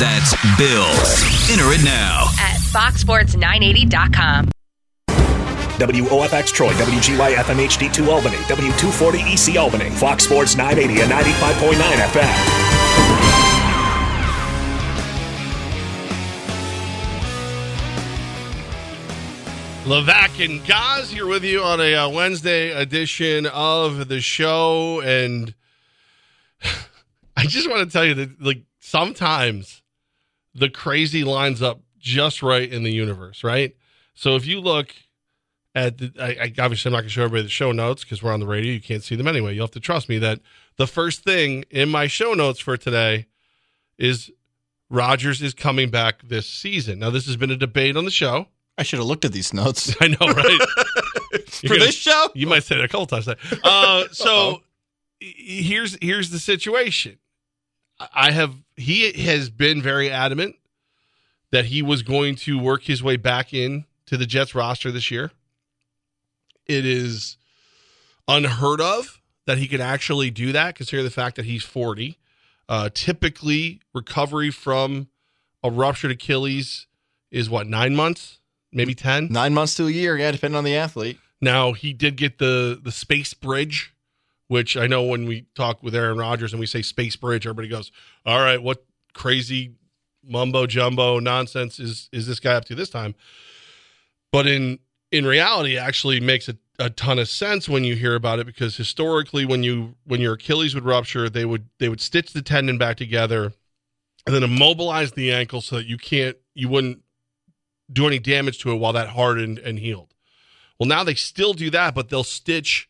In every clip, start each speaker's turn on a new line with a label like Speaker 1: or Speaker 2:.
Speaker 1: That's Bills. Enter it now.
Speaker 2: at foxsports980.com.
Speaker 3: WOFX Troy, WGY FM HD2 Albany, W240 EC Albany, Fox Sports 980 and 95.9 FM.
Speaker 4: Levack and Goz here with you on a uh, Wednesday edition of the show, and I just want to tell you that like sometimes the crazy lines up just right in the universe, right? So if you look at the, I, I obviously I'm not going to show everybody the show notes because we're on the radio, you can't see them anyway. You'll have to trust me that the first thing in my show notes for today is Rodgers is coming back this season. Now this has been a debate on the show.
Speaker 5: I should have looked at these notes
Speaker 4: I know, right?
Speaker 5: for this show.
Speaker 4: You might say that a couple times. Uh, so h- here's here's the situation. I have he has been very adamant that he was going to work his way back in to the Jets roster this year. It is unheard of that he can actually do that, considering the fact that he's 40. Uh, typically, recovery from a ruptured Achilles is what nine months, maybe ten.
Speaker 5: Nine months to a year, yeah, depending on the athlete.
Speaker 4: Now he did get the the space bridge, which I know when we talk with Aaron Rodgers and we say space bridge, everybody goes, "All right, what crazy mumbo jumbo nonsense is is this guy up to this time?" But in in reality, it actually makes a, a ton of sense when you hear about it because historically, when you when your Achilles would rupture, they would they would stitch the tendon back together and then immobilize the ankle so that you can't you wouldn't do any damage to it while that hardened and healed. Well, now they still do that, but they'll stitch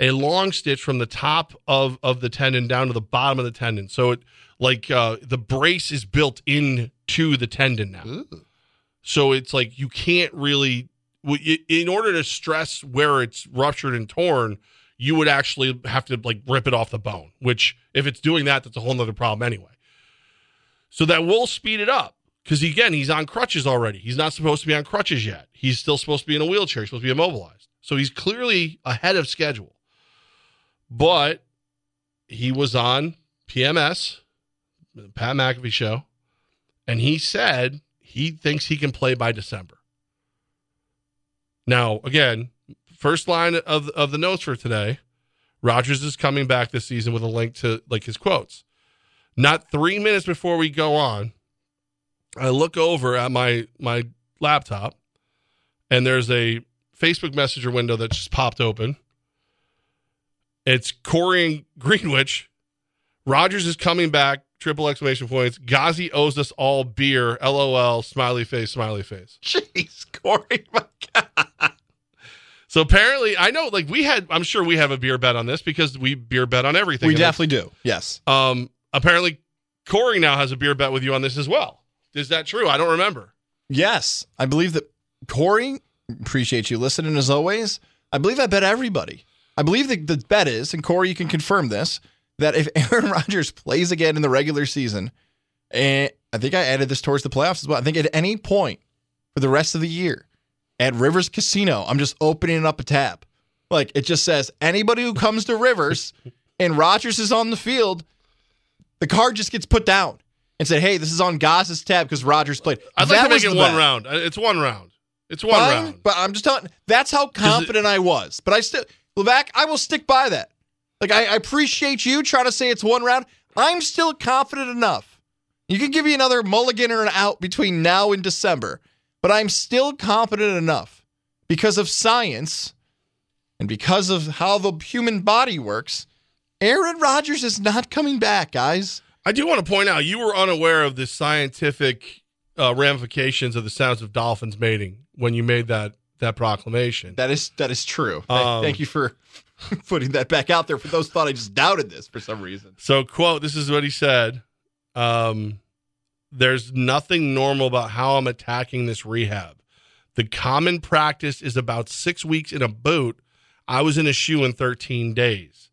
Speaker 4: a long stitch from the top of of the tendon down to the bottom of the tendon. So it like uh, the brace is built into the tendon now. So it's like you can't really in order to stress where it's ruptured and torn, you would actually have to like rip it off the bone, which if it's doing that, that's a whole nother problem anyway. So that will speed it up. Because again, he's on crutches already. He's not supposed to be on crutches yet. He's still supposed to be in a wheelchair. He's supposed to be immobilized. So he's clearly ahead of schedule. But he was on PMS, Pat McAfee show, and he said he thinks he can play by December. Now, again, first line of of the notes for today, Rodgers is coming back this season with a link to like his quotes. Not three minutes before we go on, I look over at my my laptop, and there's a Facebook Messenger window that just popped open. It's Corey Greenwich. Rodgers is coming back. Triple exclamation points. Ghazi owes us all beer. LOL. Smiley face. Smiley face.
Speaker 5: Jeez, Corey, my God.
Speaker 4: So apparently, I know. Like we had, I'm sure we have a beer bet on this because we beer bet on everything.
Speaker 5: We
Speaker 4: And
Speaker 5: definitely do. Yes.
Speaker 4: Um. Apparently, Corey now has a beer bet with you on this as well. Is that true? I don't remember.
Speaker 5: Yes. I believe that Corey, appreciate you listening as always. I believe I bet everybody. I believe that the bet is, and Corey, you can confirm this, that if Aaron Rodgers plays again in the regular season, and I think I added this towards the playoffs as well. I think at any point for the rest of the year at Rivers Casino, I'm just opening up a tab. Like it just says anybody who comes to Rivers and Rodgers is on the field, the card just gets put down and said, "Hey, this is on Goz's tab because Rodgers played."
Speaker 4: I'd like
Speaker 5: That
Speaker 4: to make it one
Speaker 5: bet.
Speaker 4: round. Uh, It's one round. It's one
Speaker 5: Fine,
Speaker 4: round.
Speaker 5: But I'm just telling. That's how confident I was. But I still, Levack, I will stick by that. Like I, I appreciate you trying to say it's one round. I'm still confident enough. You can give me another mulligan or an out between now and December, but I'm still confident enough because of science and because of how the human body works. Aaron Rodgers is not coming back, guys.
Speaker 4: I do want to point out you were unaware of the scientific uh, ramifications of the sounds of dolphins mating when you made that that proclamation.
Speaker 5: That is that is true. Thank,
Speaker 4: Um,
Speaker 5: thank you for putting that back out there for those thought I just doubted this for some reason.
Speaker 4: So, quote, this is what he said. Um, There's nothing normal about how I'm attacking this rehab. The common practice is about six weeks in a boot. I was in a shoe in 13 days.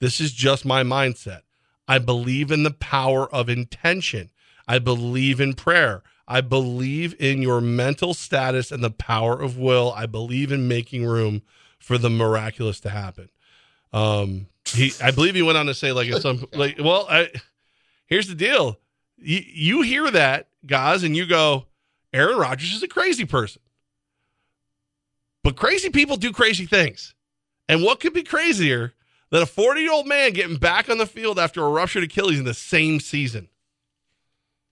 Speaker 4: This is just my mindset. I believe in the power of intention. I believe in prayer. I believe in your mental status and the power of will. I believe in making room for the miraculous to happen. Um, he, I believe he went on to say like, it's some, like, well, I, here's the deal. you, you hear that, guys, and you go, Aaron Rodgers is a crazy person. But crazy people do crazy things. And what could be crazier than a 40 year old man getting back on the field after a ruptured Achilles in the same season?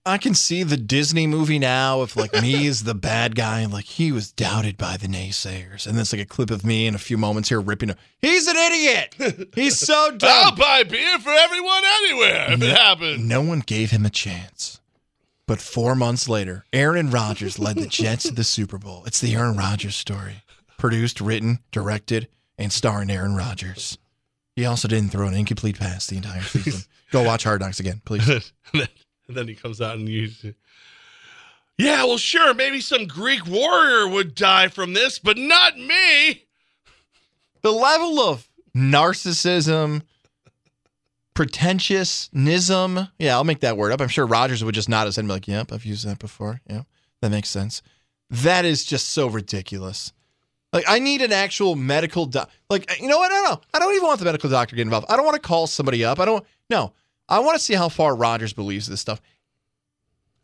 Speaker 5: I can see the Disney movie now of like me as the bad guy and like he was doubted by the naysayers. And it's like a clip of me in a few moments here ripping. He's an idiot. He's so dumb.
Speaker 4: I'll buy beer for everyone anywhere if it happens.
Speaker 5: No one gave him a chance. But four months later, Aaron Rodgers led the Jets to the Super Bowl. It's the Aaron Rodgers story. Produced, written, directed, and starring Aaron Rodgers. He also didn't throw an incomplete pass the entire season. Go watch Hard Knocks again, please.
Speaker 4: And, then, he comes out and uses Yeah, well, sure, maybe some Greek warrior would die from this, but not me.
Speaker 5: the level of narcissism, pretentiousnism. Yeah, I'll make that word up. I'm sure Rodgers would just nod his head and be like, "Yep, I've used that before. Yeah, that makes sense." That is just so ridiculous. Like, I need an actual medical doc. Like, you know what? I don't know. I don't even want the medical doctor to get involved. I don't want to call somebody up. I don't. No, I want to see how far Rodgers believes this stuff.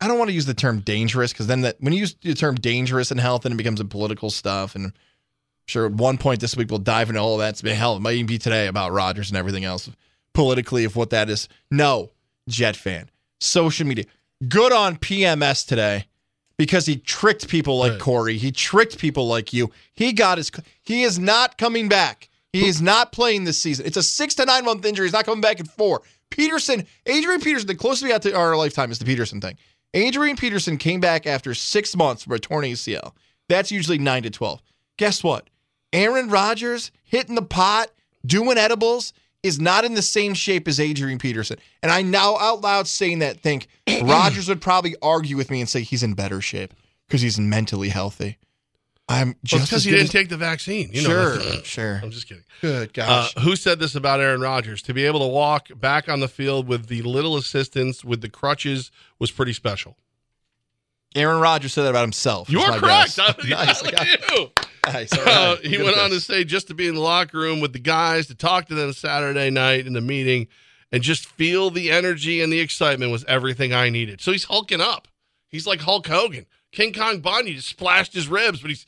Speaker 5: I don't want to use the term dangerous because then that when you use the term dangerous in health, then it becomes a political stuff and sure at one point this week we'll dive into all that. Hell, it might even be today about Rodgers and everything else politically of what that is. No, Jet fan, social media, good on PMS today because he tricked people like
Speaker 4: Right.
Speaker 5: Corey. He tricked people like you. He got his. He is not coming back. He is not playing this season. It's a six to nine month injury. He's not coming back in four. Peterson, Adrian Peterson, the closest we got to our lifetime is the Peterson thing. Adrian Peterson came back after six months from a torn ACL. That's usually nine to 12. Guess what? Aaron Rodgers hitting the pot, doing edibles, is not in the same shape as Adrian Peterson. And I now out loud saying that think Rodgers would probably argue with me and say he's in better shape because he's mentally healthy. I'm just
Speaker 4: because
Speaker 5: as
Speaker 4: he didn't
Speaker 5: as-
Speaker 4: take the vaccine. You
Speaker 5: sure,
Speaker 4: that's-
Speaker 5: sure.
Speaker 4: I'm just kidding.
Speaker 5: Good
Speaker 4: Uh,
Speaker 5: gosh.
Speaker 4: who said this about Aaron Rodgers? To be able to walk back on the field with the little assistance with the crutches was pretty special.
Speaker 5: Aaron Rodgers said that about himself.
Speaker 4: You are correct.
Speaker 5: guess.
Speaker 4: I-
Speaker 5: nice.
Speaker 4: look
Speaker 5: I got-
Speaker 4: you.
Speaker 5: nice. All
Speaker 4: Uh, he went on to say just to be in the locker room with the guys, to talk to them Saturday night in the meeting, and just feel the energy and the excitement was everything I needed. So he's hulking up. He's like Hulk Hogan. King Kong Bundy just splashed his ribs, but he's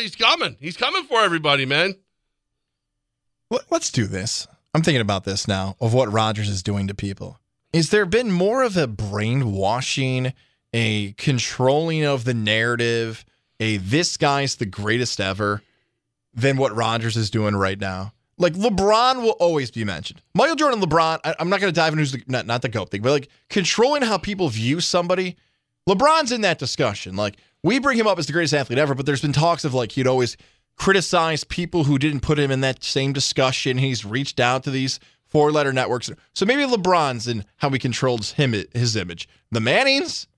Speaker 4: he's coming. He's coming for everybody, man.
Speaker 5: Let- Let's do this. I'm thinking about this now of what Rodgers is doing to people. Is there been more of a brainwashing, a controlling of the narrative, a this guy's the greatest ever than what Rodgers is doing right now? Like LeBron will always be mentioned. Michael Jordan, LeBron. I, I'm not going to dive into who's the, not, not the goat thing, but like controlling how people view somebody. LeBron's in that discussion. Like we bring him up as the greatest athlete ever, but there's been talks of like he'd always criticize people who didn't put him in that same discussion. He's reached out to these four letter networks. So maybe LeBron's in how he controls him his image. The Mannings,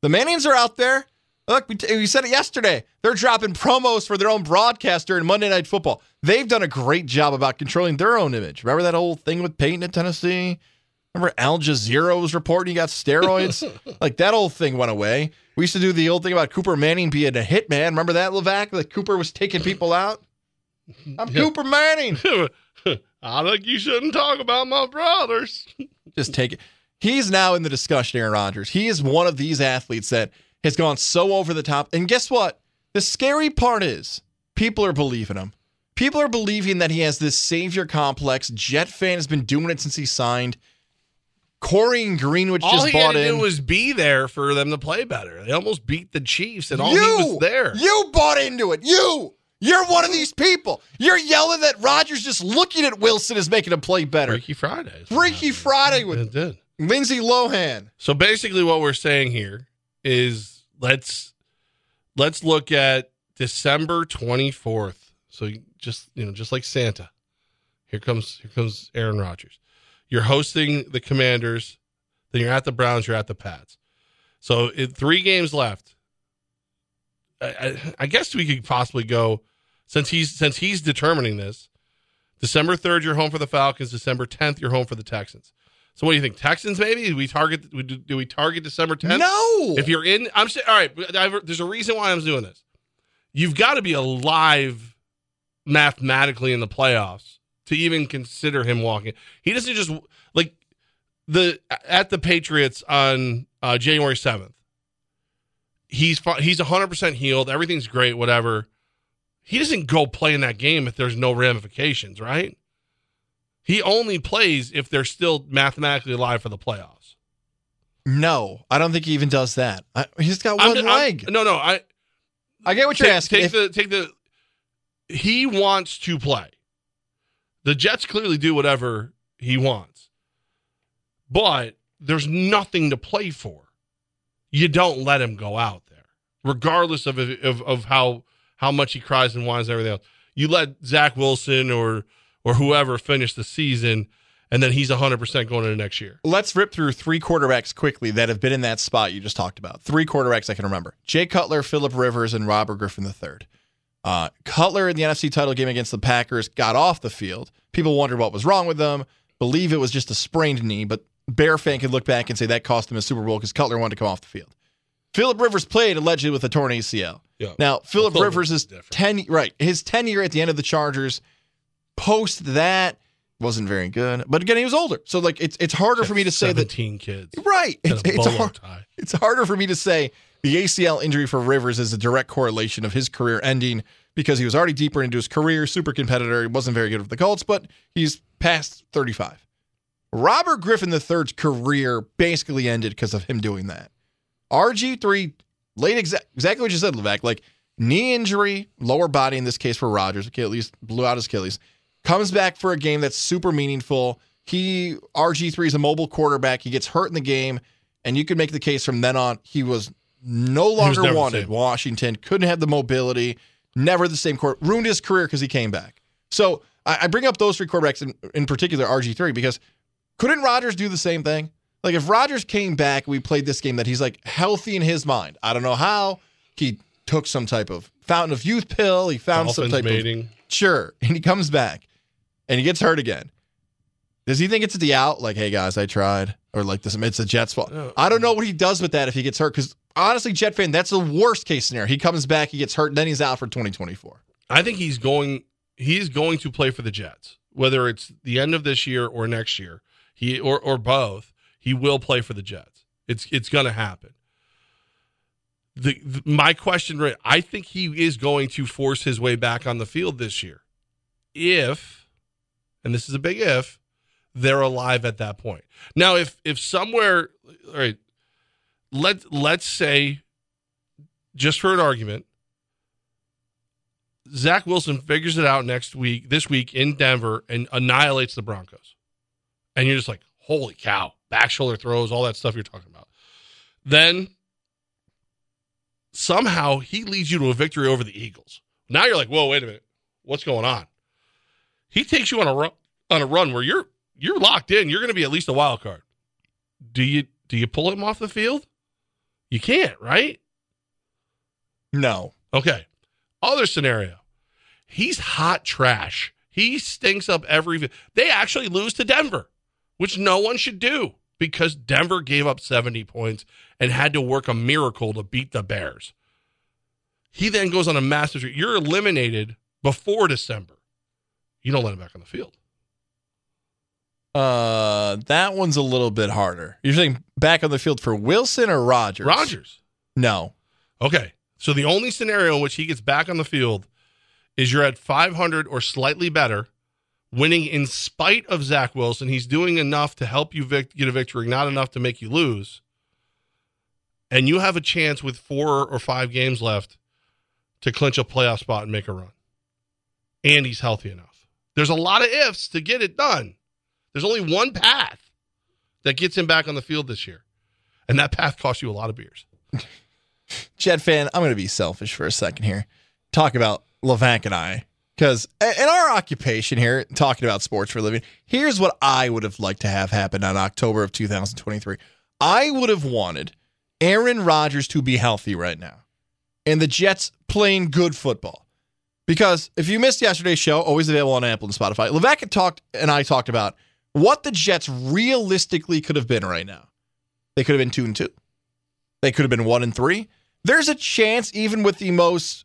Speaker 5: the Mannings are out there. Look, we, said it yesterday. They're dropping promos for their own broadcast during Monday Night Football. They've done a great job about controlling their own image. Remember that whole thing with Peyton at Tennessee? Remember Al Jazeera was reporting he got steroids? like that old thing went away. We used to do the old thing about Cooper Manning being a hitman. Remember that, Levack? That Cooper was taking people out? I'm Cooper Manning.
Speaker 4: I think you shouldn't talk about my brothers.
Speaker 5: Just take it. He's now in the discussion, Aaron Rodgers. He is one of these athletes that has gone so over the top. And guess what? The scary part is people are believing him. People are believing that he has this savior complex. Jet fan has been doing it since he signed. Corey and Greenwich
Speaker 4: all
Speaker 5: just
Speaker 4: he had
Speaker 5: bought
Speaker 4: to
Speaker 5: in.
Speaker 4: do was be there for them to play better. They almost beat the Chiefs, and all
Speaker 5: you,
Speaker 4: he was there.
Speaker 5: You bought into it. You. You're one of these people. You're yelling that Rodgers just looking at Wilson is making him play better.
Speaker 4: Freaky Friday.
Speaker 5: Freaky Friday with
Speaker 4: It did.
Speaker 5: Lindsay Lohan.
Speaker 4: So basically, what we're saying here is let's let's look at December twenty fourth. So just you know, just like Santa, here comes here comes Aaron Rodgers. You're hosting the Commanders, then you're at the Browns, you're at the Pats. So it, three games left. I, I, I guess we could possibly go since he's since he's determining this. December third, you're home for the Falcons. December tenth, you're home for the Texans. So what do you think? Texans maybe? Do we target? Do do we target December tenth?
Speaker 5: No.
Speaker 4: If you're in, I'm saying, all right. I've- There's a reason why I'm doing this. You've got to be alive mathematically in the playoffs to even consider him walking. He doesn't just like the at the Patriots on uh, January seventh. He's he's hundred percent healed. Everything's great. Whatever. He doesn't go play in that game if there's no ramifications, right? He only plays if they're still mathematically alive for the playoffs.
Speaker 5: No, I don't think he even does that. I, he's got
Speaker 4: I'm-
Speaker 5: one
Speaker 4: I'm-
Speaker 5: leg.
Speaker 4: no, no. I
Speaker 5: I get what you're
Speaker 4: take,
Speaker 5: asking.
Speaker 4: Take
Speaker 5: If-
Speaker 4: the take the. He wants to play. The Jets clearly do whatever he wants, but there's nothing to play for. You don't let him go out there, regardless of of, of how how much he cries and whines and everything else. You let Zach Wilson or or whoever finish the season, and then he's 100 percent going into next year.
Speaker 5: Let's rip through three quarterbacks quickly that have been in that spot you just talked about. Three quarterbacks I can remember: Jay Cutler, Philip Rivers, and Robert Griffin III. Uh, Cutler in the NFC title game against the Packers got off the field. People wondered what was wrong with them. Believe it was just a sprained knee, but Bear fan could look back and say that cost him a Super Bowl because Cutler wanted to come off the field. Philip Rivers played allegedly with a torn ACL.
Speaker 4: Yeah.
Speaker 5: Now Philip Rivers is ten right. His tenure at the end of the Chargers, post that wasn't very good. But again, he was older, so like it's it's harder for me to say that
Speaker 4: 17 kids.
Speaker 5: right. It's,
Speaker 4: a
Speaker 5: it's hard, it's harder for me to say the ACL injury for Rivers is a direct correlation of his career ending because he was already deeper into his career, super competitor. He wasn't very good with the Colts, but he's past 35. Robert Griffin III's career basically ended because of him doing that. RG3, late exa- exactly what you said, Levack, like knee injury, lower body in this case for Rodgers, least blew out his Achilles, comes back for a game that's super meaningful. He, RG3 is a mobile quarterback. He gets hurt in the game, and you could make the case from then on he was no longer wanted. Washington couldn't have the mobility, never the same court, ruined his career because he came back. So I, I bring up those three quarterbacks in, in particular, RG3, because couldn't Rodgers do the same thing? Like if Rodgers came back, we played this game that he's like healthy in his mind. I don't know how he took some type of fountain of youth pill. He found some type
Speaker 4: mating.
Speaker 5: of sure, and he comes back and he gets hurt again. Does he think it's the out? Like, hey guys, I tried, or like this? It's a Jets fault. I don't know what he does with that if he gets hurt. Because honestly, Jet fan, that's the worst case scenario. He comes back, he gets hurt, and then he's out for 2024.
Speaker 4: I think he's going. He's going to play for the Jets, whether it's the end of this year or next year. He or or both. He will play for the Jets. It's it's going to happen. The, the my question, right? I think he is going to force his way back on the field this year, if, and this is a big if, they're alive at that point. Now, if if somewhere, all right, let let's say, just for an argument, Zach Wilson figures it out next week, this week in Denver, and annihilates the Broncos. And you're just like, holy cow, back shoulder throws, all that stuff you're talking about. Then somehow he leads you to a victory over the Eagles. Now you're like, whoa, wait a minute, what's going on? He takes you on a run, on a run where you're you're locked in. You're going to be at least a wild card. Do you do you pull him off the field? You can't, right?
Speaker 5: No,
Speaker 4: Okay. Other scenario. He's hot trash. He stinks up every. They actually lose to Denver, which no one should do because Denver gave up 70 points and had to work a miracle to beat the Bears. He then goes on a massive. You're eliminated before December. You don't let him back on the field.
Speaker 5: Uh, that one's a little bit harder. You're saying back on the field for Wilson or Rodgers?
Speaker 4: Rodgers.
Speaker 5: No,
Speaker 4: Okay. So the only scenario in which he gets back on the field is you're at 500 or slightly better, winning in spite of Zach Wilson. He's doing enough to help you vic- get a victory, not enough to make you lose. And you have a chance with four or five games left to clinch a playoff spot and make a run. And he's healthy enough. There's a lot of ifs to get it done. There's only one path that gets him back on the field this year. And that path costs you a lot of beers.
Speaker 5: Jet fan, I'm going to be selfish for a second here. Talk about Levack and I. Because in our occupation here, talking about sports for a living, here's what I would have liked to have happen on October of 2023. I would have wanted Aaron Rodgers to be healthy right now and the Jets playing good football. Because if you missed yesterday's show, always available on Apple and Spotify, Levack talked and I talked about what the Jets realistically could have been right now. They could have been two and two. They could have been one and three. There's a chance, even with the most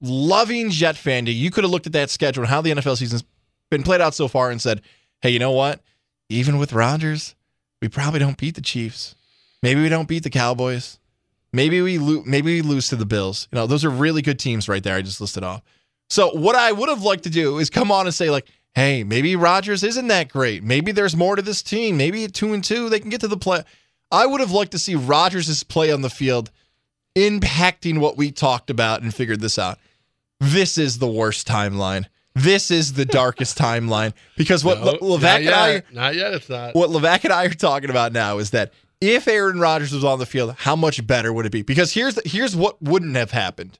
Speaker 5: loving Jet fan, you could have looked at that schedule and how the NFL season's been played out so far and said, hey, you know what? Even with Rodgers, we probably don't beat the Chiefs. Maybe we don't beat the Cowboys. Maybe we lo- maybe we lose to the Bills. You know, those are really good teams right there. I just listed off. So what I would have liked to do is come on and say like, hey, maybe Rodgers isn't that great. Maybe there's more to this team. Maybe at two and two they can get to the play. I would have liked to see Rodgers' play on the field impacting what we talked about and figured this out. This is the worst timeline. This is the darkest timeline because what
Speaker 4: No,
Speaker 5: Le- Levack and I
Speaker 4: yet. Not yet. It's not.
Speaker 5: what Levack and I are talking about now is that if Aaron Rodgers was on the field, how much better would it be? Because here's the, here's what wouldn't have happened,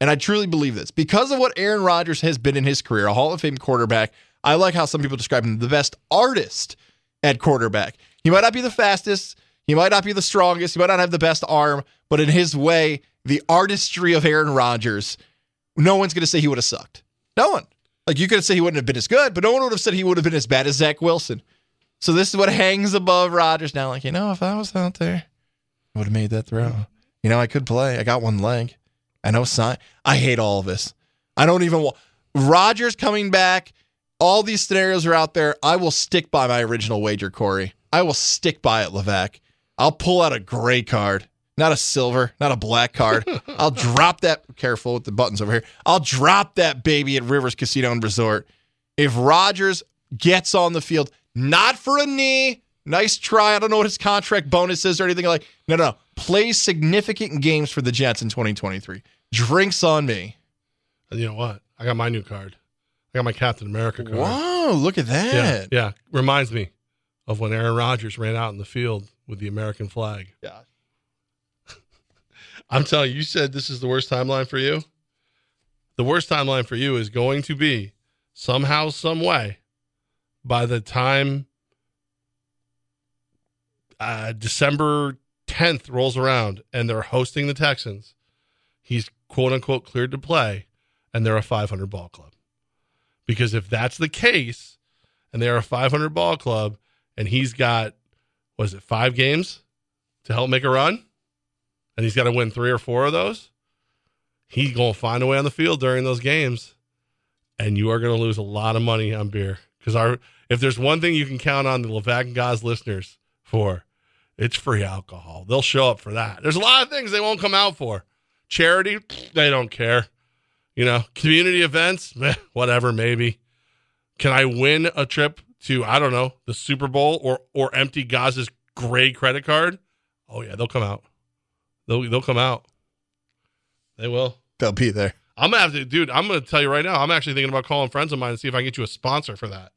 Speaker 5: and I truly believe this because of what Aaron Rodgers has been in his career, a Hall of Fame quarterback. I like how some people describe him the best artist at quarterback. He might not be the fastest, he might not be the strongest, he might not have the best arm, but in his way, the artistry of Aaron Rodgers, no one's going to say he would have sucked. No one. Like you could say he wouldn't have been as good, but no one would have said he would have been as bad as Zach Wilson. So this is what hangs above Rodgers now. Like, you know, if I was out there, I would have made that throw. You know, I could play. I got one leg. I know sign. I hate all of this. I don't even want Rodgers coming back. All these scenarios are out there. I will stick by my original wager, Corey. I will stick by it, Levack. I'll pull out a gray card, not a silver, not a black card. I'll drop that. Careful with the buttons over here. I'll drop that baby at Rivers Casino and Resort. If Rodgers gets on the field, not for a knee, nice try. I don't know what his contract bonus is or anything like. No, no, no. Plays significant games for the Jets in 2023. Drinks on me.
Speaker 4: You know what? I got my new card. I got my Captain America card.
Speaker 5: Wow, look at
Speaker 4: Yeah,
Speaker 5: that.
Speaker 4: yeah. Reminds me of when Aaron Rodgers ran out in the field with the American flag.
Speaker 5: Yeah.
Speaker 4: I'm telling you, you said this is the worst timeline for you. The worst timeline for you is going to be somehow, some way, by the time uh, December 10th rolls around and they're hosting the Texans, he's quote unquote cleared to play and they're a 500 ball club. Because if that's the case and they're a 500 ball club and he's got, was it five games to help make a run? and he's got to win three or four of those, he's going to find a way on the field during those games, and you are going to lose a lot of money on beer. Because our if there's one thing you can count on the Levack and Goz listeners for, it's free alcohol. They'll show up for that. There's a lot of things they won't come out for. Charity, they don't care. You know, community events, meh, whatever, maybe. Can I win a trip to I don't know the Super Bowl or or empty Goz's gray credit card? Oh yeah, they'll come out. They'll they'll come out. They will.
Speaker 5: They'll be there.
Speaker 4: I'm gonna have to, dude. I'm gonna tell you right now. I'm actually thinking about calling friends of mine and see if I can get you a sponsor for that,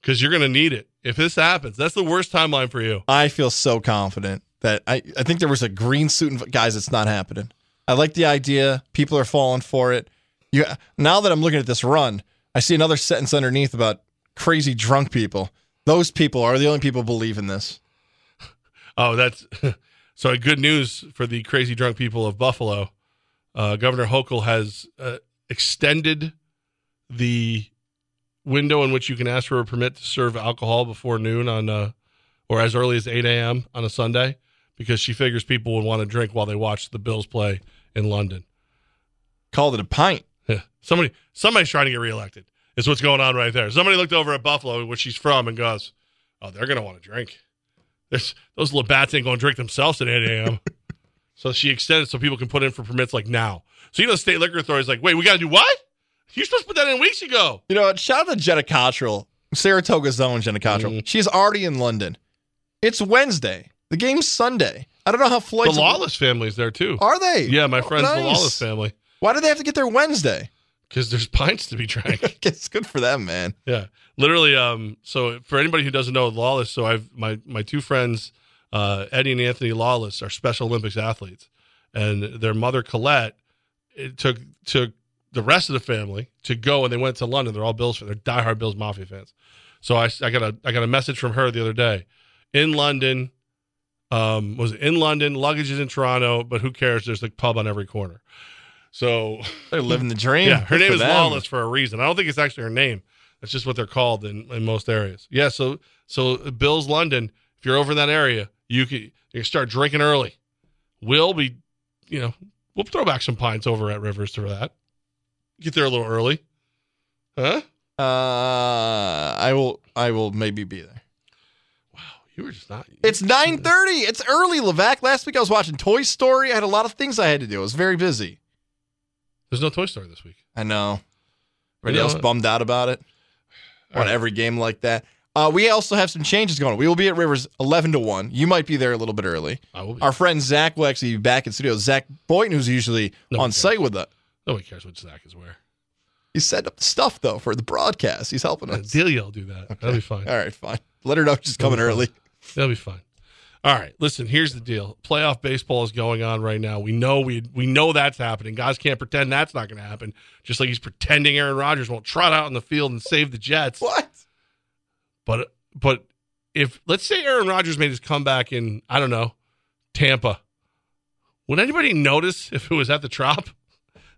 Speaker 4: because you're gonna need it if this happens. That's the worst timeline for you.
Speaker 5: I feel so confident that I, I think there was a green suit and guys, it's not happening. I like the idea. People are falling for it. You now that I'm looking at this run, I see another sentence underneath about crazy drunk people. Those people are the only people who believe in this.
Speaker 4: Oh, that's so. Good news for the crazy drunk people of Buffalo. Uh, Governor Hochul has uh, extended the window in which you can ask for a permit to serve alcohol before noon on, uh, or as early as 8 a.m. on a Sunday, because she figures people would want to drink while they watch the Bills play in London.
Speaker 5: Called it a pint.
Speaker 4: Yeah. Somebody, somebody's trying to get reelected. Is what's going on right there. Somebody looked over at Buffalo, where she's from, and goes, "Oh, they're going to want to drink. There's, those Labatts ain't going to drink themselves at 8 a.m." so she extended so people can put in for permits like now. So you know, the state liquor authority is like, "Wait, we got to do what? You're supposed to put that in weeks ago."
Speaker 5: You know? Shout out to Jenna Cottrell, Saratoga's own Jenna Cottrell.
Speaker 4: Mhm.
Speaker 5: She's already in London. It's Wednesday. The game's Sunday. I don't know how
Speaker 4: The
Speaker 5: flights
Speaker 4: Lawless family's there too.
Speaker 5: are they?
Speaker 4: Yeah, my
Speaker 5: Oh,
Speaker 4: friends, the. Lawless family,
Speaker 5: Why do they have to get there Wednesday?
Speaker 4: because there's pints to be drank.
Speaker 5: it's good for them, man.
Speaker 4: Yeah, literally. Um, so for anybody who doesn't know Lawless, so I've my my two friends, uh, Eddie and Anthony Lawless, are Special Olympics athletes, and their mother Colette, it took took the rest of the family to go, and they went to London. They're all Bills, fans. they're diehard Bills Mafia fans. So I, I got a I got a message from her the other day, in London. Um, was it in London? Luggage is in Toronto, but who cares? There's a pub on every corner. So
Speaker 5: They're living the dream.
Speaker 4: yeah, her name is
Speaker 5: them.
Speaker 4: Lawless for a reason. I don't think it's actually her name. That's just what they're called in, in most areas. Yeah, so so Bill's London. If you're over in that area, you can you can start drinking early. We'll be, you know, we'll throw back some pints over at Rivers for that. Get there a little early, huh?
Speaker 5: Uh, I will. I will maybe be there.
Speaker 4: Wow, you were just not.
Speaker 5: It's 9:30. It's early, Levack. Last week I was watching Toy Story. I had a lot of things I had to do. I was very busy.
Speaker 4: There's no Toy Story this week.
Speaker 5: I know. Everybody
Speaker 4: You know
Speaker 5: else
Speaker 4: what?
Speaker 5: bummed out about it.
Speaker 4: All
Speaker 5: on
Speaker 4: right.
Speaker 5: every game like that. Uh, we also have some changes going on. We will be at Rivers 11 to 1. You might be there a little bit early.
Speaker 4: I will be.
Speaker 5: Our friend Zach will actually be back in studio. Zach Boynton, who's usually
Speaker 4: No,
Speaker 5: on
Speaker 4: okay.
Speaker 5: site with us.
Speaker 4: Nobody cares what Zach is where.
Speaker 5: He's setting up the stuff, though, for the broadcast. He's helping us.
Speaker 4: Delia will do that. That'll be fine.
Speaker 5: All right, fine. Let her know she's coming
Speaker 4: That'll
Speaker 5: early.
Speaker 4: That'll be fine. All right. Listen, here's the deal. Playoff baseball is going on right now. We know we we know that's happening. Guys can't pretend that's not going to happen. Just like he's pretending Aaron Rodgers won't trot out in the field and save the Jets.
Speaker 5: What?
Speaker 4: But but if let's say Aaron Rodgers made his comeback in I don't know Tampa, would anybody notice if it was at the Trop?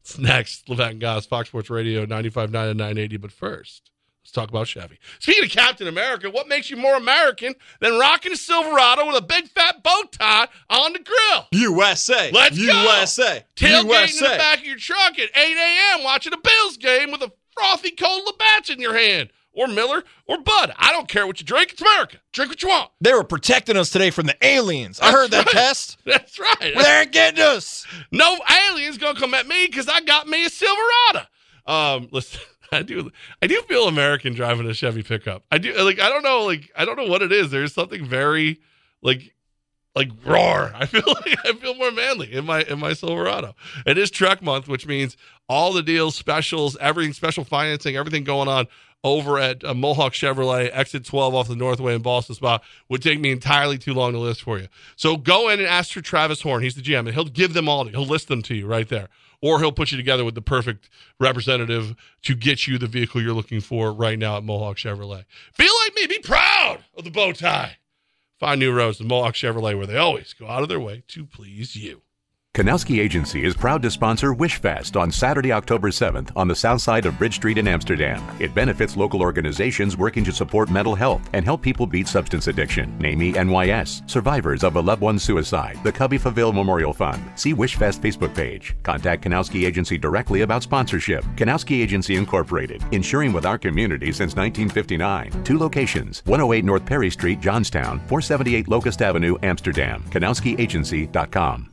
Speaker 4: It's next. Levack and Goz, Fox Sports Radio, 95.9 and 980. But first, let's talk about Chevy. Speaking of Captain America, what makes you more American than rocking a Silverado with a big fat bow tie on the grill?
Speaker 5: USA.
Speaker 4: Let's go.
Speaker 5: USA.
Speaker 4: Tailgating in the back of your truck at 8 a.m. watching a Bills game with a frothy cold Labatt's in your hand. Or Miller or Bud. I don't care what you drink. It's America. Drink what you want.
Speaker 5: They were protecting us today from the aliens. I heard that
Speaker 4: right.
Speaker 5: test.
Speaker 4: That's right.
Speaker 5: They're getting us.
Speaker 4: No aliens gonna come at me because I got me a Silverado. Um, listen, I do, I do feel American driving a Chevy pickup. I do, like, I don't know, like, I don't know what it is. There's something very, like, like roar. I feel like I feel more manly in my in my Silverado. It is truck month, which means all the deals, specials, everything, special financing, everything going on over at uh, Mohawk Chevrolet, exit 12 off the Northway in Ballston Spa would take me entirely too long to list for you. So go in and ask for Travis Horn. He's the GM, and he'll give them all. He'll list them to you right there, or he'll put you together with the perfect representative to get you the vehicle you're looking for right now at Mohawk Chevrolet. Feel like me. Be proud of the bow tie. Find new roads to Mohawk Chevrolet, where they always go out of their way to please you.
Speaker 6: Kanowski Agency is proud to sponsor Wishfest on Saturday, October 7th on the south side of Bridge Street in Amsterdam. It benefits local organizations working to support mental health and help people beat substance addiction. NAMI NYS, survivors of a loved one's suicide, the Cubby Faville Memorial Fund. See Wishfest Facebook page. Contact Kanowski Agency directly about sponsorship. Kanowski Agency Incorporated, insuring with our community since 1959. Two locations 108 North Perry Street, Johnstown, 478 Locust Avenue, Amsterdam. KanowskiAgency.com.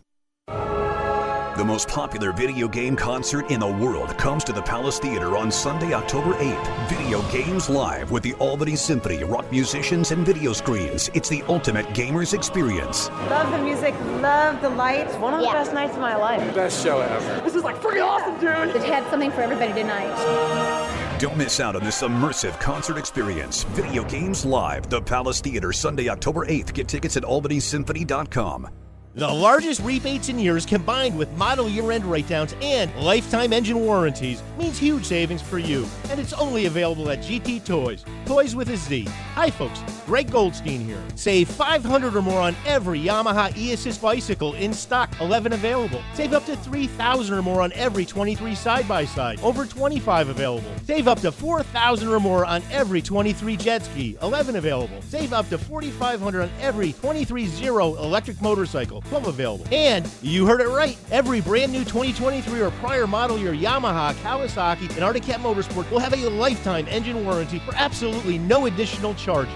Speaker 1: The most popular video game concert in the world comes to the Palace Theater on Sunday, October 8th. Video Games Live with the Albany Symphony, rock musicians, and video screens. It's the ultimate gamer's experience.
Speaker 7: Love the music, love the lights. One of the best nights of my life.
Speaker 8: Best show ever.
Speaker 7: This is like freaking awesome, dude.
Speaker 9: It had something for everybody tonight.
Speaker 1: Don't miss out on this immersive concert experience. Video Games Live, the Palace Theater, Sunday, October 8th. Get tickets at albanysymphony.com.
Speaker 10: The largest rebates in years combined with model year end write downs and lifetime engine warranties means huge savings for you. And it's only available at GT Toyz. Toys with a Z. Hi, folks. Greg Goldstein here. Save 500 or more on every Yamaha e Assist bicycle in stock, 11 available. Save up to 3000 or more on every 23 side by side, over 25 available. Save up to 4000 or more on every 23 jet ski, 11 available. Save up to 4500 on every 23 Zero electric motorcycle, 12 available. And you heard it right. Every brand new 2023 or prior model year Yamaha, Kawasaki, and Arctic Cat Motorsport will have a lifetime engine warranty for absolutely no additional charge.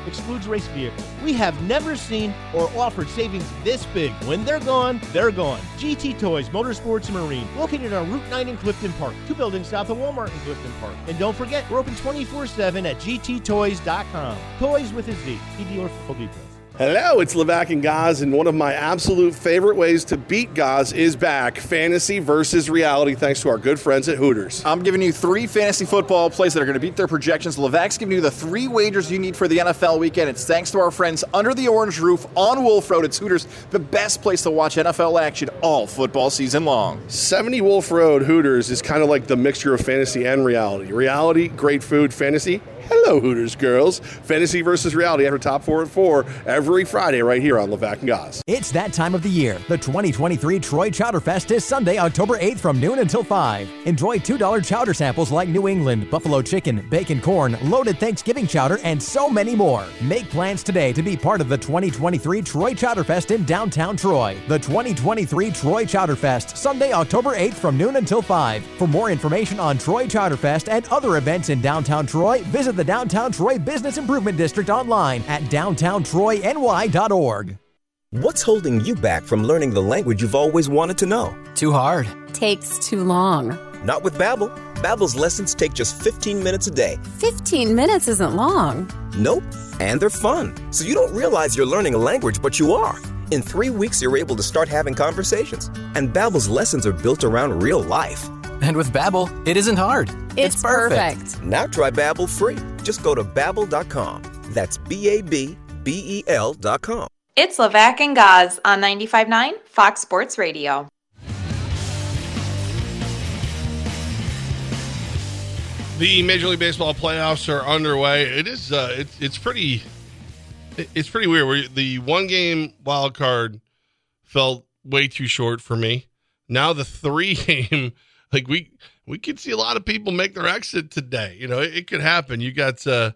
Speaker 10: Race vehicles. We have never seen or offered savings this big. When they're gone, they're gone. GT Toyz, Motorsports and Marine, located on Route 9 in Clifton Park, two buildings south of Walmart in Clifton Park. And don't forget, we're open 24-7 at gttoyz.com. Toys with a Z. See dealer for full details.
Speaker 8: Hello, it's Levack and Goz, and one of my absolute favorite ways to beat Goz is back fantasy versus reality, thanks to our good friends at Hooters.
Speaker 5: I'm giving you three fantasy football plays that are going to beat their projections. Levack's giving you the three wagers you need for the NFL weekend. It's thanks to our friends under the orange roof on Wolf Road. It's Hooters, the best place to watch NFL action all football season long.
Speaker 8: 70 Wolf Road Hooters is kind of like the mixture of fantasy and reality. Reality, great food, fantasy. Hello, Hooters girls. Fantasy versus reality after top four and four every Friday right here on Levack and Goz.
Speaker 11: It's that time of the year. The 2023 Troy Chowder Fest is Sunday, October 8th from noon until 5. Enjoy $2 chowder samples like New England, buffalo chicken, bacon corn, loaded Thanksgiving chowder, and so many more. Make plans today to be part of the 2023 Troy Chowder Fest in downtown Troy. The 2023 Troy Chowder Fest, Sunday, October 8th from noon until 5. For more information on Troy Chowder Fest and other events in downtown Troy, visit Visit the Downtown Troy Business Improvement District online at downtowntroyny.org.
Speaker 9: What's holding you back from learning the language you've always wanted to know?
Speaker 12: Too hard.
Speaker 13: Takes too long.
Speaker 9: Not with Babbel. Babbel's lessons take just 15 minutes a day.
Speaker 13: 15 minutes isn't long.
Speaker 9: Nope. And they're fun. So you don't realize you're learning a language, but you are. In 3 weeks you're able to start having conversations. And Babbel's lessons are built around real life.
Speaker 12: And with Babbel, it isn't hard.
Speaker 13: It's, it's perfect. perfect.
Speaker 9: Now try Babbel free. Just go to babbel.com. That's B A B B E L.com.
Speaker 14: It's Levack and Goz on 95.9 Fox Sports Radio.
Speaker 4: The Major League Baseball playoffs are underway. It is uh, it's it's pretty it's pretty weird. Where the one game wild card felt way too short for me. Now the three game, like we we could see a lot of people make their exit today. You know, it, it could happen. You got uh,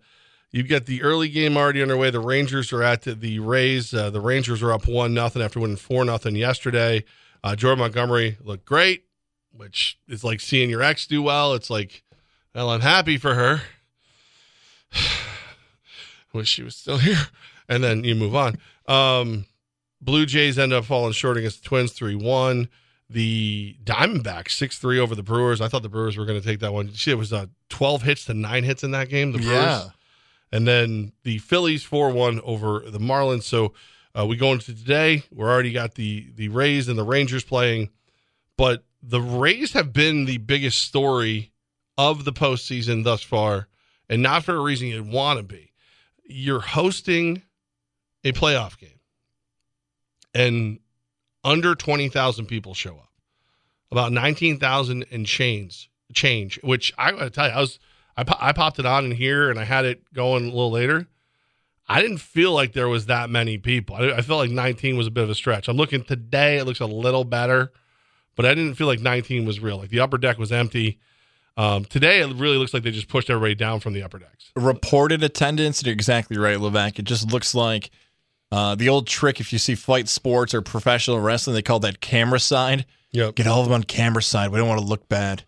Speaker 4: You've got the early game already underway. The Rangers are at the Rays. Uh, the Rangers are up one nothing after winning four nothing yesterday. Uh, Jordan Montgomery looked great, which is like seeing your ex do well. It's like, well, I'm happy for her. Wish she was still here. And then you move on. Um, Blue Jays end up falling short against the Twins 3 1. The Diamondbacks 6 3 over the Brewers. I thought the Brewers were going to take that one. See, it was uh, 12 hits to nine hits in that game. The Brewers.
Speaker 5: Yeah
Speaker 4: and then the Phillies four one over the Marlins. So uh, we go into today. We're already got the the Rays and the Rangers playing, but the Rays have been the biggest story of the postseason thus far, and not for a reason you'd want to be. You're hosting a playoff game, and under twenty thousand people show up. About nineteen thousand and change, change. Which I got to tell you, I was I, I popped it on in here and I had it going a little later. I didn't feel like there was that many people. I, I felt like 19 was a bit of a stretch. I'm looking today; it looks a little better, but I didn't feel like 19 was real. Like the upper deck was empty. Um, today, it really looks like they just pushed everybody down from the upper decks.
Speaker 5: Reported attendance, you're exactly right, Levack. It just looks like uh, the old trick if you see fight sports or professional wrestling, they call that camera side.
Speaker 4: Yep.
Speaker 5: Get all of them on camera side. We don't want to look bad.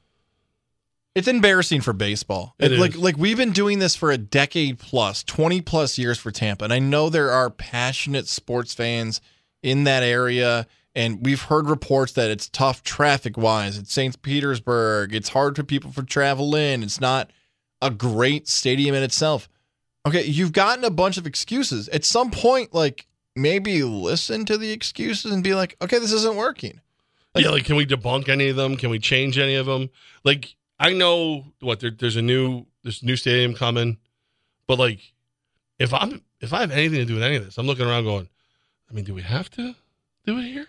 Speaker 5: It's embarrassing for baseball.
Speaker 4: It
Speaker 5: like like we've been doing this for a decade plus, 20 plus years for Tampa. And I know there are passionate sports fans in that area and we've heard reports that it's tough traffic wise. It's St. Petersburg. It's hard for people to travel in. It's not a great stadium in itself. Okay, you've gotten a bunch of excuses. At some point like maybe listen to the excuses and be like, "Okay, this isn't working."
Speaker 4: Like, yeah, like can we debunk any of them? Can we change any of them? Like I know what there, there's a new this new stadium coming, but like if I'm if I have anything to do with any of this, I'm looking around going, I mean, do we have to do it here?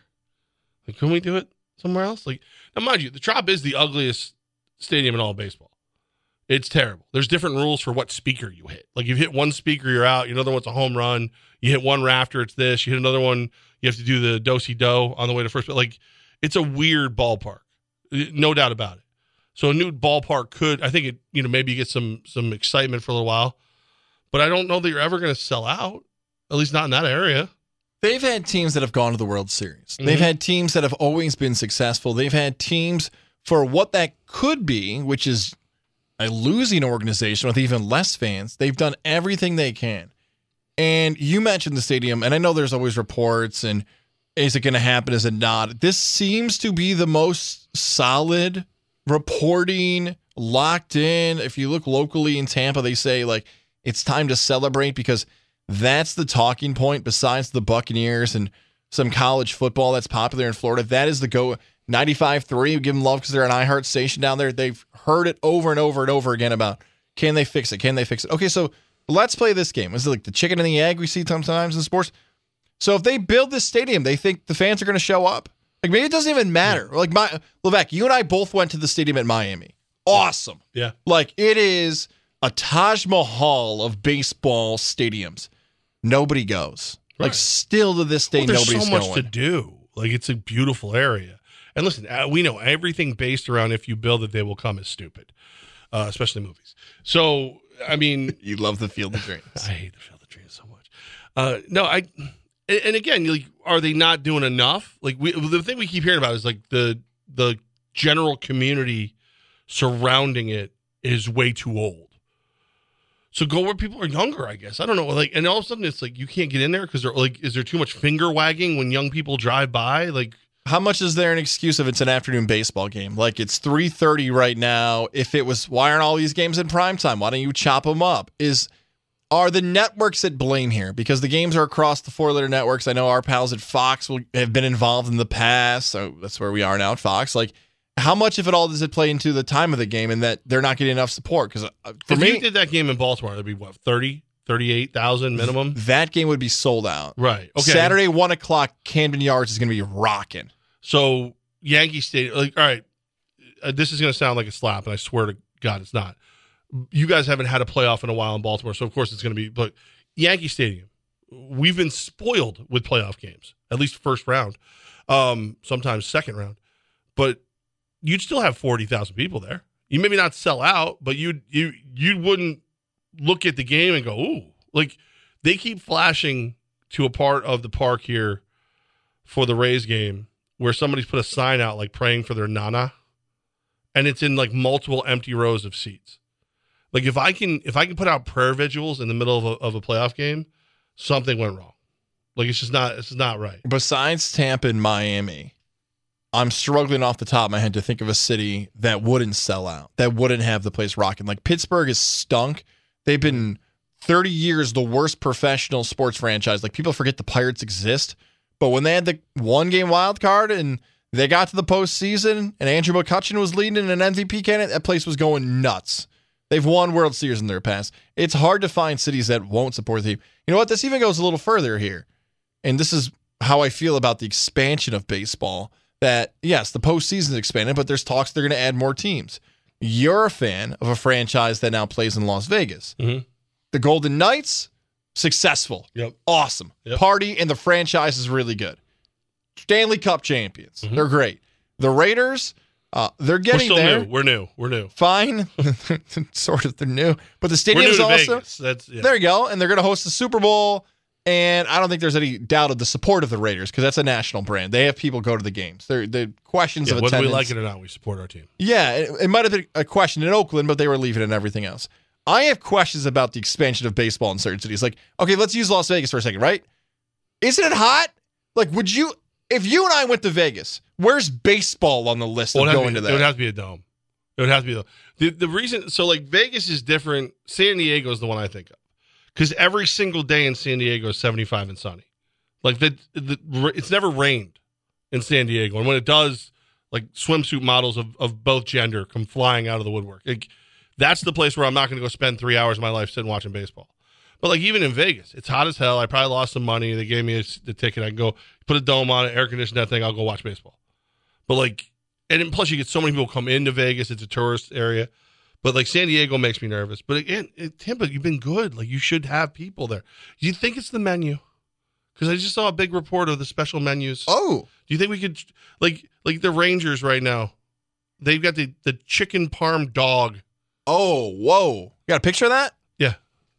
Speaker 4: Like, can we do it somewhere else? Like, now mind you, the Trop is the ugliest stadium in all baseball. It's terrible. There's different rules for what speaker you hit. Like, you hit one speaker, you're out. You another one's a home run. You hit one rafter, it's this. You hit another one, you have to do the dosey do on the way to first. But like, it's a weird ballpark, no doubt about it. So a new ballpark could, I think it, you know, maybe get some some excitement for a little while, but I don't know that you're ever going to sell out. At least not in that area.
Speaker 5: They've had teams that have gone to the World Series.
Speaker 4: Mm-hmm.
Speaker 5: They've had teams that have always been successful. They've had teams for what that could be, which is a losing organization with even less fans. They've done everything they can. And you mentioned the stadium, and I know there's always reports and is it going to happen? Is it not? This seems to be the most solid reporting, locked in. If you look locally in Tampa, they say like it's time to celebrate because that's the talking point besides the Buccaneers and some college football that's popular in Florida. That is the go 95.3. We give them love because they're an iHeart station down there. They've heard it over and over and over again about can they fix it? Can they fix it? Okay, so let's play this game. Is it like the chicken and the egg we see sometimes in sports? So if they build this stadium, they think the fans are going to show up. Like maybe it doesn't even matter. Like my Levack, you and I both went to the stadium at Miami. Awesome.
Speaker 4: Yeah.
Speaker 5: Like it is a Taj Mahal of baseball stadiums. Nobody goes. Like still to this day,
Speaker 4: Well, there's
Speaker 5: nobody's
Speaker 4: so much
Speaker 5: going.
Speaker 4: to do. Like it's a beautiful area. And listen, uh, we know everything based around if you build it, they will come is stupid, uh, especially movies. So I mean,
Speaker 5: you love the Field of Dreams.
Speaker 4: I hate the Field of Dreams so much. Uh, no, I. And again, like, are they not doing enough? Like we, the thing we keep hearing about is like the the general community surrounding it is way too old. So go where people are younger, I guess. I don't know. Like, and all of a sudden it's like you can't get in there because they're like, is there too much finger wagging when young people drive by? Like,
Speaker 5: How much is there an excuse if it's an afternoon baseball game? Like it's 3:30 right now. If it was why aren't all these games in prime time? Why don't you chop them up? Is are the networks at blame here? Because the games are across the four letter networks. I know our pals at Fox will have been involved in the past, so that's where we are now at Fox. Like how much if at all does it play into the time of the game and that they're not getting enough support? Because uh, uh, for
Speaker 4: if
Speaker 5: me,
Speaker 4: you did that game in Baltimore, that'd be what 30, 38,000 minimum.
Speaker 5: that game would be sold out.
Speaker 4: Right. Okay.
Speaker 5: Saturday, one o'clock, Camden Yards is going to be rocking.
Speaker 4: So Yankee Stadium, like, all right, uh, this is going to sound like a slap, and I swear to God, it's not. You guys haven't had a playoff in a while in Baltimore, so of course it's going to be. But Yankee Stadium, we've been spoiled with playoff games, at least first round, um, sometimes second round. But you'd still have forty thousand people there. You maybe not sell out, but you you you wouldn't look at the game and go, "Ooh!" Like they keep flashing to a part of the park here for the Rays game where somebody's put a sign out like praying for their nana, and it's in like multiple empty rows of seats. Like if I can if I can put out prayer vigils in the middle of a, of a playoff game, something went wrong. Like it's just not it's not right.
Speaker 5: Besides Tampa and Miami, I'm struggling off the top of my head to think of a city that wouldn't sell out, that wouldn't have the place rocking. Like Pittsburgh is stunk. They've been 30 years the worst professional sports franchise. Like people forget the Pirates exist, but when they had the one game wild card and they got to the postseason and Andrew McCutchen was leading in an MVP candidate, that place was going nuts. They've won World Series in their past. It's hard to find cities that won't support the team. You know what? This even goes a little further here. And this is how I feel about the expansion of baseball. That, yes, the postseason is expanded, but there's talks they're going to add more teams. You're a fan of a franchise that now plays in Las Vegas.
Speaker 4: Mhm.
Speaker 5: The Golden Knights, successful.
Speaker 4: Yep.
Speaker 5: Awesome.
Speaker 4: Yep.
Speaker 5: Party, and the franchise is really good. Stanley Cup champions.
Speaker 4: Mm-hmm.
Speaker 5: They're great. The Raiders, uh, they're getting
Speaker 4: We're
Speaker 5: there.
Speaker 4: new. We're new. We're new.
Speaker 5: Fine. sort of, they're new. But the
Speaker 4: We're
Speaker 5: stadium is
Speaker 4: to
Speaker 5: also.
Speaker 4: Yeah.
Speaker 5: There you go. And they're going to host the Super Bowl. And I don't think there's any doubt of the support of the Raiders because that's a national brand. They have people go to the games. They're, the questions
Speaker 4: Yeah,
Speaker 5: of
Speaker 4: whether we like it or not, we support our team.
Speaker 5: Yeah, it, it might have been a question in Oakland, but they were leaving and everything else. I have questions about the expansion of baseball in certain cities. Like, okay, let's use Las Vegas for a second, right? Isn't it hot? Like, would you, if you and I went to Vegas, where's baseball on the list
Speaker 4: Well,
Speaker 5: of going
Speaker 4: to
Speaker 5: to
Speaker 4: be- It would have to be a dome. It would have to be the the, the reason. So like Vegas is different. San Diego is the one I think of because every single day in San Diego is seventy five and sunny. Like the, the it's never rained in San Diego, and when it does, like swimsuit models of, of both gender come flying out of the woodwork. Like, that's the place where I'm not going to go spend three hours of my life sitting watching baseball. But like even in Vegas, it's hot as hell. I probably lost some money. They gave me a, the ticket. I can go put a dome on it, air condition that thing. I'll go watch baseball. But like, and plus you get so many people come into Vegas. It's a tourist area. But like San Diego makes me nervous. But again, it, Tampa, you've been good. Like you should have people there. Do you think it's the menu? Because I just saw a big report of the special menus.
Speaker 5: Oh,
Speaker 4: do you think we could like like the Rangers right now? They've got the the chicken parm dog.
Speaker 5: Oh, whoa! You got a picture of that?
Speaker 4: Yeah.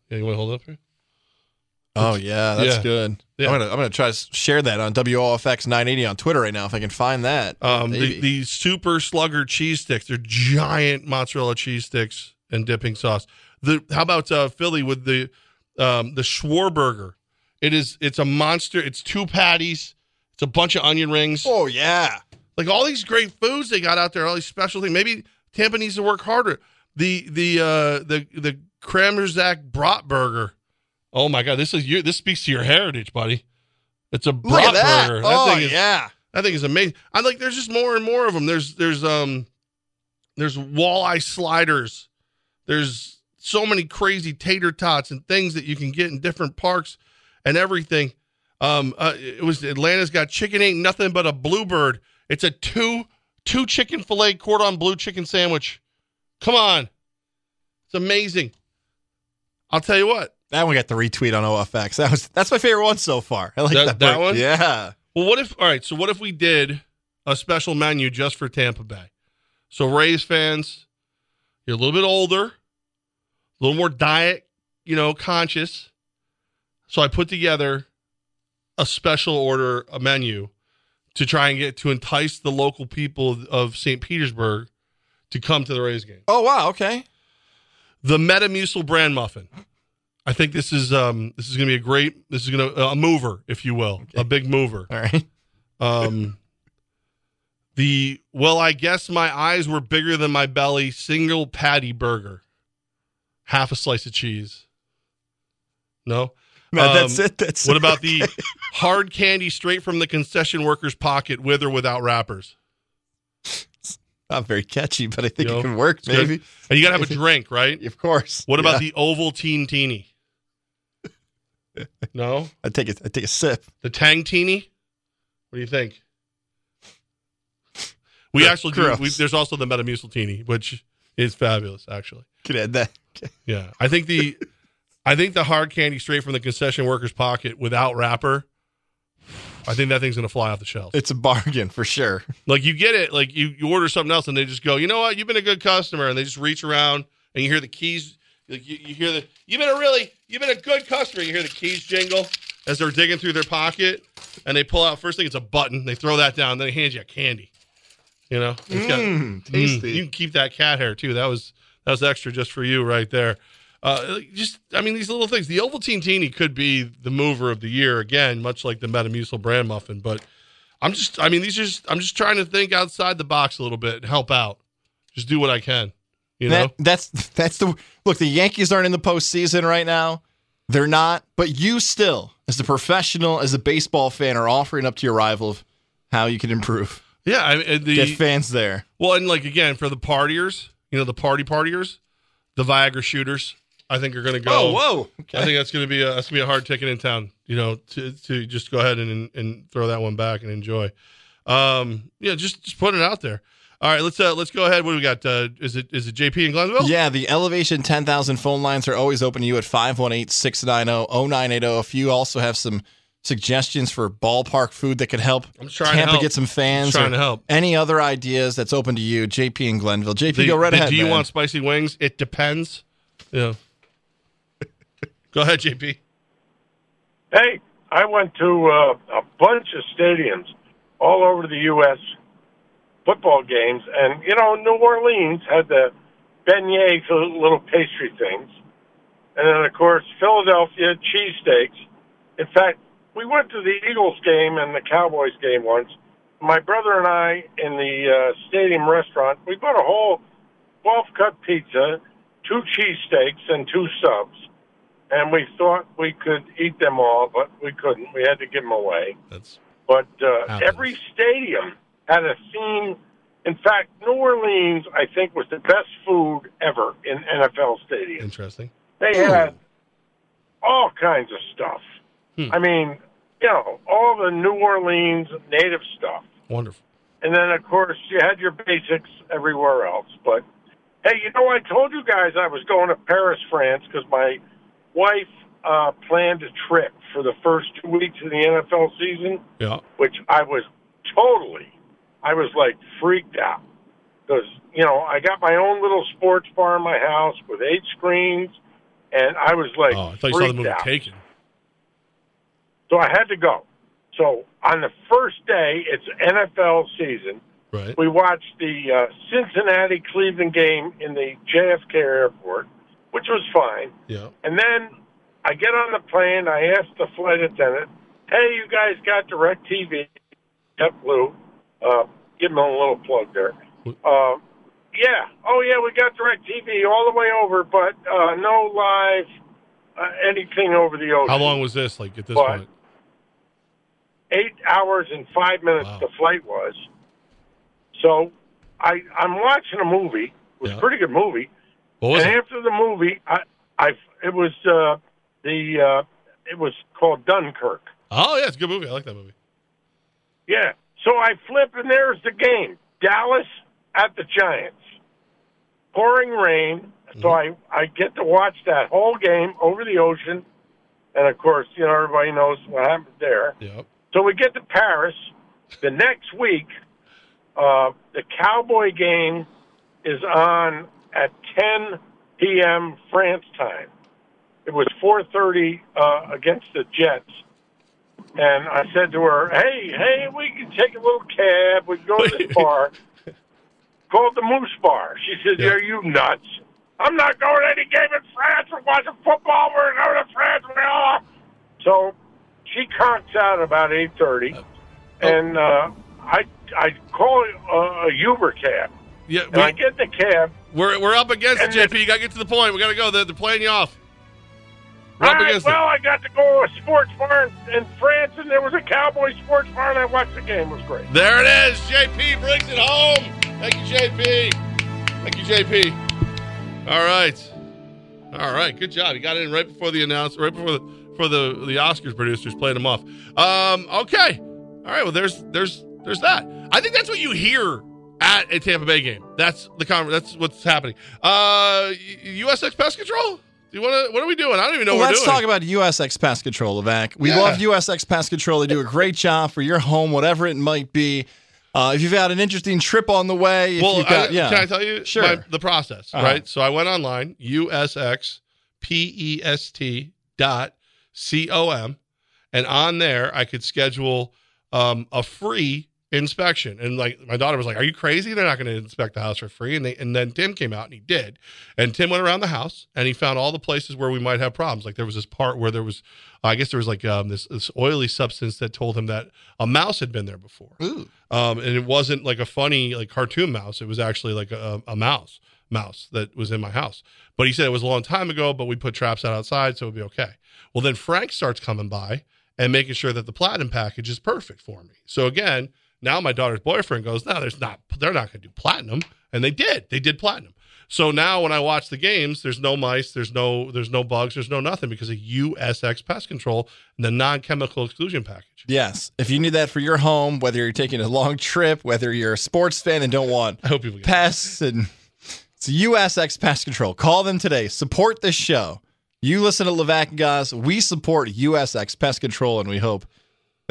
Speaker 4: Yeah, you want to hold it up here?
Speaker 5: Oh yeah, that's
Speaker 4: Yeah.
Speaker 5: good.
Speaker 4: Yeah.
Speaker 5: I'm gonna I'm gonna try to share that on WOFX 980 on Twitter right now if I can find that.
Speaker 4: Um, the, the super slugger cheese sticks. They're giant mozzarella cheese sticks and dipping sauce. The how about uh, Philly with the um, the Schwarberger? It is it's a monster. It's two patties. It's a bunch of onion rings.
Speaker 5: Oh yeah,
Speaker 4: like all these great foods they got out there. All these special things. Maybe Tampa needs to work harder. The the uh, the the Kramersack brat burger. Oh my god, this is your this speaks to your heritage, buddy. It's a brat
Speaker 5: at that.
Speaker 4: burger.
Speaker 5: Oh,
Speaker 4: thing is,
Speaker 5: yeah.
Speaker 4: that thing is amazing. I like. There's just more and more of them. There's there's um there's walleye sliders. There's so many crazy tater tots and things that you can get in different parks and everything. Um, uh, it was Atlanta's got chicken ain't nothing but a bluebird. It's a two two chicken fillet cordon bleu chicken sandwich. Come on, it's amazing. I'll tell you what.
Speaker 5: That one got the retweet on OFX. That was that's my favorite one so far. I like
Speaker 4: That-
Speaker 5: that,
Speaker 4: that one?
Speaker 5: Yeah.
Speaker 4: Well, what if? All right. So what if we did a special menu just for Tampa Bay? So Rays fans, you're a little bit older, a little more diet, you know, conscious. So I put together a special order, a menu to try and get to entice the local people of St. Petersburg to come to the Rays game.
Speaker 5: Oh wow. Okay.
Speaker 4: The Metamucil brand muffin. I think this is um this is going to be a great this is going to a mover if you will a big mover.
Speaker 5: All right.
Speaker 4: Um, the well, I guess my eyes were bigger than my belly. Single patty burger, half a slice of cheese. No,
Speaker 5: No, that's it. That's
Speaker 4: what
Speaker 5: it.
Speaker 4: about the hard candy straight from the concession worker's pocket, with or without wrappers?
Speaker 5: Not very catchy, but I think
Speaker 4: You know,
Speaker 5: it can work,
Speaker 4: it's good.
Speaker 5: maybe.
Speaker 4: And you got to have a drink, right?
Speaker 5: Of course.
Speaker 4: What about
Speaker 5: Yeah.
Speaker 4: the Ovaltine teeny? No,
Speaker 5: I take a I take a sip.
Speaker 4: the tang teeny. What do you think? We actually do. We, there's also the Metamucil teeny, which is fabulous, actually.
Speaker 5: Could add that.
Speaker 4: Yeah, I think the, I think the hard candy straight from the concession worker's pocket without wrapper. I think that thing's gonna fly off the shelves.
Speaker 5: It's a bargain for sure.
Speaker 4: Like you get it, like you, you order something else and they just go, you know what, you've been a good customer, and they just reach around and you hear the keys, like you, you hear the, you've been a really, you've been a good customer. You hear the keys jingle as they're digging through their pocket, and they pull out first thing it's a button. They throw that down, then they hand you a candy. You know, It's got-
Speaker 5: Mm, tasty.
Speaker 4: you can keep that cat hair too. That was that was extra just for you right there. Uh, just, I mean, these little things. The Ovaltine Teeny could be the mover of the year again, much like the Metamucil brand muffin. But I'm just, I mean, these are. Just, I'm just trying to think outside the box a little bit and help out. Just do what I can. You know,
Speaker 5: That, that's that's the look. The Yankees aren't in the postseason right now. They're not, but you still, as a professional, as a baseball fan, are offering up to your rival of how you can improve.
Speaker 4: yeah. I mean, the
Speaker 5: Get fans there.
Speaker 4: well, and like again for the partiers, you know, the party partiers, the Viagra shooters. I think are going to go.
Speaker 5: Oh, whoa. Okay.
Speaker 4: I think that's going to be a that's going to be a hard ticket in town. You know, to to just go ahead and and throw that one back and enjoy. Um, yeah, just just put it out there. All right, let's uh let's go ahead. What do we got? Uh, is it is it JP in Glenville?
Speaker 5: Yeah, the Elevation 10,000 phone lines are always open to you at 518 690 0980. If you also have some suggestions for ballpark food that could help
Speaker 4: I'm trying to
Speaker 5: Tampa
Speaker 4: help.
Speaker 5: get some fans,
Speaker 4: I'm trying to help.
Speaker 5: any other ideas, that's open to you. JP in Glenville. JP,
Speaker 4: The-
Speaker 5: go right
Speaker 4: the
Speaker 5: ahead.
Speaker 4: Do you
Speaker 5: man.
Speaker 4: want spicy wings? It depends. Yeah. Go ahead, JP.
Speaker 15: Hey, I went to uh, a bunch of stadiums all over the U.S. football games, and you know, New Orleans had the beignets, the little pastry things, and then of course Philadelphia cheesesteaks. In fact, we went to the Eagles game and the Cowboys game once. My brother and I in the uh, stadium restaurant, we bought a whole twelve cut pizza, two cheesesteaks, and two subs and we thought we could eat them all, but we couldn't. We had to give them away.
Speaker 4: That's
Speaker 15: but uh, every stadium had a theme. In fact, New Orleans, I think, was the best food ever in NFL stadiums.
Speaker 4: interesting.
Speaker 15: They had all kinds of stuff.
Speaker 4: Hmm.
Speaker 15: I mean, you know, all the New Orleans native stuff.
Speaker 4: Wonderful.
Speaker 15: And then, of course, you had your basics everywhere else. But hey, you know, I told you guys I was going to Paris, France, because my wife uh, planned a trip for the first two weeks of the NFL season,
Speaker 4: Yeah.
Speaker 15: which I was totally, I was like freaked out because you know I got my own little sports bar in my house with eight screens, and I was like
Speaker 4: Oh, I thought you saw the movie
Speaker 15: out.
Speaker 4: Taken.
Speaker 15: So I had to go. So on the first day, it's NFL season.
Speaker 4: Right.
Speaker 15: We watched the uh, Cincinnati Cleveland game in the JFK airport, which was fine.
Speaker 4: Yeah.
Speaker 15: And then I get on the plane. I ask the flight attendant, "Hey, you guys got DirecTV?" JetBlue. Uh, give them a little plug there. Uh, yeah. Oh, yeah. We got DirecTV all the way over, but uh, no live uh, anything over the ocean.
Speaker 4: How long was this? Like at this
Speaker 15: But-
Speaker 4: point?
Speaker 15: eight hours and five minutes the flight was. So I I'm watching a movie. It was a pretty good movie. And
Speaker 4: it?
Speaker 15: after the movie, I I it was uh, the uh, it was called Dunkirk.
Speaker 4: Oh yeah, it's a good movie. I like that movie.
Speaker 15: Yeah. So I flip and there's the game. Dallas at the Giants. Pouring rain. So I, I get to watch that whole game over the ocean. And of course, you know, everybody knows what happened there.
Speaker 4: Yep.
Speaker 15: So we get to Paris. The next week, uh, the Cowboy game is on at 10 p.m. France time. It was 4:30 uh, against the Jets, and I said to her, "Hey, hey, we can take a little cab. We can go to this bar called the Moose Bar." She said,
Speaker 4: Yeah.
Speaker 15: "Are you nuts?" I'm not going to any game in France. We're watching football. We're going to France. We're all. So she conks out about eight thirty, and uh, I I call uh, a Uber cab.
Speaker 4: Yeah,
Speaker 15: and I get the cab.
Speaker 4: We're we're up against it, JP. You got to get to the point. We got to go. They're, they're playing you off. We're
Speaker 15: All right, well, I got to go to a sports bar in, France, and there was a Cowboy sports bar, and I watched the game. It was great.
Speaker 4: There it is. JP brings it home. Thank you, JP. Thank you, JP. All right, all right. Good job. You got in right before the announcement, right before the for the the Oscars producers played them off. Um, okay. All right. Well, there's there's there's that. I think that's what you hear at a Tampa Bay game. That's the con- That's what's happening. Uh, USX Pest Control. Do you want to? What are we doing? I don't even know
Speaker 5: Well,
Speaker 4: what
Speaker 5: let's
Speaker 4: we're doing.
Speaker 5: talk about USX Pest Control, Levack. We
Speaker 4: Yeah.
Speaker 5: love USX Pest Control. They do a great job for your home, whatever it might be. Uh, if you've had an interesting trip on the way, if
Speaker 4: well,
Speaker 5: you've got,
Speaker 4: I-
Speaker 5: yeah.
Speaker 4: can I tell you
Speaker 5: Sure.
Speaker 4: my- the process?
Speaker 5: Uh-huh.
Speaker 4: Right. So I went online, USX P E S T dot C O M, and on there I could schedule um, a free inspection. And like my daughter was like, "Are you crazy? They're not going to inspect the house for free." And they and then Tim came out and he did. And Tim went around the house and he found all the places where we might have problems. Like there was this part where there was, I guess there was like um, this this oily substance that told him that a mouse had been there before. Um, and it wasn't like a funny like cartoon mouse. It was actually like a, a mouse mouse that was in my house. But he said it was a long time ago, but we put traps out outside, so it would be okay. Well, then Frank starts coming by and making sure that the platinum package is perfect for me. So again, now my daughter's boyfriend goes, no, there's not, they're not going to do platinum, and they did. They did platinum. So now when I watch the games, there's no mice, there's no, there's no bugs, there's no nothing because of USX Pest Control and the non-chemical exclusion package.
Speaker 5: Yes. If you need that for your home, whether you're taking a long trip, whether you're a sports fan and don't want
Speaker 4: I hope people get
Speaker 5: pests and it's USX Pest Control. Call them today. Support this show. You listen to Levack and Goz. We support USX Pest Control, and we hope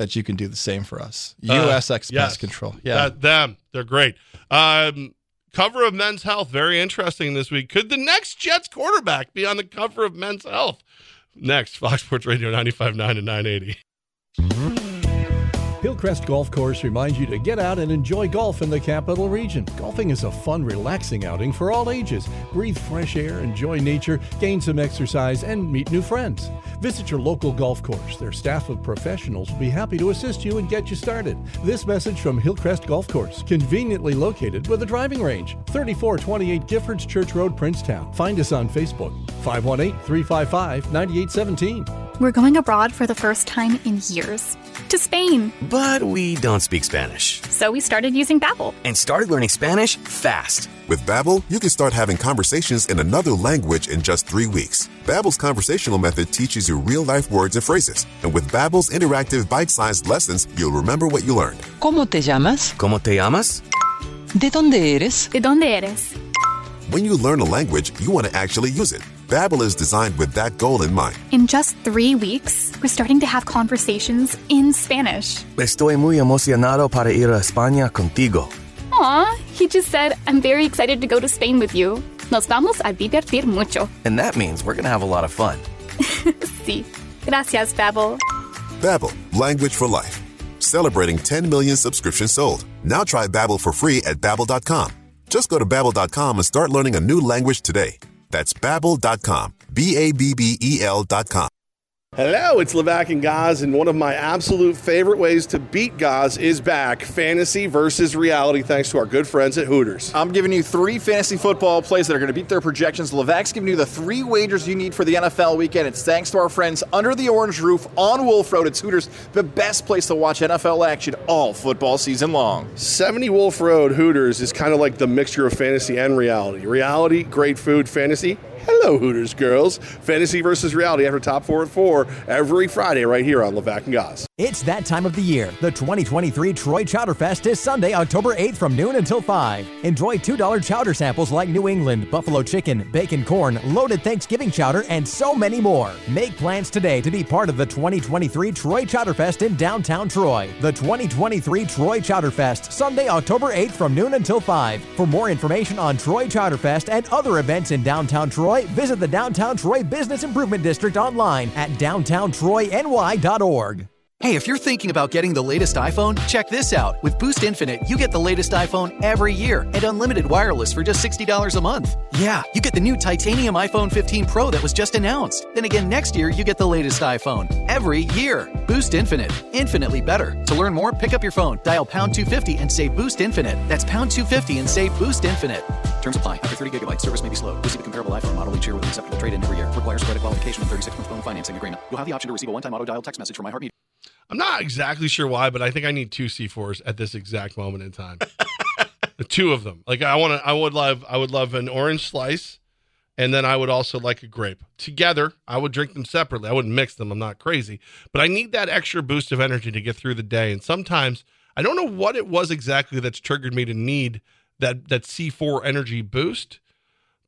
Speaker 5: that you can do the same for us.
Speaker 4: Uh,
Speaker 5: USX
Speaker 4: yes.
Speaker 5: Pest Control. Yeah.
Speaker 4: That- them. They're great. Um, cover of Men's Health. Very interesting this week. Could the next Jets quarterback be on the cover of Men's Health? Next, Fox Sports Radio 95.9 and 980.
Speaker 16: Hillcrest Golf Course reminds you to get out and enjoy golf in the capital region. Golfing is a fun, relaxing outing for all ages. Breathe fresh air, enjoy nature, gain some exercise, and meet new friends. Visit your local golf course. Their staff of professionals will be happy to assist you and get you started. This message from Hillcrest Golf Course, conveniently located with a driving range. 3428 Giffords Church Road, Princetown. Find us on Facebook. 518 355 9817.
Speaker 17: We're going abroad for the first time in years. To Spain.
Speaker 18: But we don't speak Spanish.
Speaker 17: So we started using Babbel.
Speaker 18: And started learning Spanish fast.
Speaker 19: With Babbel, you can start having conversations in another language in just three weeks. Babbel's conversational method teaches you real-life words and phrases. And with Babbel's interactive bite-sized lessons, you'll remember what you learned.
Speaker 20: ¿Cómo te llamas?
Speaker 18: ¿Cómo te llamas?
Speaker 20: ¿De dónde eres?
Speaker 17: ¿De dónde eres?
Speaker 19: When you learn a language, you want to actually use it. Babbel is designed with that goal in mind.
Speaker 17: In just three weeks, we're starting to have conversations in Spanish.
Speaker 18: Estoy muy emocionado para ir a España contigo.
Speaker 17: Aw, he just said, I'm very excited to go to Spain with you. Nos vamos a divertir mucho.
Speaker 18: And that means we're going to have a lot of fun.
Speaker 17: Sí. Gracias, Babbel.
Speaker 19: Babbel, language for life. Celebrating 10 million subscriptions sold. Now try Babbel for free at babbel.com. Just go to babbel.com and start learning a new language today. That's babbel.com. B A B B E L.com.
Speaker 8: Hello, it's Levack and Goz, and one of my absolute favorite ways to beat Goz is back fantasy versus reality, thanks to our good friends at Hooters.
Speaker 5: I'm giving you three fantasy football plays that are going to beat their projections. Levack's giving you the three wagers you need for the NFL weekend. It's thanks to our friends under the orange roof on Wolf Road. It's Hooters, the best place to watch NFL action all football season long.
Speaker 8: 70 Wolf Road Hooters is kind of like the mixture of fantasy and reality. Reality, great food, fantasy. Hello, Hooters girls. Fantasy versus reality after top four and four every Friday right here on Levack and Goz.
Speaker 11: It's that time of the year. The 2023 Troy Chowder Fest is Sunday, October 8th from noon until 5. Enjoy $2 chowder samples like New England, buffalo chicken, bacon corn, loaded Thanksgiving chowder, and so many more. Make plans today to be part of the 2023 Troy Chowder Fest in downtown Troy. The 2023 Troy Chowder Fest, Sunday, October 8th from noon until 5. For more information on Troy Chowder Fest and other events in downtown Troy, visit the Downtown Troy Business Improvement District online at downtowntroyny.org.
Speaker 21: Hey, if you're thinking about getting the latest iPhone, check this out. With Boost Infinite, you get the latest iPhone every year and unlimited wireless for just $60 a month. Yeah, you get the new titanium iPhone 15 Pro that was just announced. Then again, next year, you get the latest iPhone every year. Boost Infinite, infinitely better. To learn more, pick up your phone, dial pound 250 and say Boost Infinite. That's pound 250 and say Boost Infinite. Terms apply. After 30 gigabytes, service may be slow. Receive a comparable iPhone model each year with an acceptable trade-in every year. Requires credit qualification and 36-month loan financing agreement. You'll have the option to receive a one-time auto dial text message from iHeartMedia.
Speaker 4: I'm not exactly sure why, but I think I need two C4s at this exact moment in time. two of them. Like I want to. I would love. I would love an orange slice, and then I would also like a grape together. I would drink them separately. I wouldn't mix them. I'm not crazy, but I need that extra boost of energy to get through the day. And sometimes I don't know what it was exactly that's triggered me to need that that C4 energy boost,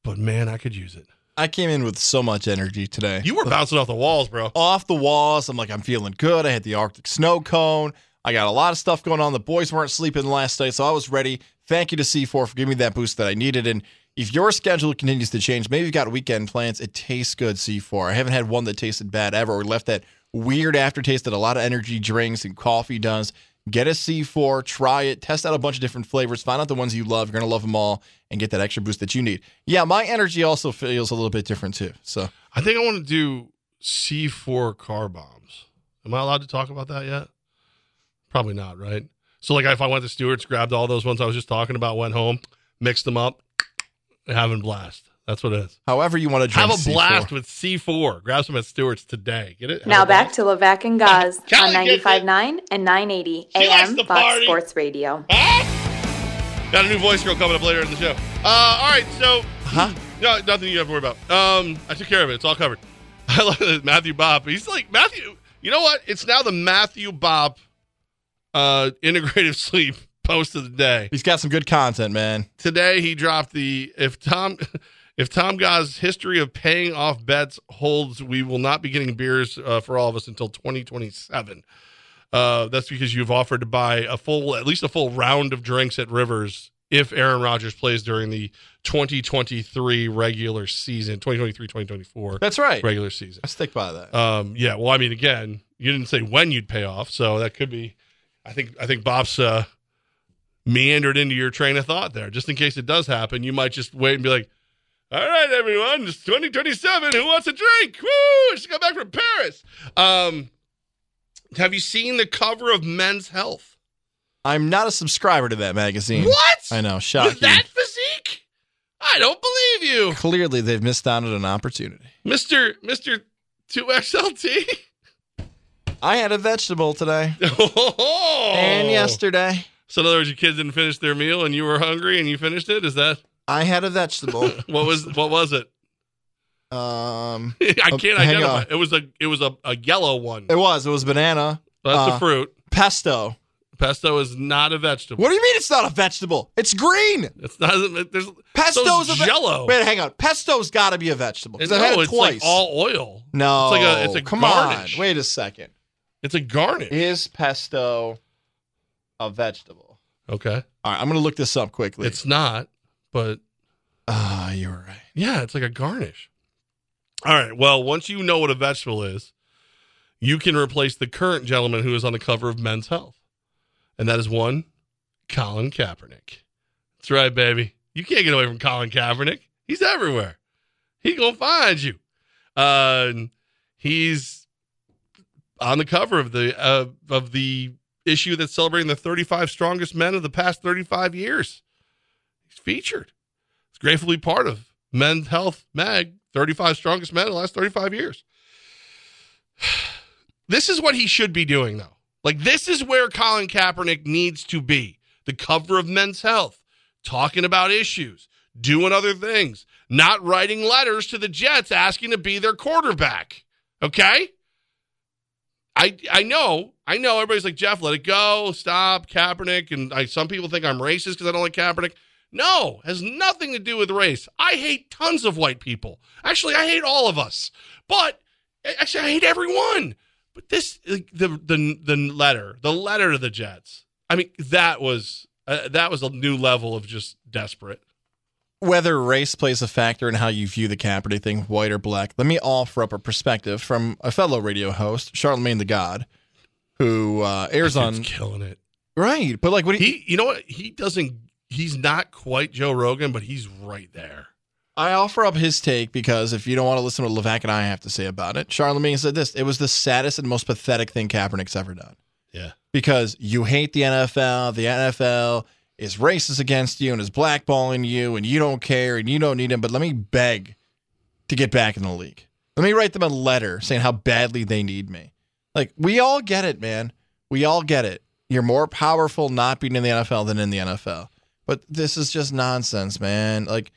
Speaker 4: but man, I could use it.
Speaker 5: I came in with so much energy today.
Speaker 4: You were bouncing off the walls, bro.
Speaker 5: Off the walls. I'm like, I'm feeling good. I had the Arctic snow cone. I got a lot of stuff going on. The boys weren't sleeping last night, so I was ready. Thank you to C4 for giving me that boost that I needed. And if your schedule continues to change, maybe you've got weekend plans, it tastes good, C4. I haven't had one that tasted bad ever or left that weird aftertaste that a lot of energy drinks and coffee does. Get a C4, try it, test out a bunch of different flavors, find out the ones you love. You're going to love them all and get that extra boost that you need. Yeah, my energy also feels a little bit different too. So
Speaker 4: I think I want to do C4 car bombs. Am I allowed to talk about that yet? Probably not, right? So, like, if I went to Stewart's, grabbed all those ones I was just talking about, went home, mixed them up, having blast. That's what it is.
Speaker 5: However, you want to drink
Speaker 4: Have a
Speaker 5: C4.
Speaker 4: blast with C4. Grab some at Stewart's today. Get it?
Speaker 14: Now
Speaker 4: Have a
Speaker 14: back to Levack and Goz
Speaker 4: Kelly
Speaker 14: on
Speaker 4: gets
Speaker 14: 95.9 and 980 AM Fox
Speaker 4: party.
Speaker 14: Sports Radio.
Speaker 4: Got a new voice girl coming up later in the show. Uh, all right, so
Speaker 5: huh?
Speaker 4: No, nothing you have to worry about. Um, I took care of it. It's all covered. I love it. Matthew Bob. He's like Matthew. You know what? It's now the Matthew Bob uh, integrative sleep post of the day.
Speaker 5: He's got some good content, man.
Speaker 4: Today he dropped the if Tom if Tom Goz's history of paying off bets holds, we will not be getting beers uh, for all of us until 2027. Uh, that's because you've offered to buy a full, at least a full round of drinks at Rivers if Aaron Rodgers plays during the 2023 regular season, 2023 2024.
Speaker 5: That's right.
Speaker 4: Regular season.
Speaker 5: I stick by that.
Speaker 4: Um, yeah. Well, I mean, again, you didn't say when you'd pay off, so that could be. I think I think Bob's uh, meandered into your train of thought there. Just in case it does happen, you might just wait and be like, "All right, everyone, it's 2027. Who wants a drink? Woo! I just got back from Paris." Um, have you seen the cover of Men's Health?
Speaker 5: I'm not a subscriber to that magazine.
Speaker 4: What?
Speaker 5: I know. Shocking.
Speaker 4: With that physique? I don't believe you,
Speaker 5: Clearly, they've missed out on an opportunity.
Speaker 4: Mister Mister Two XLT.
Speaker 5: I had a vegetable today
Speaker 4: Oh.
Speaker 5: and yesterday.
Speaker 4: So in other words, your kids didn't finish their meal, and you were hungry, and you finished it. Is that
Speaker 5: I had a vegetable.
Speaker 4: what was what was it?
Speaker 5: um,
Speaker 4: I
Speaker 5: oh,
Speaker 4: can't identify.
Speaker 5: on.
Speaker 4: It was a it was a, a yellow one.
Speaker 5: It was. It was banana.
Speaker 4: That's
Speaker 5: Uh,
Speaker 4: a fruit.
Speaker 5: Pesto.
Speaker 4: Pesto is not a vegetable.
Speaker 5: What do you mean it's not a vegetable? It's green.
Speaker 4: It's not. There's
Speaker 5: Pesto's a ve-
Speaker 4: Jello.
Speaker 5: Wait, hang on. Pesto's got to be a vegetable.
Speaker 4: no,
Speaker 5: I've had it
Speaker 4: it's
Speaker 5: twice.
Speaker 4: like all oil.
Speaker 5: no,
Speaker 4: it's like a it's a
Speaker 5: come
Speaker 4: garnish.
Speaker 5: on. Wait a second.
Speaker 4: It's a garnish.
Speaker 5: Is pesto a vegetable?
Speaker 4: Okay,
Speaker 5: All right, I'm going to look this up quickly.
Speaker 4: it's not, but
Speaker 5: ah, you were right.
Speaker 4: yeah, it's like a garnish. All right. Well, once you know what a vegetable is, you can replace the current gentleman who is on the cover of Men's Health, and that is one Colin Kaepernick. That's right, baby. You can't get away from Colin Kaepernick. He's everywhere. He gonna find you. Uh, he's on the cover of the uh, of the issue that's celebrating the 35 strongest men of the past 35 years. Featured. It's gratefully part of Men's Health Mag, 35 strongest men in the last 35 years. This is what he should be doing, though. Like, this is where Colin Kaepernick needs to be the cover of Men's Health, talking about issues, doing other things, not writing letters to the Jets asking to be their quarterback. Okay? I I know, I know everybody's like, Jeff, let it go, stop, Kaepernick. And I, some people think I'm racist because I don't like Kaepernick. No, has nothing to do with race. I hate tons of white people. Actually, I hate all of us. But actually, I hate everyone. But this, the the the letter, the letter to the Jets. I mean, that was uh, that was a new level of just desperate.
Speaker 5: Whether race plays a factor in how you view the Kaepernick thing, white or black, let me offer up a perspective from a fellow radio host, Charlemagne the God, who uh, airs on
Speaker 4: killing it.
Speaker 5: right. But like, what he,
Speaker 4: He, you know what? He doesn't. He's not quite Joe Rogan, but he's right there.
Speaker 5: I offer up his take because if you don't want to listen to what Levack and I have to say about it, Charlemagne said this: it was the saddest and most pathetic thing Kaepernick's ever done.
Speaker 4: Yeah.
Speaker 5: because you hate the NFL. The NFL is racist against you and is blackballing you, and you don't care and you don't need him. But let me beg to get back in the league. Let me write them a letter saying how badly they need me. Like, we all get it, man. We all get it. You're more powerful not being in the NFL than in the NFL. But this is just nonsense, man. Like,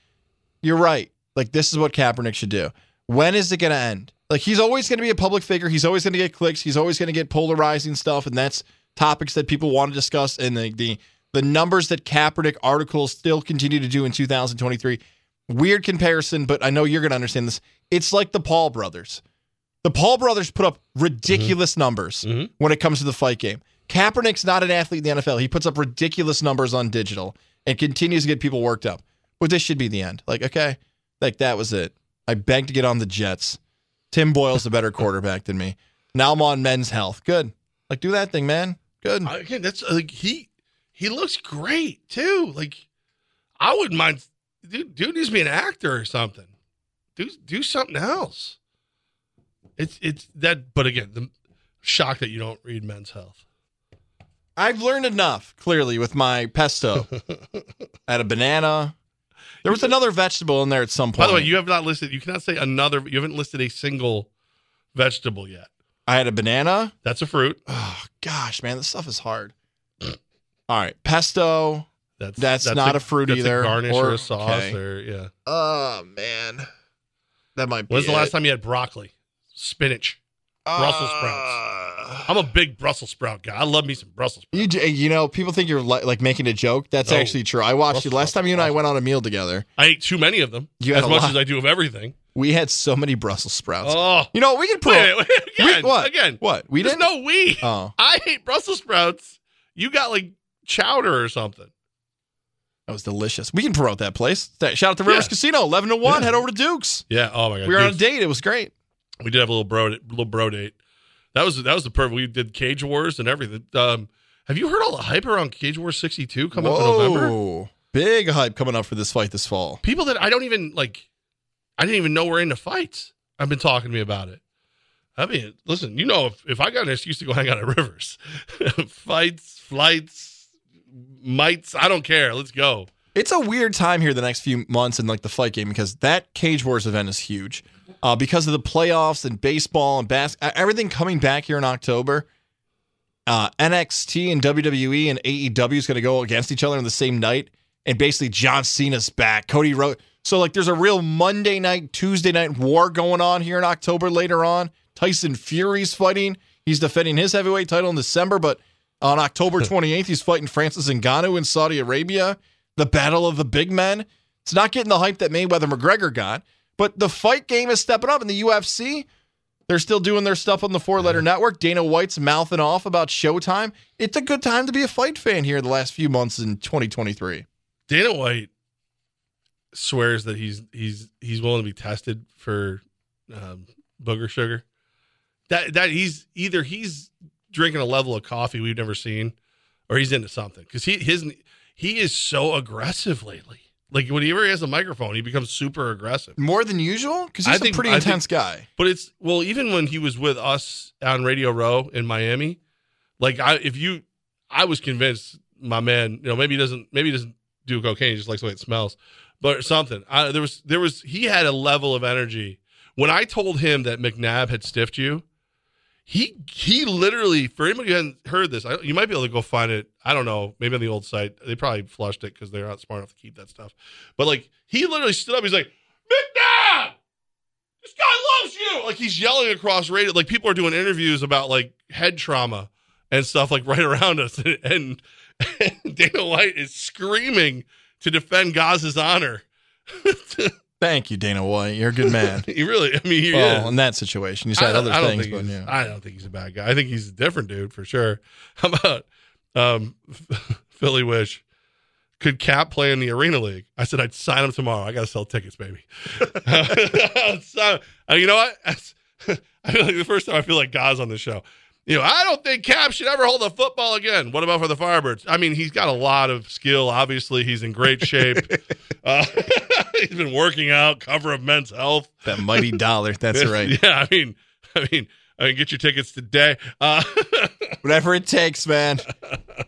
Speaker 5: you're right. Like, this is what Kaepernick should do. When is it going to end? Like, he's always going to be a public figure. He's always going to get clicks. He's always going to get polarizing stuff. And that's topics that people want to discuss. And the, the, the numbers that Kaepernick articles still continue to do in 2023. Weird comparison, but I know you're going to understand this. It's like the Paul brothers. The Paul brothers put up ridiculous mm-hmm. numbers mm-hmm. when it comes to the fight game. Kaepernick's not an athlete in the NFL. He puts up ridiculous numbers on digital and continues to get people worked up. But this should be the end. Like, okay, like that was it. I begged to get on the Jets. Tim Boyle's a better quarterback than me. Now I'm on men's health. Good. Like, do that thing, man. Good.
Speaker 4: Again, that's like he he looks great too. Like I wouldn't mind. Dude, dude needs to be an actor or something. Do do something else. It's it's that. But again, the shock that you don't read Men's Health.
Speaker 5: I've learned enough, clearly, with my pesto. I had a banana. There was another vegetable in there at some point.
Speaker 4: By the way, you have not listed. You cannot say another. You haven't listed a single vegetable yet.
Speaker 5: I had a banana.
Speaker 4: That's a fruit.
Speaker 5: Oh gosh, man, this stuff is hard. All right, pesto.
Speaker 4: That's
Speaker 5: That's, not a, fruit
Speaker 4: that's
Speaker 5: either.
Speaker 4: A garnish or, a sauce
Speaker 5: okay.
Speaker 4: or yeah.
Speaker 5: Oh man, that might be.
Speaker 4: When's the last time you had broccoli, spinach, Brussels
Speaker 5: Uh,
Speaker 4: sprouts? I'm a big Brussels sprout guy. I love me some Brussels sprouts.
Speaker 5: You, j- you know, people think you're li- like making a joke. That's
Speaker 4: No.
Speaker 5: actually true. I watched
Speaker 4: Brussels
Speaker 5: you last time you and I went on a meal together.
Speaker 4: I ate too many of them.
Speaker 5: You
Speaker 4: as much
Speaker 5: lot.
Speaker 4: as I do of everything.
Speaker 5: We had so many Brussels sprouts.
Speaker 4: Oh,
Speaker 5: You know, we can prove.
Speaker 4: wait, wait, again,
Speaker 5: We- what?
Speaker 4: again?
Speaker 5: What? We
Speaker 4: There's
Speaker 5: didn't?
Speaker 4: no we.
Speaker 5: Oh.
Speaker 4: I hate Brussels sprouts. You got like chowder or something.
Speaker 5: That was delicious. We can promote that place. Shout out to Rivers
Speaker 4: Yeah.
Speaker 5: Casino, eleven to one.
Speaker 4: Yeah.
Speaker 5: Head over to Duke's.
Speaker 4: Yeah. Oh my god.
Speaker 5: We were on a date. It was great.
Speaker 4: We did have a little bro little bro date. That was that was the perfect. We did Cage Wars and everything. Um, have you heard all the hype around Cage Wars 62 coming up in November?
Speaker 5: Whoa. Big hype coming up for this fight this fall.
Speaker 4: People that I don't even like, I didn't even know were into fights. I've been talking to me about it. I mean, listen, you know, if, if I got an excuse to go hang out at Rivers, fights, flights, mites, I don't care. Let's go.
Speaker 5: It's a weird time here the next few months in like the fight game because that Cage Wars event is huge. Uh, because of the playoffs and baseball and bas- everything coming back here in October. Uh, NXT and WWE and AEW is going to go against each other on the same night, and basically John Cena's back. Cody Rhodes. So like, there's a real Monday night, Tuesday night war going on here in October. Later on, Tyson Fury's fighting. He's defending his heavyweight title in December, but on October 28th, he's fighting Francis Ngannou in Saudi Arabia. The battle of the big men. It's not getting the hype that Mayweather McGregor got, but the fight game is stepping up in the UFC. They're still doing their stuff on the four letter network. Dana White's mouthing off about Showtime. It's a good time to be a fight fan here the last few months in 2023.
Speaker 4: Dana White swears that he's he's he's willing to be tested for um, booger sugar. That that he's either he's drinking a level of coffee we've never seen, or he's into something because he his he is so aggressive lately. Like whenever he has a microphone, he becomes super aggressive.
Speaker 5: More than usual? Because he's
Speaker 4: I think-
Speaker 5: a pretty
Speaker 4: I think-
Speaker 5: intense guy.
Speaker 4: But it's well, even when he was with us on Radio Row in Miami, like I if you I was convinced my man, you know, maybe he doesn't maybe he doesn't do cocaine, he just likes the way it smells. But something. I, there was there was he had a level of energy. When I told him that McNabb had stiffed you, he he literally for anybody who hadn't heard this, I, you might be able to go find it. I don't know, maybe on the old site. They probably flushed it because they're not smart enough to keep that stuff. But like he literally stood up. He's like, McNabb, this guy loves you. Like he's yelling across radio. Like people are doing interviews about like head trauma and stuff like right around us, and, and, Dana White is screaming to defend Goz's honor.
Speaker 5: Thank you, Dana White. You're a good man.
Speaker 4: he really, I mean, he
Speaker 5: well,
Speaker 4: is.
Speaker 5: in that situation, you said other things, but yeah.
Speaker 4: I don't think he's a bad guy. I think he's a different dude for sure. How about um, Philly Wish? Could Cap play in the Arena League? I said I'd sign him tomorrow. I got to sell tickets, baby. so, uh, you know what? I feel like the first time I feel like God's on the show. You know, I don't think Cap should ever hold a football again. What about for the Firebirds? I mean, he's got a lot of skill. Obviously, he's in great shape. uh, he's been working out, cover of Men's Health.
Speaker 5: That mighty dollar. That's right.
Speaker 4: Yeah, I mean, I mean, I mean, get your tickets today. Uh,
Speaker 5: Whatever it takes, man.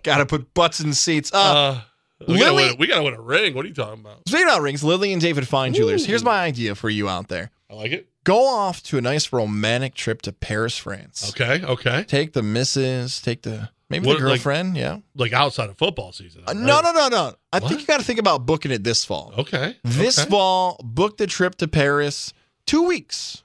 Speaker 5: Got to put butts in seats. Uh,
Speaker 4: uh, we, gotta
Speaker 5: Lily-
Speaker 4: win, we gotta win a ring. What are you talking about?
Speaker 5: Speaking of rings, Lily and David Fine Jewelers. Here's my idea for you out there.
Speaker 4: I like it.
Speaker 5: Go off to a nice romantic trip to Paris, France.
Speaker 4: Okay, okay.
Speaker 5: Take the missus, take the maybe
Speaker 4: What,
Speaker 5: the
Speaker 4: like-
Speaker 5: girlfriend. yeah.
Speaker 4: Like outside of football season.
Speaker 5: Uh, no, no, no, no. I think you got to think about booking it this fall.
Speaker 4: Okay.
Speaker 5: This
Speaker 4: okay.
Speaker 5: fall, book the trip to Paris. Two weeks.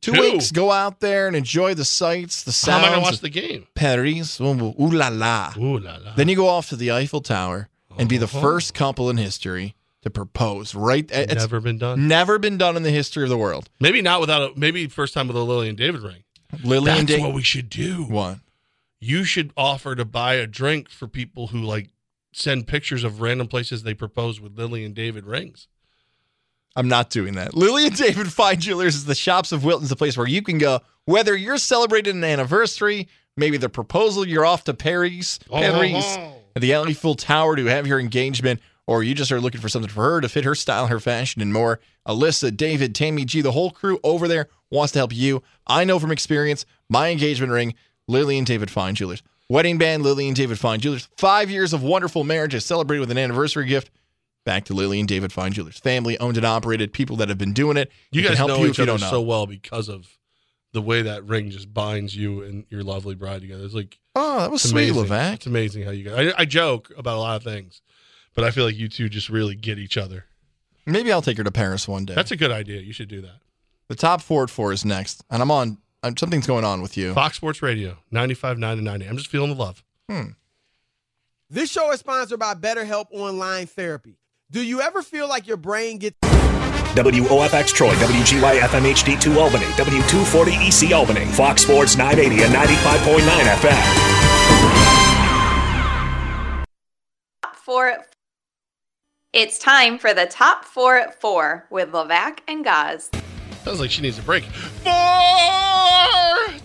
Speaker 5: Two,
Speaker 4: Two.
Speaker 5: weeks. Go out there and enjoy the sights, the
Speaker 4: How am I gonna watch
Speaker 5: of
Speaker 4: the game?
Speaker 5: Paris. Ooh, ooh la la.
Speaker 4: Ooh la la.
Speaker 5: Then you go off to the Eiffel Tower and be the
Speaker 4: Oh.
Speaker 5: first couple in history to propose. Right? It's
Speaker 4: Never been done.
Speaker 5: never been done in the history of the world.
Speaker 4: Maybe not without a maybe first time with a Lily and David ring.
Speaker 5: Lily
Speaker 4: That's
Speaker 5: and David.
Speaker 4: what we should do.
Speaker 5: What?
Speaker 4: You should offer to buy a drink for people who like send pictures of random places they propose with Lily and David rings.
Speaker 5: I'm not doing that. Lily and David Fine Jewelers is the shops of Wilton's, the place where you can go, whether you're celebrating an anniversary, maybe the proposal, you're off to Paris, oh, Paris,
Speaker 4: Oh.
Speaker 5: at the Eiffel Tower to have your engagement, or you just are looking for something for her to fit her style, her fashion, and more. Alyssa, David, Tammy G, the whole crew over there wants to help you. I know from experience, my engagement ring, Lily and David Fine Jewelers. Wedding band, Lily and David Fine Jewelers. Five years of wonderful marriages celebrated with an anniversary gift. Back to Lily and David Fine Jewelers. Family owned and operated, people that have been doing it.
Speaker 4: You
Speaker 5: It
Speaker 4: guys
Speaker 5: help
Speaker 4: know
Speaker 5: you
Speaker 4: each
Speaker 5: if you
Speaker 4: other
Speaker 5: don't know.
Speaker 4: so well because of the way that ring just binds you and your lovely bride together. It's like
Speaker 5: Oh, that was sweet,
Speaker 4: amazing.
Speaker 5: Levack.
Speaker 4: It's amazing how you guys. I, I joke about a lot of things, but I feel like you two just really get each other.
Speaker 5: Maybe I'll take her to Paris one day.
Speaker 4: That's a good idea. You should do that.
Speaker 5: the top four at four is next, and I'm on. I'm, something's going on with you.
Speaker 4: Fox Sports Radio, 95, 9 and 90. I'm just feeling the love.
Speaker 5: Hmm.
Speaker 22: This show is sponsored by BetterHelp Online Therapy. Do you ever feel like your brain gets
Speaker 3: WOFX Troy, WGY FM HD2 Albany, W240 EC Albany, Fox Sports 980 and 95.9 FM.
Speaker 14: Top four. At- It's time for the top four at four with Levack and Goz.
Speaker 4: Sounds like she needs a break. Four!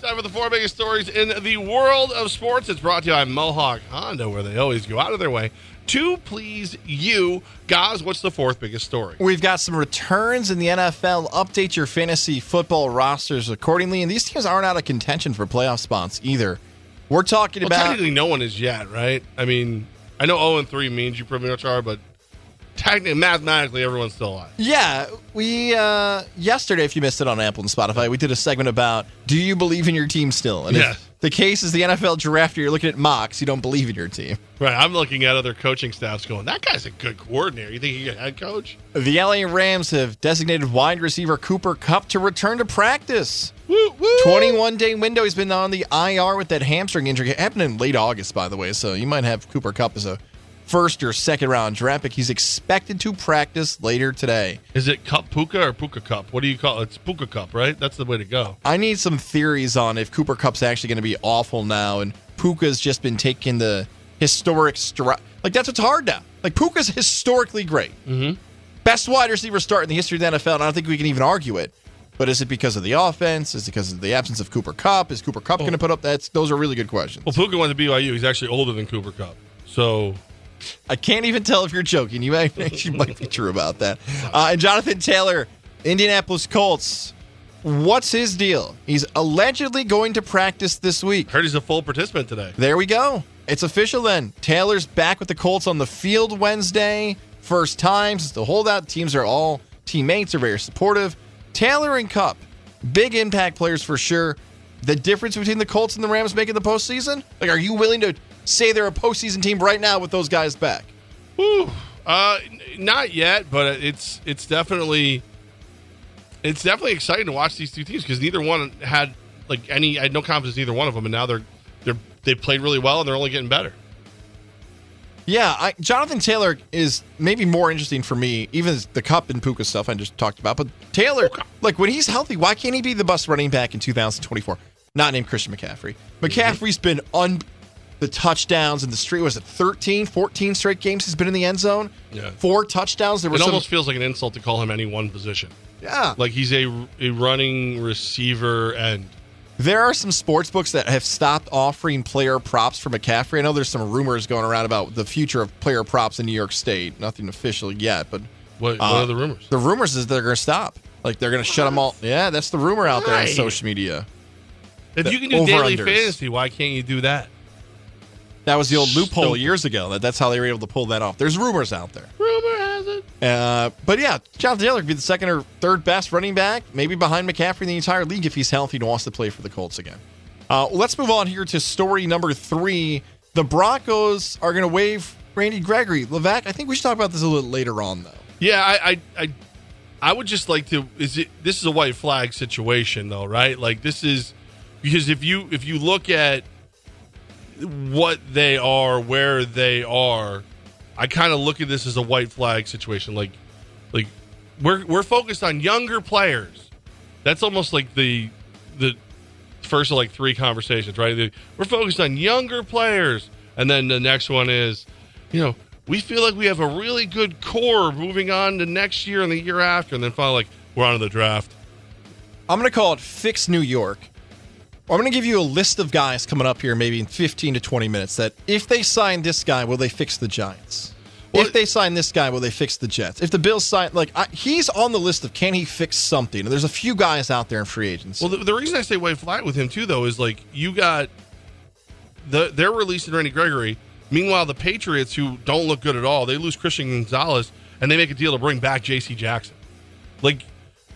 Speaker 4: Time for the four biggest stories in the world of sports. It's brought to you by Mohawk Honda, where they always go out of their way to please you. Guys, what's the fourth biggest story?
Speaker 5: We've got some returns in the NFL. Update your fantasy football rosters accordingly, and these teams aren't out of contention for playoff spots either. We're talking
Speaker 4: Well,
Speaker 5: about
Speaker 4: technically, no one is yet, right? I mean, I know 0 and 3 means you pretty much are, but technically, mathematically, everyone's still alive.
Speaker 5: Yeah, we uh yesterday, if you missed it on Apple and Spotify, we did a segment about do you believe in your team still? And
Speaker 4: Yes.
Speaker 5: if the case is the NFL draft, you're looking at mocks, you don't believe in your team.
Speaker 4: Right. I'm looking at other coaching staffs going, that guy's a good coordinator. You think he a head coach?
Speaker 5: The LA Rams have designated wide receiver Cooper Kupp to return to practice. Woo, woo. 21 day window. He's been on the IR with that hamstring injury. It happened in late August, by the way. So you might have Cooper Kupp as a first or second round draft pick. He's expected to practice later today.
Speaker 4: Is it Kupp Puka or Puka Kupp? What do you call it? It's Puka Kupp, right? That's the way to go.
Speaker 5: I need some theories on if Cooper Kupp's actually going to be awful now and Puka's just been taking the historic stride. Like, that's what's hard now. Like, Puka's historically great.
Speaker 4: Mm-hmm.
Speaker 5: Best wide receiver start in the history of the NFL, and I don't think we can even argue it. But is it because of the offense? Is it because of the absence of Cooper Kupp? Is Cooper Kupp going to put up? That's those are really good questions.
Speaker 4: Well, Puka went to BYU. He's actually older than Cooper Kupp. So
Speaker 5: I can't even tell if you're joking. You actually might be true about that. Uh, and Jonathan Taylor, Indianapolis Colts. What's his deal? He's allegedly going to practice this week.
Speaker 4: heard he's a full participant today.
Speaker 5: There we go. It's official then. Taylor's back with the Colts on the field Wednesday. First time since the holdout. Teams are all teammates, are very supportive. Taylor and Kupp, big impact players for sure. The difference between the Colts and the Rams making the postseason? Like, are you willing to say they're a postseason team right now with those guys back?
Speaker 4: Whew. Uh, not yet, but it's it's definitely it's definitely exciting to watch these two teams because neither one had like any. I had no confidence in either one of them, and now they're they're they played really well and they're only getting better.
Speaker 5: Yeah, I, Jonathan Taylor is maybe more interesting for me, even the Kupp and Puka stuff I just talked about. But Taylor, like when he's healthy, why can't he be the best running back in 2024? Not named Christian McCaffrey. McCaffrey's been on the touchdowns in the street. Was it 13, 14 straight games he's been in the end zone?
Speaker 4: Yeah.
Speaker 5: Four touchdowns. There
Speaker 4: It
Speaker 5: was some,
Speaker 4: almost feels like an insult to call him any one position.
Speaker 5: yeah.
Speaker 4: Like he's a a running receiver and
Speaker 5: There are some sports books that have stopped offering player props for McCaffrey. I know there's some rumors going around about the future of player props in New York State. Nothing official yet, but
Speaker 4: What, what
Speaker 5: Uh,
Speaker 4: are the rumors?
Speaker 5: the rumors is they're going to stop. Like they're going to shut them all. Yeah, that's the rumor out there on social media.
Speaker 4: If
Speaker 5: The
Speaker 4: you can do daily fantasy, why can't you do that?
Speaker 5: That was the old loophole years ago. That that's how they were able to pull that off. There's rumors out there.
Speaker 4: Rumor has it.
Speaker 5: Uh, but yeah, Jonathan Taylor could be the second or third best running back, maybe behind McCaffrey in the entire league if he's healthy and wants to play for the Colts again. Uh, let's move on here to story number three. The Broncos are going to waive Randy Gregory. Levack, I think we should talk about this a little later on, though.
Speaker 4: Yeah, I, I, I, I would just like to. Is it? This is a white flag situation, though, right? Like this is because if you if you look at what they are, where they are, I kind of look at this as a white flag situation. Like, like we're we're focused on younger players. That's almost like the the first of like three conversations, right? We're focused on younger players, and then the next one is, you know, we feel like we have a really good core moving on to next year and the year after, and then finally, like we're on to the draft.
Speaker 5: I'm to call it Fix New York. I'm going to give you a list of guys coming up here, maybe in 15 to 20 minutes, that if they sign this guy, will they fix the Giants? if they sign this guy, will they fix the Jets? If the Bills sign, like, I, he's on the list of can he fix something? And there's a few guys out there in free agency.
Speaker 4: Well, the, the reason I say white flag with him too, though, is like you got the they're releasing Randy Gregory. Meanwhile, the Patriots, who don't look good at all, they lose Christian Gonzalez, and they make a deal to bring back J.C. Jackson. Like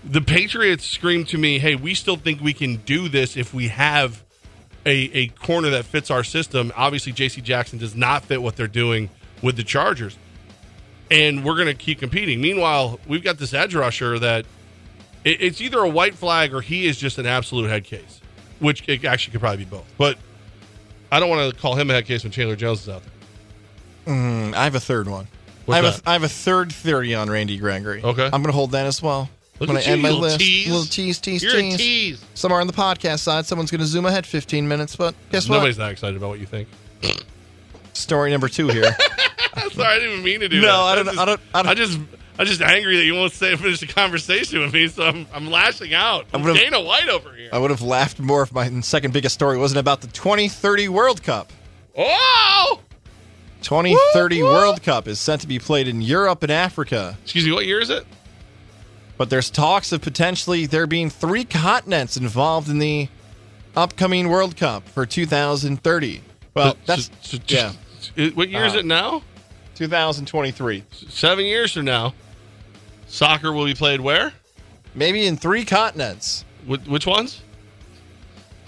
Speaker 4: the Patriots scream to me, "Hey, we still think we can do this if we have a a corner that fits our system." Obviously, J.C. Jackson does not fit what they're doing with the Chargers, and we're going to keep competing. Meanwhile, we've got this edge rusher that it, it's either a white flag or he is just an absolute head case, which it actually could probably be both. But I don't want to call him a head case when Chandler Jones is out there.
Speaker 5: Mm, I have a third one.
Speaker 4: What's
Speaker 5: I have, a, I have a third theory on Randy Gregory.
Speaker 4: Okay.
Speaker 5: I'm going to hold that as well.
Speaker 4: Look
Speaker 5: I'm
Speaker 4: at
Speaker 5: going to end
Speaker 4: you,
Speaker 5: my
Speaker 4: little
Speaker 5: list.
Speaker 4: tease.
Speaker 5: Little tease, tease,
Speaker 4: You're a
Speaker 5: tease.
Speaker 4: tease.
Speaker 5: Somewhere on the podcast side, someone's going to zoom ahead 15 minutes, but guess what?
Speaker 4: Nobody's that excited about what you think.
Speaker 5: Story number two here.
Speaker 4: Sorry, I didn't even mean to do
Speaker 5: No,
Speaker 4: that.
Speaker 5: I don't-
Speaker 4: That's
Speaker 5: I don't- I don't-
Speaker 4: I just, I'm just angry that you won't stay finish the conversation with me, so I'm, I'm lashing out. I'm
Speaker 5: I would've-
Speaker 4: Dana White over here.
Speaker 5: I would have laughed more if my second biggest story wasn't about the 2030 World Cup.
Speaker 4: Oh!
Speaker 5: 2030 World Cup is set to be played in Europe and Africa.
Speaker 4: Excuse me, what year is it?
Speaker 5: But there's talks of potentially there being three continents involved in the upcoming World Cup for 2030. Well,
Speaker 4: So-
Speaker 5: that's
Speaker 4: so- so-
Speaker 5: yeah,
Speaker 4: What year is
Speaker 5: Uh,
Speaker 4: it now?
Speaker 5: 2023.
Speaker 4: Seven years from now, soccer will be played where?
Speaker 5: Maybe in three continents:
Speaker 4: Wh- which ones?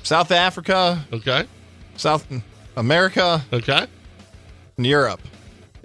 Speaker 5: South Africa,
Speaker 4: Okay.
Speaker 5: South America,
Speaker 4: Okay.
Speaker 5: and Europe.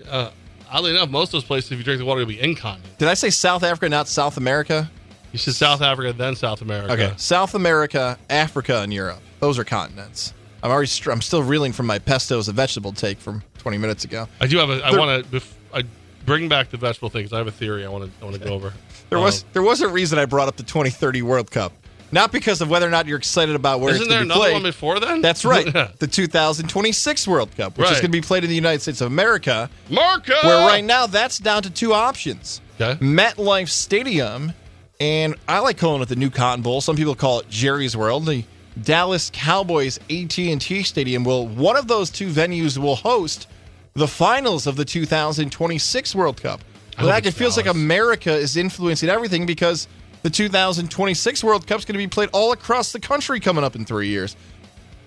Speaker 4: Uh, oddly enough, most of those places, if you drink the water, will be incontinent.
Speaker 5: Did I say South Africa, not South America?
Speaker 4: You said South Africa, then South America.
Speaker 5: Okay, South America, Africa, and Europe. Those are continents. I'm already. Str- I'm still reeling from my pesto as a vegetable take from 20 minutes ago.
Speaker 4: I do have a. I want to. I bring back the vegetable things. I have a theory. I want to. I want to go over.
Speaker 5: There was
Speaker 4: Um,
Speaker 5: there was a reason I brought up the 2030 World Cup, not because of whether or not you're excited about where
Speaker 4: Isn't
Speaker 5: it's
Speaker 4: there
Speaker 5: going to be
Speaker 4: another one before then?
Speaker 5: That's right, the 2026 World Cup, which is going to be played in the United States of America.
Speaker 4: Marco.
Speaker 5: Where right now that's down to two options:
Speaker 4: Okay.
Speaker 5: MetLife Stadium, and I like calling it the New Cotton Bowl. Some people call it Jerry's World. The Dallas Cowboys AT&T Stadium will one of those two venues will host the finals of the 2026 World Cup.
Speaker 4: Hope
Speaker 5: Like, it feels like America is influencing everything because the 2026 World Cup is going to be played all across the country coming up in three years.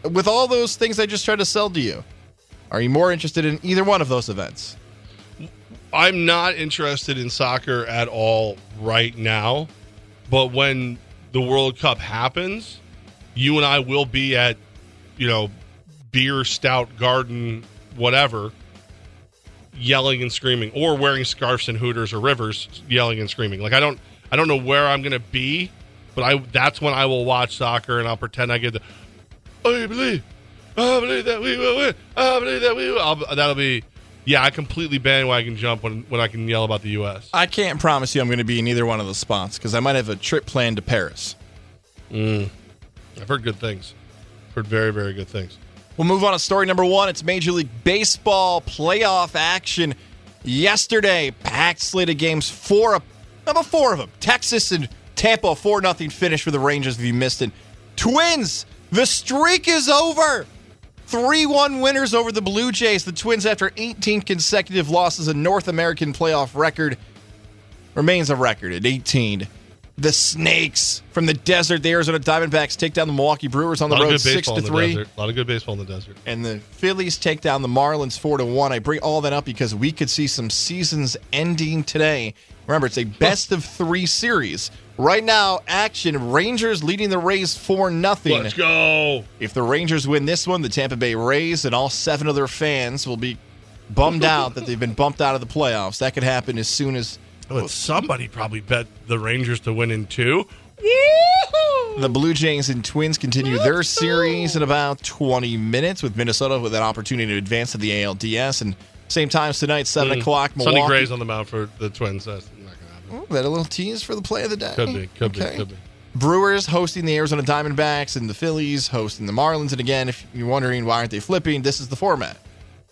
Speaker 5: With all those things I just tried to sell to you, are you more interested in either one of those events?
Speaker 4: I'm not interested in soccer at all right now, but when the World Cup happens, you and I will be at, you know, beer, stout, garden, whatever, yelling and screaming, or wearing scarves and hooters or rivers, yelling and screaming. Like I don't, I don't know where I'm going to be, but I that's when I will watch soccer and I'll pretend I get the. I believe, I believe that we will win. I believe that we will. I'll, that'll be. Yeah, I completely bandwagon jump when, when I can yell about the U.S.
Speaker 5: I can't promise you I'm going to be in either one of the spots because I might have a trip planned to Paris.
Speaker 4: Mm. I've heard good things. Heard very, very good things.
Speaker 5: We'll move on to story number one. It's Major League Baseball playoff action. Yesterday, packed slate of games. Four, about four of them. Texas and Tampa, four nothing finish for the Rangers. If you missed it, Twins The streak is over. 3 1 winners over the Blue Jays. The Twins, after 18 consecutive losses, a North American playoff record, remains a record at 18. The Snakes from the desert, the Arizona Diamondbacks take down the Milwaukee Brewers on the road 6 to 3.
Speaker 4: desert. A lot of good baseball in the desert.
Speaker 5: And the Phillies take down the Marlins 4 to 1. I bring all that up because we could see some seasons ending today. Remember, it's a best of 3 series. Right now, action Rangers leading the Rays 4 nothing.
Speaker 4: Let's go.
Speaker 5: If the Rangers win this one, the Tampa Bay Rays and all seven of their fans will be bummed out that they've been bumped out of the playoffs. That could happen as soon as
Speaker 4: But somebody probably bet the Rangers to win in two.
Speaker 5: The Blue Jays and Twins continue their series in about 20 minutes with Minnesota with an opportunity to advance to the ALDS. And same times tonight, 7
Speaker 4: Mm.
Speaker 5: o'clock, Milwaukee.
Speaker 4: Sonny Gray's on the mound for the Twins. That's not gonna happen.
Speaker 5: Ooh, that a little tease for the play of the day?
Speaker 4: Could be. Could
Speaker 5: Okay.
Speaker 4: be. Could be.
Speaker 5: Brewers hosting the Arizona Diamondbacks and the Phillies hosting the Marlins. And again, if you're wondering why aren't they flipping, this is the format.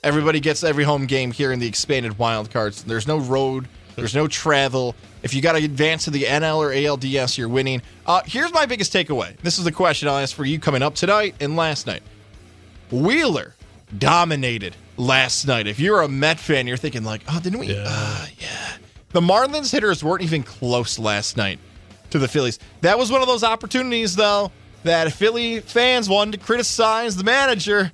Speaker 5: Everybody gets every home game here in the expanded wild cards. There's no road, there's no travel. If you got to advance to the NL or ALDS, you're winning. Uh, here's my biggest takeaway. This is the question I'll ask for you coming up tonight and last night. Wheeler dominated last night. If you're a Met fan, you're thinking like, oh, didn't we? Yeah. Uh, yeah. The Marlins hitters weren't even close last night to the Phillies. That was one of those opportunities, though, that Philly fans wanted to criticize the manager.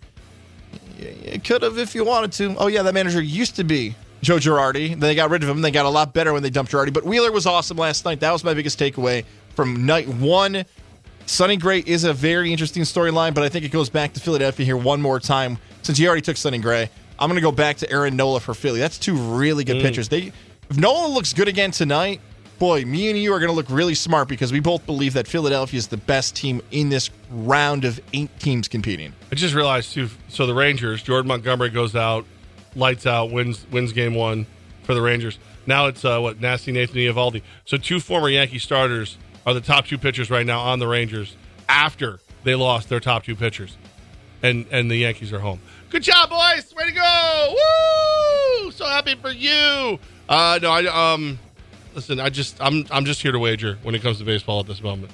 Speaker 5: You could have if you wanted to. Oh, yeah, that manager used to be Joe Girardi. They got rid of him. They got a lot better when they dumped Girardi. But Wheeler was awesome last night. That was my biggest takeaway from night one. Sonny Gray is a very interesting storyline, but I think it goes back to Philadelphia here one more time. Since you already took Sonny Gray, I'm going to go back to Aaron Nola for Philly. That's two really good
Speaker 4: Mm.
Speaker 5: pitchers. They, if Nola looks good again tonight, boy, me and you are going to look really smart because we both believe that Philadelphia is the best team in this round of eight teams competing.
Speaker 4: I just realized too. So the Rangers, Jordan Montgomery goes out, lights out, wins wins game one for the Rangers. Now it's uh, what nasty Nathan Eovaldi. So two former Yankee starters are the top two pitchers right now on the Rangers after they lost their top two pitchers, and and the Yankees are home. Good job, boys! Way to go! Woo! So happy for you. Uh, no, I um, listen. I just I'm I'm just here to wager when it comes to baseball at this moment.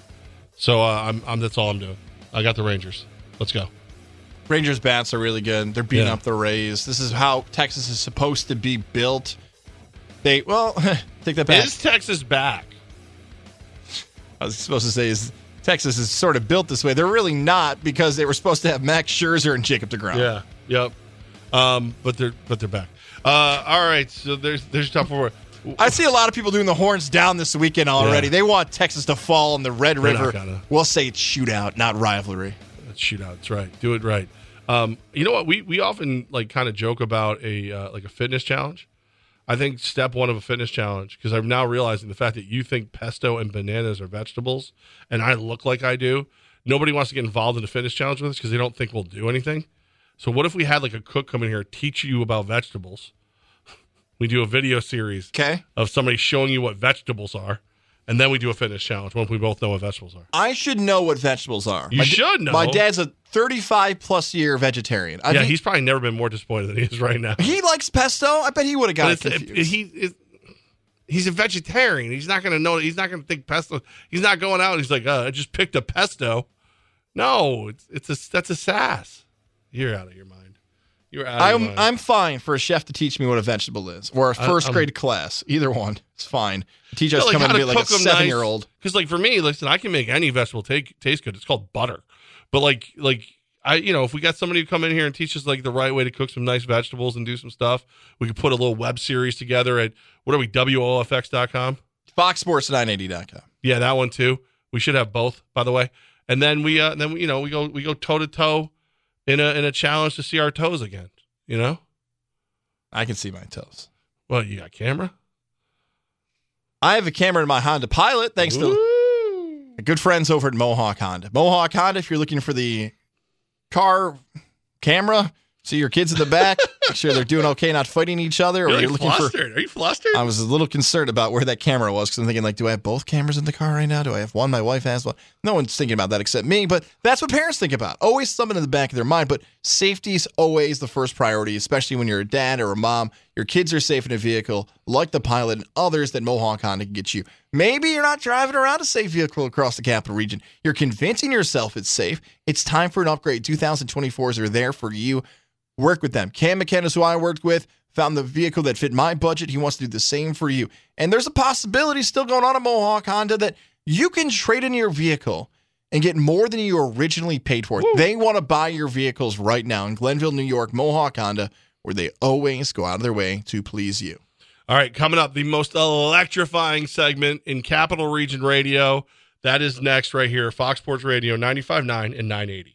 Speaker 4: So uh, I'm I'm that's all I'm doing. I got the Rangers. Let's go.
Speaker 5: Rangers bats are really good. They're beating
Speaker 4: Yeah.
Speaker 5: up the Rays. This is how Texas is supposed to be built. They well, take that back.
Speaker 4: Is Texas back?
Speaker 5: I was supposed to say is Texas is sort of built this way. They're really not because they were supposed to have Max Scherzer and Jacob DeGrom.
Speaker 4: Yeah. Yep. Um, but they're but they're back. Uh, all right. So there's there's your top four.
Speaker 5: I see a lot of people doing the horns down this weekend already.
Speaker 4: Yeah.
Speaker 5: They want Texas to fall in the Red River.
Speaker 4: gonna.
Speaker 5: We'll say it's shootout, not rivalry.
Speaker 4: That's right. Do it right. Um, you know what? We we often like kind of joke about a uh, like a fitness challenge. I think step one of a fitness challenge because I'm now realizing the fact that you think pesto and bananas are vegetables, and I look like I do. Nobody wants to get involved in a fitness challenge with us because they don't think we'll do anything. So what if we had like a cook come in here teach you about vegetables? We do a video series
Speaker 5: okay.
Speaker 4: of somebody showing you what vegetables are, and then we do a fitness challenge once we both know what vegetables are.
Speaker 5: I should know what vegetables are.
Speaker 4: You
Speaker 5: My
Speaker 4: should know.
Speaker 5: My dad's a 35 plus year vegetarian. I
Speaker 4: yeah,
Speaker 5: think-
Speaker 4: he's probably never been more disappointed than he is right now.
Speaker 5: he likes pesto. I bet he would have got it confused.
Speaker 4: he is he's a vegetarian. He's not going to know. He's not going to think pesto. He's not going out. He's like, uh, I just picked a pesto. No, it's it's a that's a sass. You're out of your mind. You're out.
Speaker 5: I'm. I'm fine for a chef to teach me what a vegetable is, or a 1st
Speaker 4: I'm-
Speaker 5: grade class. Either one, it's fine. Teach us
Speaker 4: Yeah,
Speaker 5: come in
Speaker 4: to
Speaker 5: be like a seven year old.
Speaker 4: Because like for me, listen, I can make any vegetable take taste good. It's called butter. But like like I you know if we got somebody to come in here and teach us like the right way to cook some nice vegetables and do some stuff, we could put a little web series together at what are we WOFX.com.
Speaker 5: FoxSports980.com.
Speaker 4: Yeah, that one too. We should have both, by the way. And then we uh then we, you know we go we go toe to toe in a in a challenge to see our toes again. You know.
Speaker 5: I can see my toes.
Speaker 4: Well, you got camera.
Speaker 5: I have a camera in my Honda Pilot, thanks to good friends over at Mohawk Honda. Mohawk Honda, if you're looking for the car camera, see your kids in the back. Make sure they're doing okay, not fighting each other.
Speaker 4: You're
Speaker 5: or
Speaker 4: like
Speaker 5: you're looking
Speaker 4: flustered.
Speaker 5: for.
Speaker 4: Are you flustered?
Speaker 5: I was a little concerned about where that camera was because I'm thinking, like, do I have both cameras in the car right now? Do I have one? My wife has one. No one's thinking about that except me. But that's what parents think about. Always something in the back of their mind. But safety's always the first priority, especially when you're a dad or a mom. Your kids are safe in a vehicle, like the pilot and others that Mohawk Honda can get you. Maybe you're not driving around a safe vehicle across the capital region. You're convincing yourself it's safe. It's time for an upgrade. 2024s are there for you. Work with them. Cam McKenna is who I worked with. Found the vehicle that fit my budget. He wants to do the same for you. And there's a possibility still going on at Mohawk Honda that you can trade in your vehicle and get more than you originally paid for. They want to buy your vehicles right now in Glenville, New York, Mohawk Honda, where they always go out of their way to please you.
Speaker 4: All right, coming up, the most electrifying segment in Capital Region Radio. That is next right here, Fox Sports Radio 95.9 and 980.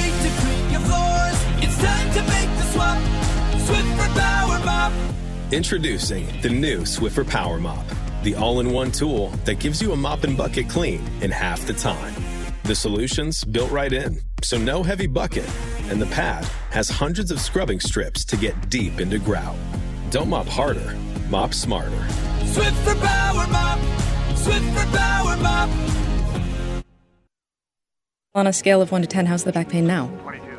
Speaker 23: to make the swap. Swiffer Power Mop.
Speaker 24: Introducing the new Swiffer Power Mop, the all in one tool that gives you a mop and bucket clean in half the time. The solution's built right in, so no heavy bucket, and the pad has hundreds of scrubbing strips to get deep into grout. Don't mop harder, mop smarter.
Speaker 23: Swiffer Power Mop. Swiffer Power Mop.
Speaker 25: On a scale of 1 to 10, how's the back pain now? 22.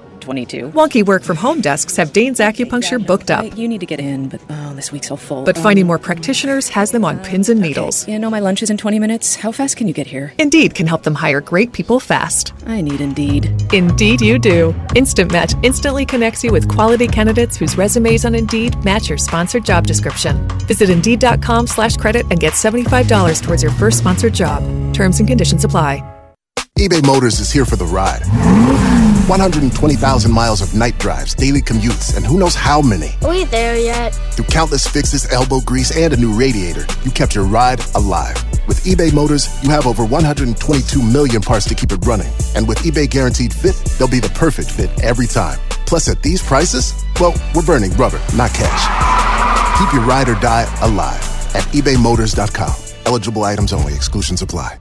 Speaker 26: Wonky work from home desks have Dane's acupuncture booked up.
Speaker 25: You need to get in, but oh, this week's so full.
Speaker 26: But finding um, more practitioners has them on pins and needles.
Speaker 25: You know, my lunch is in 20 minutes. How fast can you get here?
Speaker 26: Indeed can help them hire great people fast.
Speaker 25: I need Indeed.
Speaker 26: Indeed, you do. Instant Match instantly connects you with quality candidates whose resumes on Indeed match your sponsored job description. Visit Indeed.com slash credit and get $75 towards your first sponsored job. Terms and conditions apply.
Speaker 27: eBay Motors is here for the ride. 120,000 miles of night drives, daily commutes, and who knows how many.
Speaker 28: Are we there yet?
Speaker 27: Through countless fixes, elbow grease, and a new radiator, you kept your ride alive. With eBay Motors, you have over 122 million parts to keep it running. And with eBay Guaranteed Fit, they'll be the perfect fit every time. Plus, at these prices, well, we're burning rubber, not cash. Keep your ride or die alive at ebaymotors.com. Eligible items only, exclusions apply.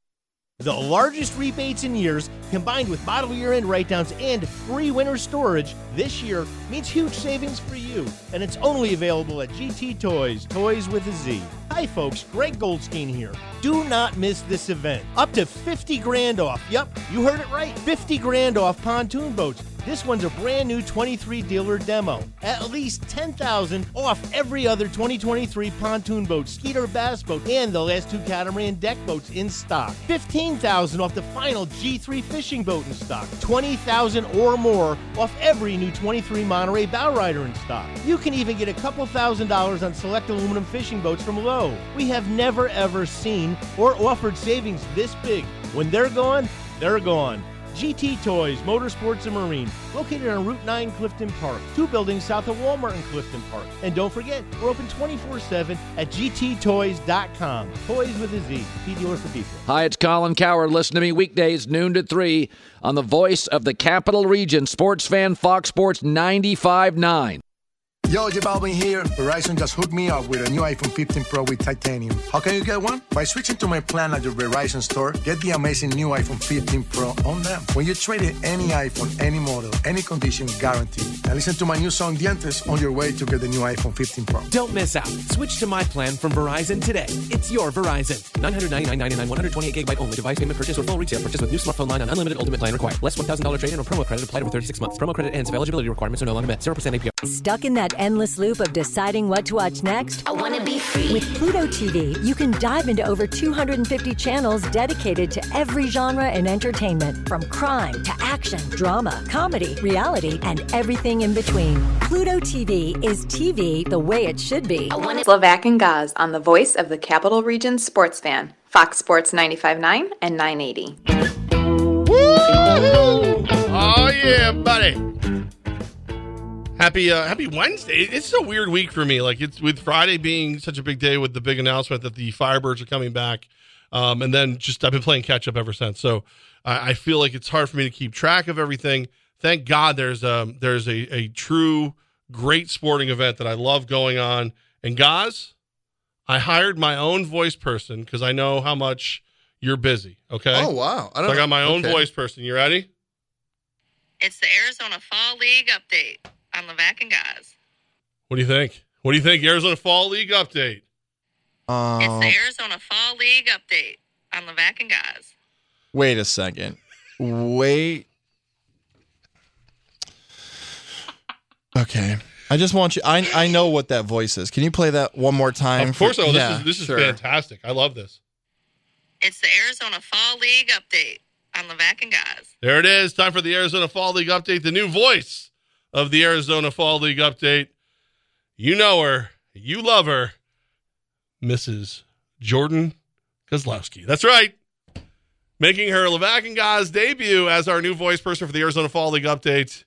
Speaker 10: The largest rebates in years, combined with model year end write downs and free winter storage, this year means huge savings for you. And it's only available at GT Toyz, Toys with a Z. Hi, folks, Greg Goldstein here. Do not miss this event. Up to 50 grand off. Yep, you heard it right. 50 grand off pontoon boats. This one's a brand new 23 dealer demo. At least 10,000 off every other 2023 pontoon boat, skeeter bass boat, and the last two catamaran deck boats in stock. 15,000 off the final G3 fishing boat in stock. 20,000 or more off every new 23 Monterey bow rider in stock. You can even get a couple thousand dollars on select aluminum fishing boats from Lowe. We have never ever seen or offered savings this big. When they're gone, they're gone. GT Toyz, Motorsports and Marine, located on Route 9 Clifton Park, two buildings south of Walmart in Clifton Park. And don't forget, we're open 24 7 at gttoyz.com. Toys with a Z, be dealer for people.
Speaker 29: Hi, it's Colin Cowherd. Listen to me weekdays, noon to 3, on the voice of the Capital Region, Sports Fan Fox Sports 95.9.
Speaker 30: Yo, J Balvin here. Verizon just hooked me up with a new iPhone 15 Pro with titanium. How can you get one? By switching to my plan at your Verizon store, get the amazing new iPhone 15 Pro on them. When you trade in any iPhone, any model, any condition, guaranteed. And listen to my new song Dientes on your way to get the new iPhone 15 Pro.
Speaker 31: Don't miss out. Switch to my plan from Verizon today. It's your Verizon. 999.99, 128 gigabyte only. Device payment purchase or full retail purchase with new smartphone line on unlimited ultimate plan required. Less $1,000 trade-in or promo credit applied over 36 months. Promo credit ends if eligibility requirements are no longer met. 0% APR.
Speaker 32: Stuck in that endless loop of deciding what to watch next? I want to be free. With Pluto TV, you can dive into over 250 channels dedicated to every genre and entertainment, from crime to action, drama, comedy, reality, and everything in between. Pluto TV is TV the way it should be.
Speaker 14: Levack and Goz on the voice of the Capital Region sports fan, Fox Sports 95.9 and 980. Woo!
Speaker 4: Oh yeah, buddy. Happy uh, Happy Wednesday. It's a weird week for me. Like it's with Friday being such a big day with the big announcement that the Firebirds are coming back, um, and then just I've been playing catch up ever since. So I I feel like it's hard for me to keep track of everything. Thank God there's um there's a a true great sporting event that I love going on. And Goz, I hired my own voice person because I know how much you're busy. Okay.
Speaker 5: Oh, wow. I
Speaker 4: I,
Speaker 5: don't
Speaker 4: so I got my own
Speaker 5: okay.
Speaker 4: voice person. You ready?
Speaker 33: It's the Arizona Fall League update on Levack and Goz.
Speaker 4: What do you think? What do you think? Arizona Fall League update.
Speaker 5: Um,
Speaker 33: It's the Arizona Fall League update on Levack and Goz.
Speaker 5: Wait a second. Wait. Okay. I just want you. I I know what that voice is. Can you play that one more time?
Speaker 4: Of course,
Speaker 5: for-
Speaker 4: oh, this
Speaker 5: Yeah,
Speaker 4: is this is
Speaker 5: sure.
Speaker 4: fantastic. I love this.
Speaker 33: It's the Arizona Fall League update on Levack and Goz.
Speaker 4: There it is. Time for the Arizona Fall League update. The new voice of the Arizona Fall League update. You know her. You love her. Mrs. Jordan Kozlowski. That's right. Making her Levack and Goz debut as our new voice person for the Arizona Fall League update.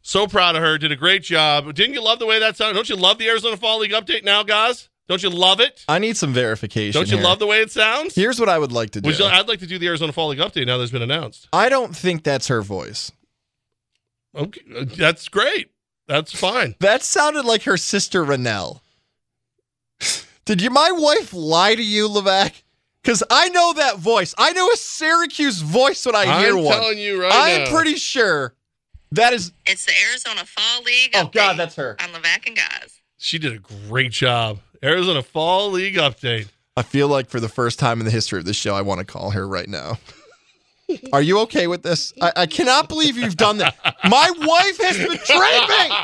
Speaker 4: So proud of her. Did a great job. Didn't you love the way that sounded? Don't you love the Arizona Fall League update now, Goz? Don't you love it?
Speaker 5: I need some verification.
Speaker 4: Don't you
Speaker 5: here.
Speaker 4: love the way it sounds?
Speaker 5: Here's what I would like to do.
Speaker 4: Would you- I'd like to do the Arizona Fall League update now that it's been announced.
Speaker 5: I don't think that's her voice.
Speaker 4: Okay, uh, that's great. That's fine.
Speaker 5: That sounded like her sister Renelle. Did you my wife lie to you, Levack? Because I know that voice. I know a Syracuse voice when I hear one.
Speaker 4: I'm
Speaker 5: one.
Speaker 4: telling you right
Speaker 5: I'm
Speaker 4: now.
Speaker 5: pretty sure that is.
Speaker 33: It's the Arizona Fall League
Speaker 5: Oh
Speaker 33: update
Speaker 5: God, that's her.
Speaker 33: on Levack and Goz.
Speaker 4: She did a great job. Arizona Fall League update.
Speaker 5: I feel like for the first time in the history of this show, I want to call her right now. Are you okay with this? I, I cannot believe you've done that. My wife has betrayed me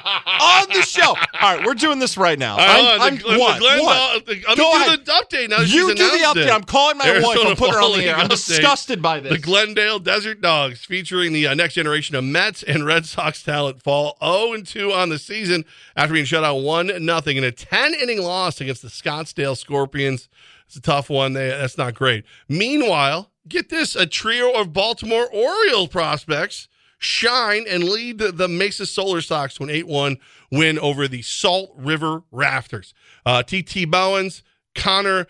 Speaker 5: on the show. All right, we're doing this right now.
Speaker 4: All right,
Speaker 5: I'm,
Speaker 4: on.
Speaker 5: I'm
Speaker 4: The- the Glenn
Speaker 5: one.
Speaker 4: The- let me
Speaker 5: Go
Speaker 4: do
Speaker 5: ahead.
Speaker 4: the update now
Speaker 5: You do the update.
Speaker 4: it.
Speaker 5: I'm calling my wife. I'll put her on the air. I'm
Speaker 4: update.
Speaker 5: disgusted by this.
Speaker 4: The Glendale Desert Dogs, featuring the uh, next generation of Mets and Red Sox talent, fall 0 2 on the season after being shut out 1 nothing in a 10 inning loss against the Scottsdale Scorpions. It's a tough one. They, that's not great. Meanwhile, get this a trio of Baltimore Orioles prospects shine and lead the, Mesa Solar Sox to an 8 1 win over the Salt River Rafters. Uh, TT Bowens, Connor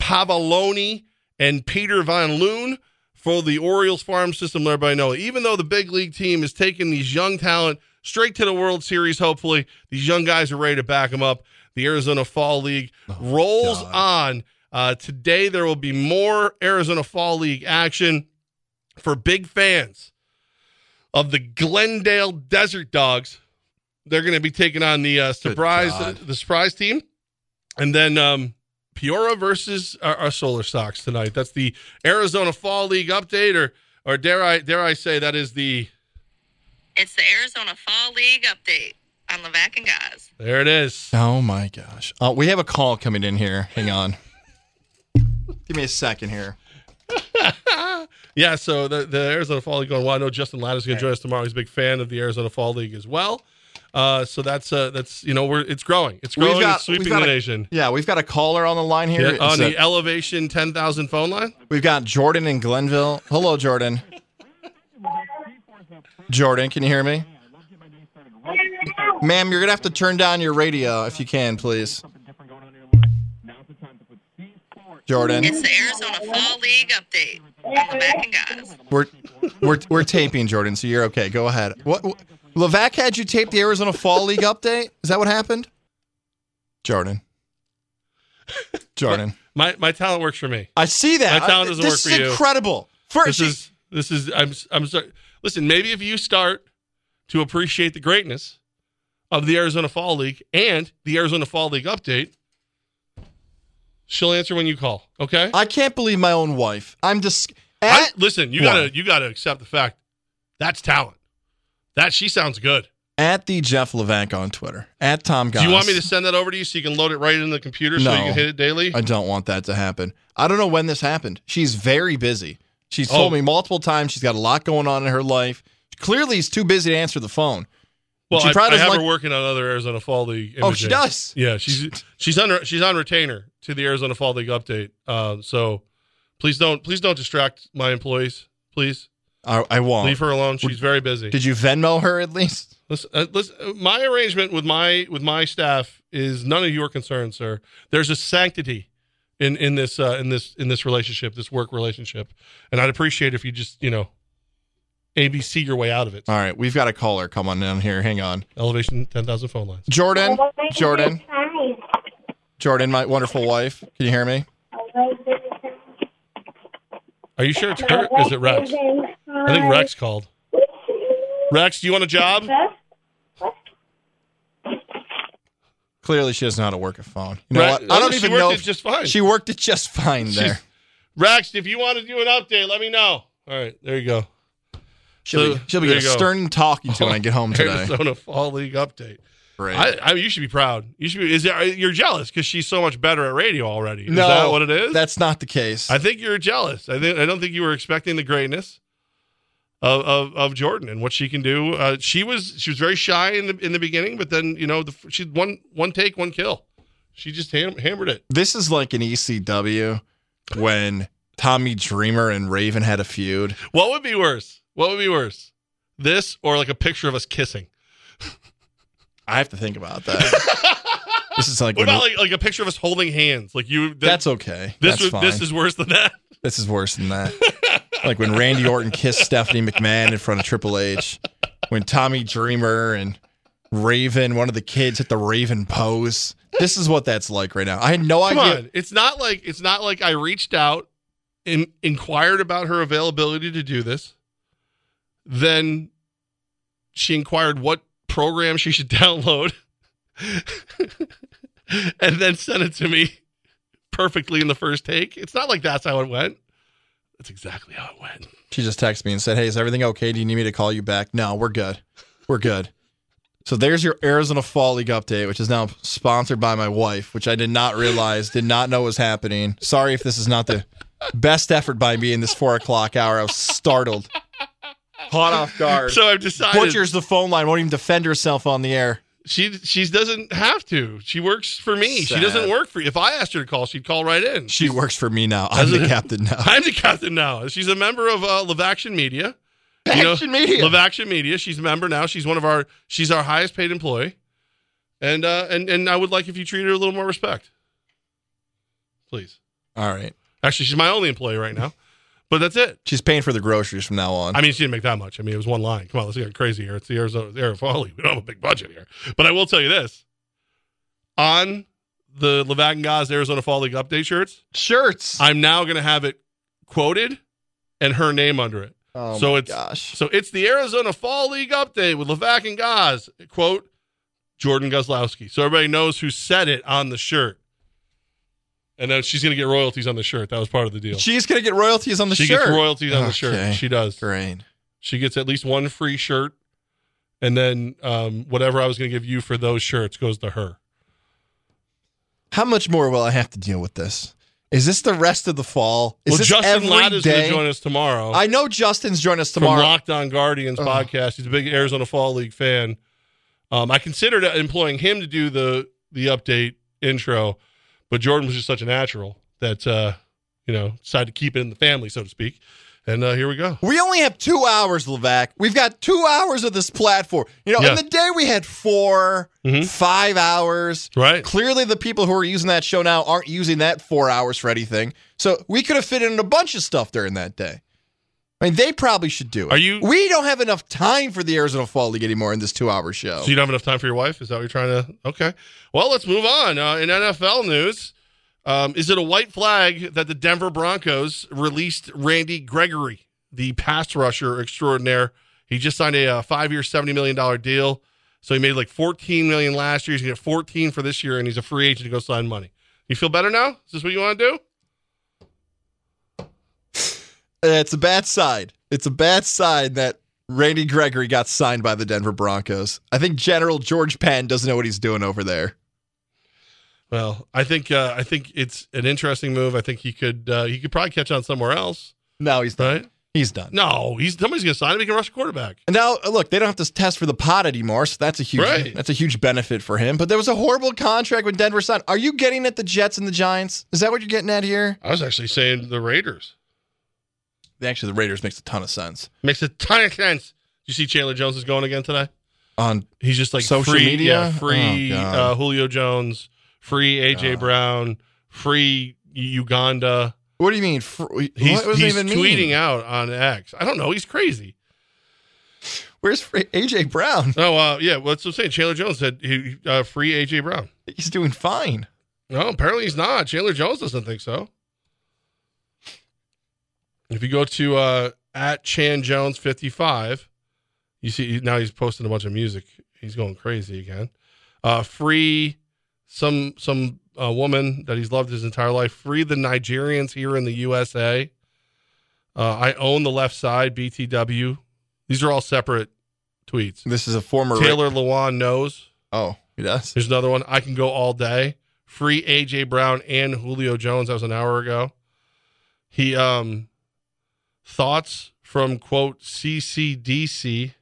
Speaker 4: Pavolony, and Peter Van Loon for the Orioles farm system. Let everybody know, even though the big league team is taking these young talent straight to the World Series, hopefully, these young guys are ready to back them up. The Arizona Fall League rolls on. Uh, today, there will be more Arizona Fall League action for big fans of the Glendale Desert Dogs. They're going to be taking on the uh, surprise
Speaker 5: God.
Speaker 4: the surprise team, and then um, Peoria versus our, our Solar Sox tonight. That's the Arizona Fall League update, or or dare I dare I say that is the
Speaker 33: It's the Arizona Fall League update on Levack and Goz.
Speaker 4: there it is.
Speaker 5: Oh my gosh. Uh, we have a call coming in here. Hang on. Give me a second here.
Speaker 4: Yeah, so the, the Arizona Fall League going well. I know Justin Lattis is going to join us tomorrow. He's a big fan of the Arizona Fall League as well. Uh, so that's uh, that's you know we're it's growing. It's growing. it's sweeping the
Speaker 5: a-
Speaker 4: nation.
Speaker 5: Yeah, we've got a caller on the line here.
Speaker 4: Yeah, on the Elevation ten thousand phone line.
Speaker 5: We've got Jordan in Glenville. Hello, Jordan. Jordan, can you hear me? Ma'am, you're going to have to turn down your radio if you can, please. Jordan,
Speaker 33: It's the Arizona Fall League update on Levack and Goz.
Speaker 5: we're, we're, we're taping, Jordan, so you're okay. Go ahead. What, what Levack had you tape the Arizona Fall League update? Is that what happened? Jordan. Jordan.
Speaker 4: My my talent works for me.
Speaker 5: I see that.
Speaker 4: My talent
Speaker 5: I-
Speaker 4: doesn't
Speaker 5: this
Speaker 4: work for
Speaker 5: is
Speaker 4: you.
Speaker 5: incredible. First,
Speaker 4: this is this is I'm I'm sorry. Listen, maybe if you start to appreciate the greatness of the Arizona Fall League and the Arizona Fall League update, she'll answer when you call. Okay.
Speaker 5: I can't believe my own wife. I'm just.
Speaker 4: I, listen, you gotta you gotta accept the fact that's talent. That she sounds good.
Speaker 5: At the Jeff Levack on Twitter. At Tom Goz.
Speaker 4: Do you want me to send that over to you so you can load it right in the computer so
Speaker 5: No.
Speaker 4: you can hit it daily?
Speaker 5: I don't want that to happen. I don't know when this happened. She's very busy. She's told
Speaker 4: Oh.
Speaker 5: me multiple times she's got a lot going on in her life. Clearly, he's too busy to answer the phone.
Speaker 4: Well,
Speaker 5: she
Speaker 4: I, I have
Speaker 5: doesn't
Speaker 4: her working on other Arizona Fall League.
Speaker 5: Oh, she does?
Speaker 4: Yeah, she's she's on she's on retainer to the Arizona Fall League update. Uh, so please don't please don't distract my employees. Please
Speaker 5: I, I won't.
Speaker 4: leave her alone. She's very busy.
Speaker 5: Did you Venmo her at least?
Speaker 4: Listen, uh, listen, uh, my arrangement with my with my staff is none of your concern, sir. There's a sanctity in in this uh, in this in this relationship, this work relationship, and I'd appreciate if you just you know ABC your way out of it.
Speaker 5: All right, we've got a caller come on down here. Hang on.
Speaker 4: Elevation ten thousand phone lines.
Speaker 5: Jordan, Jordan, Jordan, my wonderful wife. Can you hear me?
Speaker 4: Are you sure it's her? Is it Rex? I think Rex called. Rex, do you want a job?
Speaker 5: Clearly, she doesn't know how to work a phone. You know
Speaker 4: Right.
Speaker 5: what? I don't even know. if-
Speaker 4: just fine.
Speaker 5: She worked it just fine there.
Speaker 4: She's- Rex, if you want to do an update, let me know. All right, there you go.
Speaker 5: She'll
Speaker 4: So,
Speaker 5: be, she'll be
Speaker 4: there
Speaker 5: getting
Speaker 4: you
Speaker 5: a stern talking to when I get home today.
Speaker 4: Arizona Fall League update.
Speaker 5: Great.
Speaker 4: I, I, you should be proud. You should be. Is there, you're jealous because she's so much better at radio already? Is
Speaker 5: no,
Speaker 4: that what it is?
Speaker 5: That's not the case.
Speaker 4: I think you're jealous. I think I don't think you were expecting the greatness of of, of Jordan and what she can do. Uh, she was she was very shy in the in the beginning, but then you know the, she one one take one kill. She just ham, hammered it.
Speaker 5: This is like an ECW when Tommy Dreamer and Raven had a feud.
Speaker 4: What would be worse? What would be worse? This or like a picture of us kissing?
Speaker 5: I have to think about that. this is like
Speaker 4: What about like like a picture of us holding hands? Like you. that-
Speaker 5: that's okay.
Speaker 4: This
Speaker 5: That's
Speaker 4: was,
Speaker 5: fine.
Speaker 4: this is worse than that.
Speaker 5: This is worse than that. like when Randy Orton kissed Stephanie McMahon in front of Triple H. When Tommy Dreamer and Raven, one of the kids, hit the Raven pose. This is what that's like right now. I had no
Speaker 4: Come
Speaker 5: idea.
Speaker 4: on, it's not like it's not like I reached out and inquired about her availability to do this. Then she inquired what program she should download, and then sent it to me perfectly in the first take. It's not like that's how it went. That's exactly how it went.
Speaker 5: She just texted me and said, Hey, is everything okay? Do you need me to call you back? No, we're good. We're good. So there's your Arizona Fall League update, which is now sponsored by my wife, which I did not realize, did not know was happening. Sorry if this is not the best effort by me in this four o'clock hour. I was startled. Caught off guard.
Speaker 4: So I've decided
Speaker 5: Butchers the phone line, won't even defend herself on the air.
Speaker 4: she she doesn't have to. She works for me. She doesn't work for you. If I asked her to call, she'd call right in.
Speaker 5: She works for me now. I'm the captain now.
Speaker 4: I'm the captain now. She's a member of uh, Live Action Media.
Speaker 5: Action Media.
Speaker 4: Live Action Media. She's a member now. She's one of our. She's our highest paid employee, and uh, and and I would like if you treat her a little more respect, please.
Speaker 5: All right.
Speaker 4: Actually, she's my only employee right now, but that's it.
Speaker 5: She's paying for the groceries from now on.
Speaker 4: I mean, she didn't make that much. I mean, it was one line. Come on, let's get crazy here. It's the Arizona, the Arizona Fall League. We don't have a big budget here, but I will tell you this: on the Levack and Goz Arizona Fall League update shirts,
Speaker 5: shirts,
Speaker 4: I'm now going to have it quoted and her name under it.
Speaker 5: Oh
Speaker 4: so
Speaker 5: my
Speaker 4: it's
Speaker 5: gosh.
Speaker 4: so it's the Arizona Fall League update with Levack and Goz. Quote Jordan Guzlowski. So everybody knows who said it on the shirt. And then she's going to get royalties on the shirt. That was part of the deal.
Speaker 5: She's going to get royalties on the
Speaker 4: she
Speaker 5: shirt.
Speaker 4: She gets royalties on the shirt. She does.
Speaker 5: Great.
Speaker 4: She gets at least one free shirt. And then um, whatever I was going to give you for those shirts goes to her.
Speaker 5: How much more will I have to deal with this? Is this the rest of the fall? Is
Speaker 4: well,
Speaker 5: this
Speaker 4: Justin Ladd is going to join us tomorrow.
Speaker 5: I know Justin's joining us tomorrow.
Speaker 4: From Locked On Guardians podcast. He's a big Arizona Fall League fan. Um, I considered employing him to do the the update intro, but Jordan was just such a natural that uh, you know decided to keep it in the family, so to speak. And uh, here we go.
Speaker 5: We only have two hours, Levack. We've got two hours of this platform. You know,
Speaker 4: Yeah.
Speaker 5: in the day we had 4 five hours.
Speaker 4: Right.
Speaker 5: Clearly, the people who are using that show now aren't using that four hours for anything. So we could have fit in a bunch of stuff during that day. I mean, they probably should do it.
Speaker 4: Are you-
Speaker 5: We don't have enough time for the Arizona Fall League anymore in this two-hour show.
Speaker 4: So you don't have enough time for your wife? Is that what you're trying to? Okay. Well, let's move on. Uh, in NFL news, um, is it a white flag that the Denver Broncos released Randy Gregory, the pass rusher extraordinaire? He just signed a uh, five-year, seventy million dollar deal. So he made like fourteen million last year. He's gonna get fourteen for this year, and he's a free agent to go sign money. You feel better now? Is this what you want to do?
Speaker 5: It's a bad side. It's a bad side that Randy Gregory got signed by the Denver Broncos. I think General George Paton doesn't know what he's doing over there.
Speaker 4: Well, I think uh, I think it's an interesting move. I think he could uh, he could probably catch on somewhere else.
Speaker 5: No, he's done.
Speaker 4: Right?
Speaker 5: He's done.
Speaker 4: No, he's somebody's gonna sign him. He can rush a quarterback.
Speaker 5: And now, uh, look, they don't have to test for the pot anymore, so that's a huge
Speaker 4: Right.
Speaker 5: that's a huge benefit for him. But there was a horrible contract when Denver signed. Are you getting at the Jets and the Giants? Is that what you're getting at here?
Speaker 4: I was actually saying the Raiders.
Speaker 5: Actually, the Raiders makes a ton of sense.
Speaker 4: Makes a ton of sense. You see Chandler Jones is going again today?
Speaker 5: On
Speaker 4: He's just like
Speaker 5: Social
Speaker 4: free,
Speaker 5: media?
Speaker 4: yeah, free
Speaker 5: Oh,
Speaker 4: uh, Julio Jones, free AJ Brown, free Uganda.
Speaker 5: what do you mean? Fr-
Speaker 4: He's, he's
Speaker 5: even
Speaker 4: tweeting
Speaker 5: mean?
Speaker 4: out on X. I don't know. He's crazy.
Speaker 5: Where's free AJ Brown?
Speaker 4: Oh, uh, yeah. What's I'm saying? Chandler Jones said he, uh, free AJ Brown.
Speaker 5: He's doing fine.
Speaker 4: No, apparently he's not. Chandler Jones doesn't think so. If you go to uh, at Chan Jones fifty five, you see now he's posting a bunch of music. He's going crazy again. Uh, free some some uh, woman that he's loved his entire life. Free the Nigerians here in the USA. Uh, I own the left side. BTW. These are all separate tweets.
Speaker 5: This is a former
Speaker 4: Taylor Lewan knows.
Speaker 5: Oh, he does.
Speaker 4: There's another one. I can go all day. Free AJ Brown and Julio Jones. That was an hour ago. He um thoughts from quote CCDC,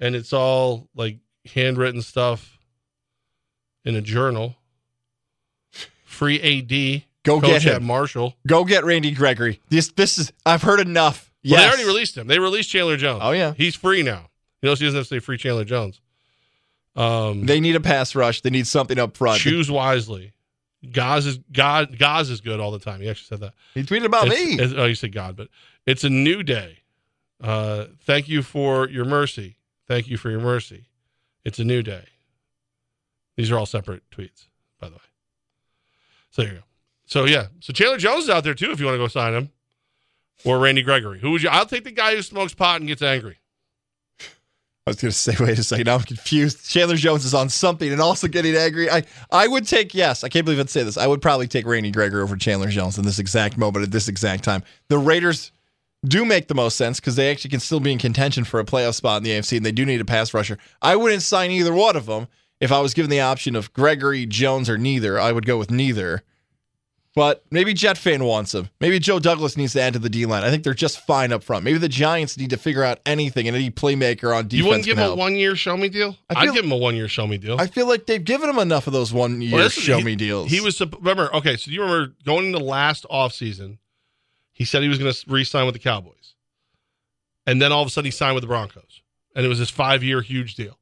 Speaker 4: and it's all like handwritten stuff in a journal. Free AD.
Speaker 5: Go get him.
Speaker 4: Marshall.
Speaker 5: Go get Randy Gregory. This this is I've heard enough.
Speaker 4: Well,
Speaker 5: Yes.
Speaker 4: they already released him. They released Chandler Jones.
Speaker 5: Oh, yeah.
Speaker 4: he's free now. You know, he doesn't have to say free Chandler Jones. Um,
Speaker 5: They need a pass rush. They need something up front.
Speaker 4: choose wisely. Goz is God. Goz is good all the time. He actually said that.
Speaker 5: He tweeted about
Speaker 4: It's-
Speaker 5: me.
Speaker 4: it's- oh, you said God, but it's a new day. Uh, thank you for your mercy. Thank you for your mercy. It's a new day. These are all separate tweets, by the way. So there you go. So yeah, so Chandler Jones is out there too. If you want to go sign him, or Randy Gregory. Who would you? I'll take the guy who smokes pot and gets angry.
Speaker 5: I was going to say, wait a second. Now I'm confused. Chandler Jones is on something and also getting angry. I, I would take, yes, I can't believe I'd say this. I would probably take Randy Gregory over Chandler Jones in this exact moment at this exact time. The Raiders do make the most sense because they actually can still be in contention for a playoff spot in the AFC and they do need a pass rusher. I wouldn't sign either one of them. If I was given the option of Gregory, Jones, or neither, I would go with neither. But maybe Jet fan wants him. Maybe Joe Douglas needs to add to the D line. I think they're just fine up front. Maybe the Giants need to figure out anything and any playmaker on defense.
Speaker 4: You wouldn't give him a one year show me deal?
Speaker 5: I
Speaker 4: I'd give him a one year show me deal.
Speaker 5: I feel like they've given him enough of those one year
Speaker 4: Well,
Speaker 5: show
Speaker 4: he-
Speaker 5: me deals.
Speaker 4: He was remember okay. So you remember going into last offseason, He said he was going to re-sign with the Cowboys, and then all of a sudden he signed with the Broncos, and it was this five-year huge deal.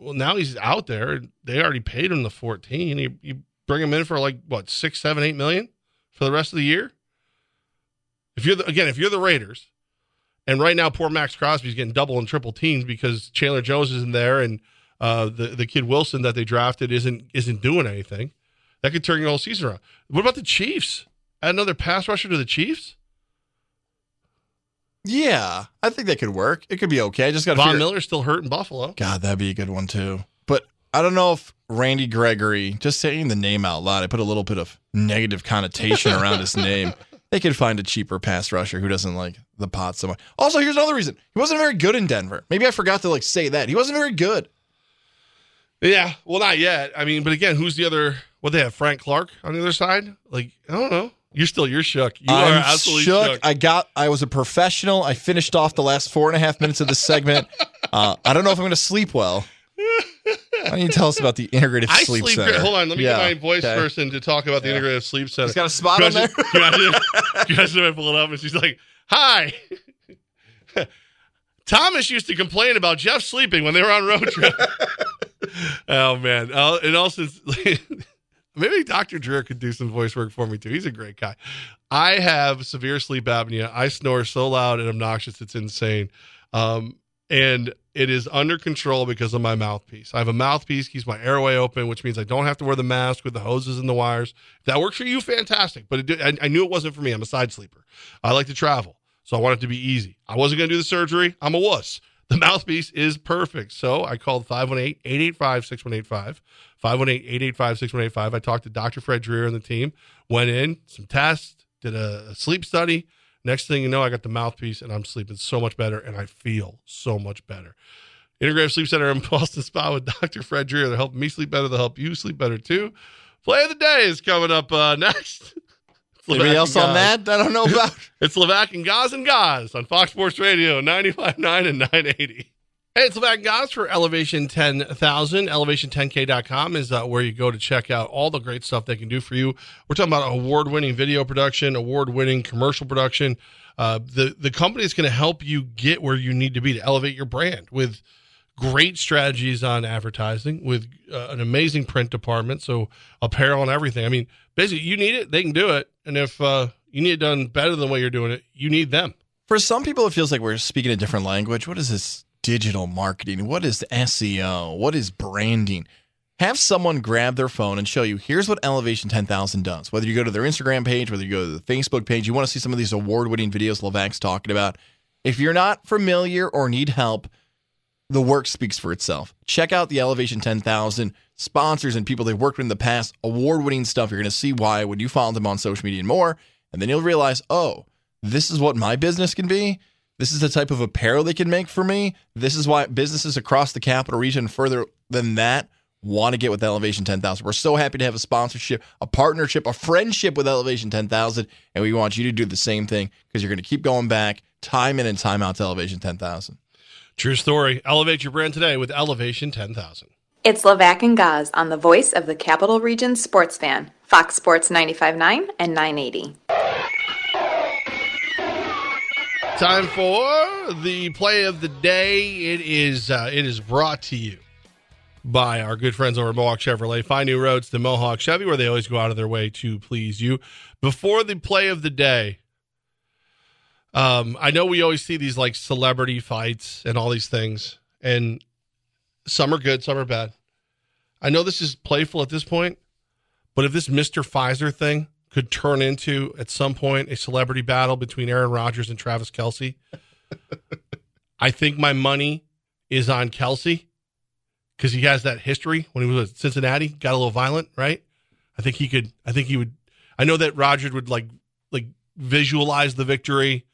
Speaker 4: Well, now he's out there. They already paid him the fourteen. You, you bring him in for like what six, seven, eight million for the rest of the year. If you're the, again, if you're the Raiders, and right now poor Maxx Crosby's getting double and triple teams because Chandler Jones isn't there, and uh, the the kid Wilson that they drafted isn't isn't doing anything. That could turn your whole season around. What about the Chiefs? Add another pass rusher to the Chiefs.
Speaker 5: Yeah, I think that could work. It could be okay. I just got to
Speaker 4: Von
Speaker 5: figure.
Speaker 4: Miller's still hurt in Buffalo.
Speaker 5: God, that'd be a good one too. I don't know if Randy Gregory, just saying the name out loud, I put a little bit of negative connotation around his name. They could find a cheaper pass rusher who doesn't like the pot so much. Also, here's another reason. He wasn't very good in Denver. Maybe I forgot to like say that. He wasn't very good.
Speaker 4: Yeah, well, not yet. I mean, but again, who's the other? What they have? Frank Clark on the other side? Like, I don't know. You're still you're shook. You
Speaker 5: I'm
Speaker 4: are absolutely
Speaker 5: shook.
Speaker 4: shook.
Speaker 5: I got. I was a professional. I finished off the last four and a half minutes of this segment. Uh, I don't know if I'm going to sleep well. Why don't you tell us about the integrative
Speaker 4: I
Speaker 5: sleep,
Speaker 4: sleep.
Speaker 5: center?
Speaker 4: Hold on, let me
Speaker 5: Yeah,
Speaker 4: get my voice
Speaker 5: okay.
Speaker 4: person to talk about the
Speaker 5: Yeah.
Speaker 4: integrative sleep center.
Speaker 5: He's got a spot on there?
Speaker 4: You can you imagine if I pull it up and she's like, "Hi." Thomas used to complain about Jeff sleeping when they were on road trip. oh man! Uh, and also, maybe Dr. Dreer could do some voice work for me too. He's a great guy. I have severe sleep apnea. I snore so loud and obnoxious, it's insane. Um, and it is under control because of my mouthpiece. I have a mouthpiece, keeps my airway open, which means I don't have to wear the mask with the hoses and the wires. If that works for you, fantastic. But did, I, I knew it wasn't for me. I'm a side sleeper. I like to travel, so I want it to be easy. I wasn't going to do the surgery. I'm a wuss. The mouthpiece is perfect. So I called 518 885 6185. 518 885 6185. I talked to Dr. Fred Dreer and the team, went in, some tests, did a sleep study. Next thing you know, I got the mouthpiece and I'm sleeping so much better and I feel so much better. Integrative Sleep Center in Ballston Spa with Dr. Fred Dreer. They're helping me sleep better. They'll help you sleep better too. Play of the day is coming up uh, next.
Speaker 5: Anybody else on that? I don't know about.
Speaker 4: It's Levack and Goz and Goz on Fox Sports Radio 95.9 and 980. Hey, it's and Goz for Elevation 10,000. Elevation10k.com is uh, where you go to check out all the great stuff they can do for you. We're talking about award winning video production, award winning commercial production. Uh, the, the company is going to help you get where you need to be to elevate your brand with great strategies on advertising, with uh, an amazing print department. So, apparel and everything. I mean, basically, you need it, they can do it. And if uh, you need it done better than the way you're doing it, you need them.
Speaker 5: For some people, it feels like we're speaking a different language. What is this digital marketing? What is SEO? What is branding? Have someone grab their phone and show you here's what Elevation 10,000 does. Whether you go to their Instagram page, whether you go to the Facebook page, you want to see some of these award winning videos Levack's talking about. If you're not familiar or need help, the work speaks for itself. Check out the Elevation 10,000 sponsors and people they've worked with in the past, award winning stuff. You're going to see why when you follow them on social media and more. And then you'll realize, oh, this is what my business can be. This is the type of apparel they can make for me. This is why businesses across the capital region, further than that, want to get with Elevation 10,000. We're so happy to have a sponsorship, a partnership, a friendship with Elevation 10,000. And we want you to do the same thing because you're going to keep going back time in and time out to Elevation 10,000.
Speaker 4: True story. Elevate your brand today with Elevation 10,000.
Speaker 14: It's Levack and Goz on the voice of the Capital Region sports fan, Fox Sports 95.9 and 980.
Speaker 4: Time for the play of the day. It is uh, it is brought to you by our good friends over at Mohawk Chevrolet. Find new roads to Mohawk Chevy, where they always go out of their way to please you. Before the play of the day, um, I know we always see these like celebrity fights and all these things, and some are good, some are bad. I know this is playful at this point, but if this Mr. Pfizer thing could turn into at some point a celebrity battle between Aaron Rodgers and Travis Kelce, I think my money is on Kelce because he has that history when he was at Cincinnati, got a little violent, right? I think he could. I think he would. I know that Rodgers would like like visualize the victory,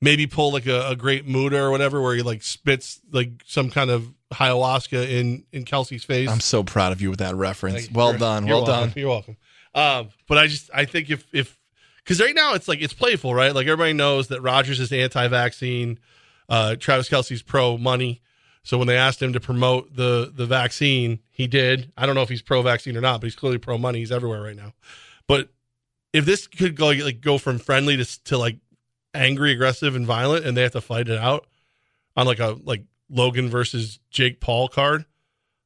Speaker 4: maybe pull like a, a Great Muta or whatever, where he like spits like some kind of ayahuasca in in Kelce's face.
Speaker 5: I'm so proud of you with that reference. Well done. Well done.
Speaker 4: You're welcome. Um, but I just I think if if because right now it's like it's playful, right? Like everybody knows that Rodgers is anti-vaccine, uh, Travis Kelce's pro money. So when they asked him to promote the the vaccine, he did. I don't know if he's pro vaccine or not, but he's clearly pro money. He's everywhere right now. But if this could go like go from friendly to to like angry, aggressive, and violent, and they have to fight it out on like a like Logan versus Jake Paul card,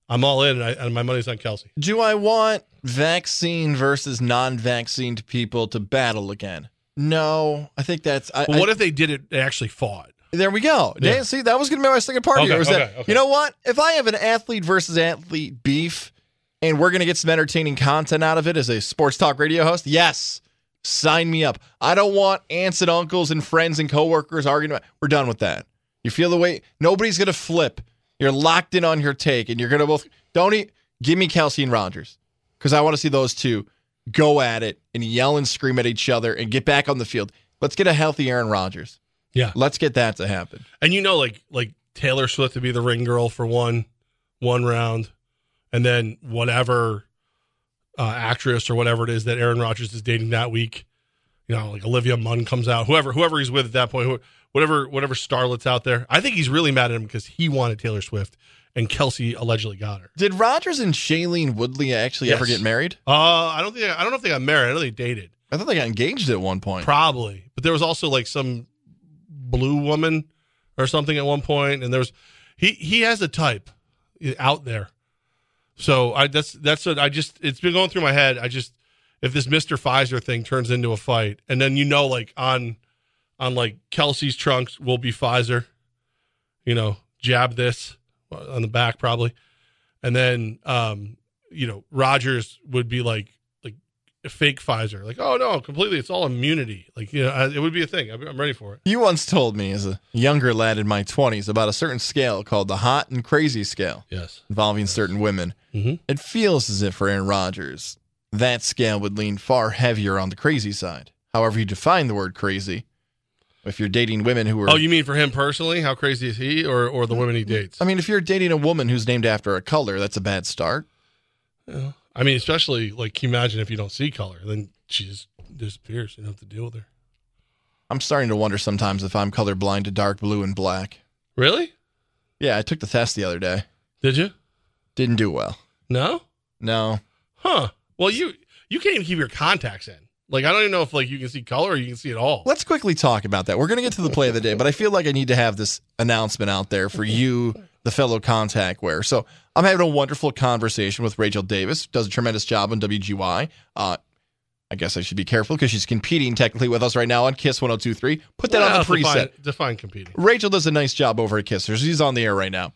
Speaker 4: I'm all in, and, I, and my money's on Kelce.
Speaker 5: Do I want vaccine versus non-vaccinated people to battle again? No, I think that's. I,
Speaker 4: But what
Speaker 5: I-
Speaker 4: if they did it? They actually fought.
Speaker 5: There we go.
Speaker 4: Yeah.
Speaker 5: Dan, see, that was going to be my second part
Speaker 4: Okay,
Speaker 5: here. Was
Speaker 4: okay,
Speaker 5: that
Speaker 4: okay.
Speaker 5: you know what? If I have an athlete versus athlete beef, and we're going to get some entertaining content out of it as a sports talk radio host, yes, sign me up. I don't want aunts and uncles and friends and coworkers arguing. About, we're done with that. You feel the way nobody's going to flip. You're locked in on your take, and you're going to both don't eat. Give me Kelce and Rodgers because I want to see those two go at it and yell and scream at each other and get back on the field. Let's get a healthy Aaron Rodgers.
Speaker 4: Yeah.
Speaker 5: Let's get that to happen.
Speaker 4: And you know, like like Taylor Swift to be the ring girl for one one round, and then whatever uh, actress or whatever it is that Aaron Rodgers is dating that week, you know, like Olivia Munn comes out, whoever whoever he's with at that point, who, whatever whatever starlet's out there. I think he's really mad at him because he wanted Taylor Swift and Kelce allegedly got her.
Speaker 5: Did Rodgers and Shailene Woodley actually ever get married?
Speaker 4: Uh, I don't think I don't know if they got married. I know they dated.
Speaker 5: I thought they got engaged at one point.
Speaker 4: Probably, but there was also like some blue woman or something at one point, and there was he he has a type out there. So I that's that's what I just it's been going through my head. I just if this Mister Pfizer thing turns into a fight, and then you know like on on like Kelce's trunks will be Pfizer, you know, jab this on the back probably, and then um you know Rodgers would be like like a fake Pfizer, like oh no, completely, it's all immunity, like you know I- it would be a thing. I'm, I'm ready for it.
Speaker 5: You once told me as a younger lad in my 20s about a certain scale called the hot and crazy scale.
Speaker 4: Yes.
Speaker 5: Involving certain women.
Speaker 4: Mhm.
Speaker 5: It feels as if for Aaron Rodgers, that scale would lean far heavier on the crazy side. However, you define the word crazy. If you're dating women who are.
Speaker 4: Oh, you mean for him personally? How crazy is he, or or the women he dates?
Speaker 5: I mean, if you're dating a woman who's named after a color, that's a bad start.
Speaker 4: Yeah. I mean, especially like, can you imagine if you don't see color, then she just disappears. You don't have to deal with her.
Speaker 5: I'm starting to wonder sometimes if I'm colorblind to dark blue and black.
Speaker 4: Really?
Speaker 5: Yeah, I took the test the other day.
Speaker 4: Did you?
Speaker 5: Didn't do well.
Speaker 4: No.
Speaker 5: No.
Speaker 4: Huh. Well, you you can't even keep your contacts in. Like, I don't even know if like you can see color or you can see it all.
Speaker 5: Let's quickly talk about that. We're going to get to the play of the day, but I feel like I need to have this announcement out there for you, the fellow contact wearer. So I'm having a wonderful conversation with Rachel Davis, does a tremendous job on WGY. Uh, I guess I should be careful because she's competing technically with us right now on Kiss 1023. Put that on the preset.
Speaker 4: Define, define competing.
Speaker 5: Rachel does a nice job over at Kiss. She's on the air right now.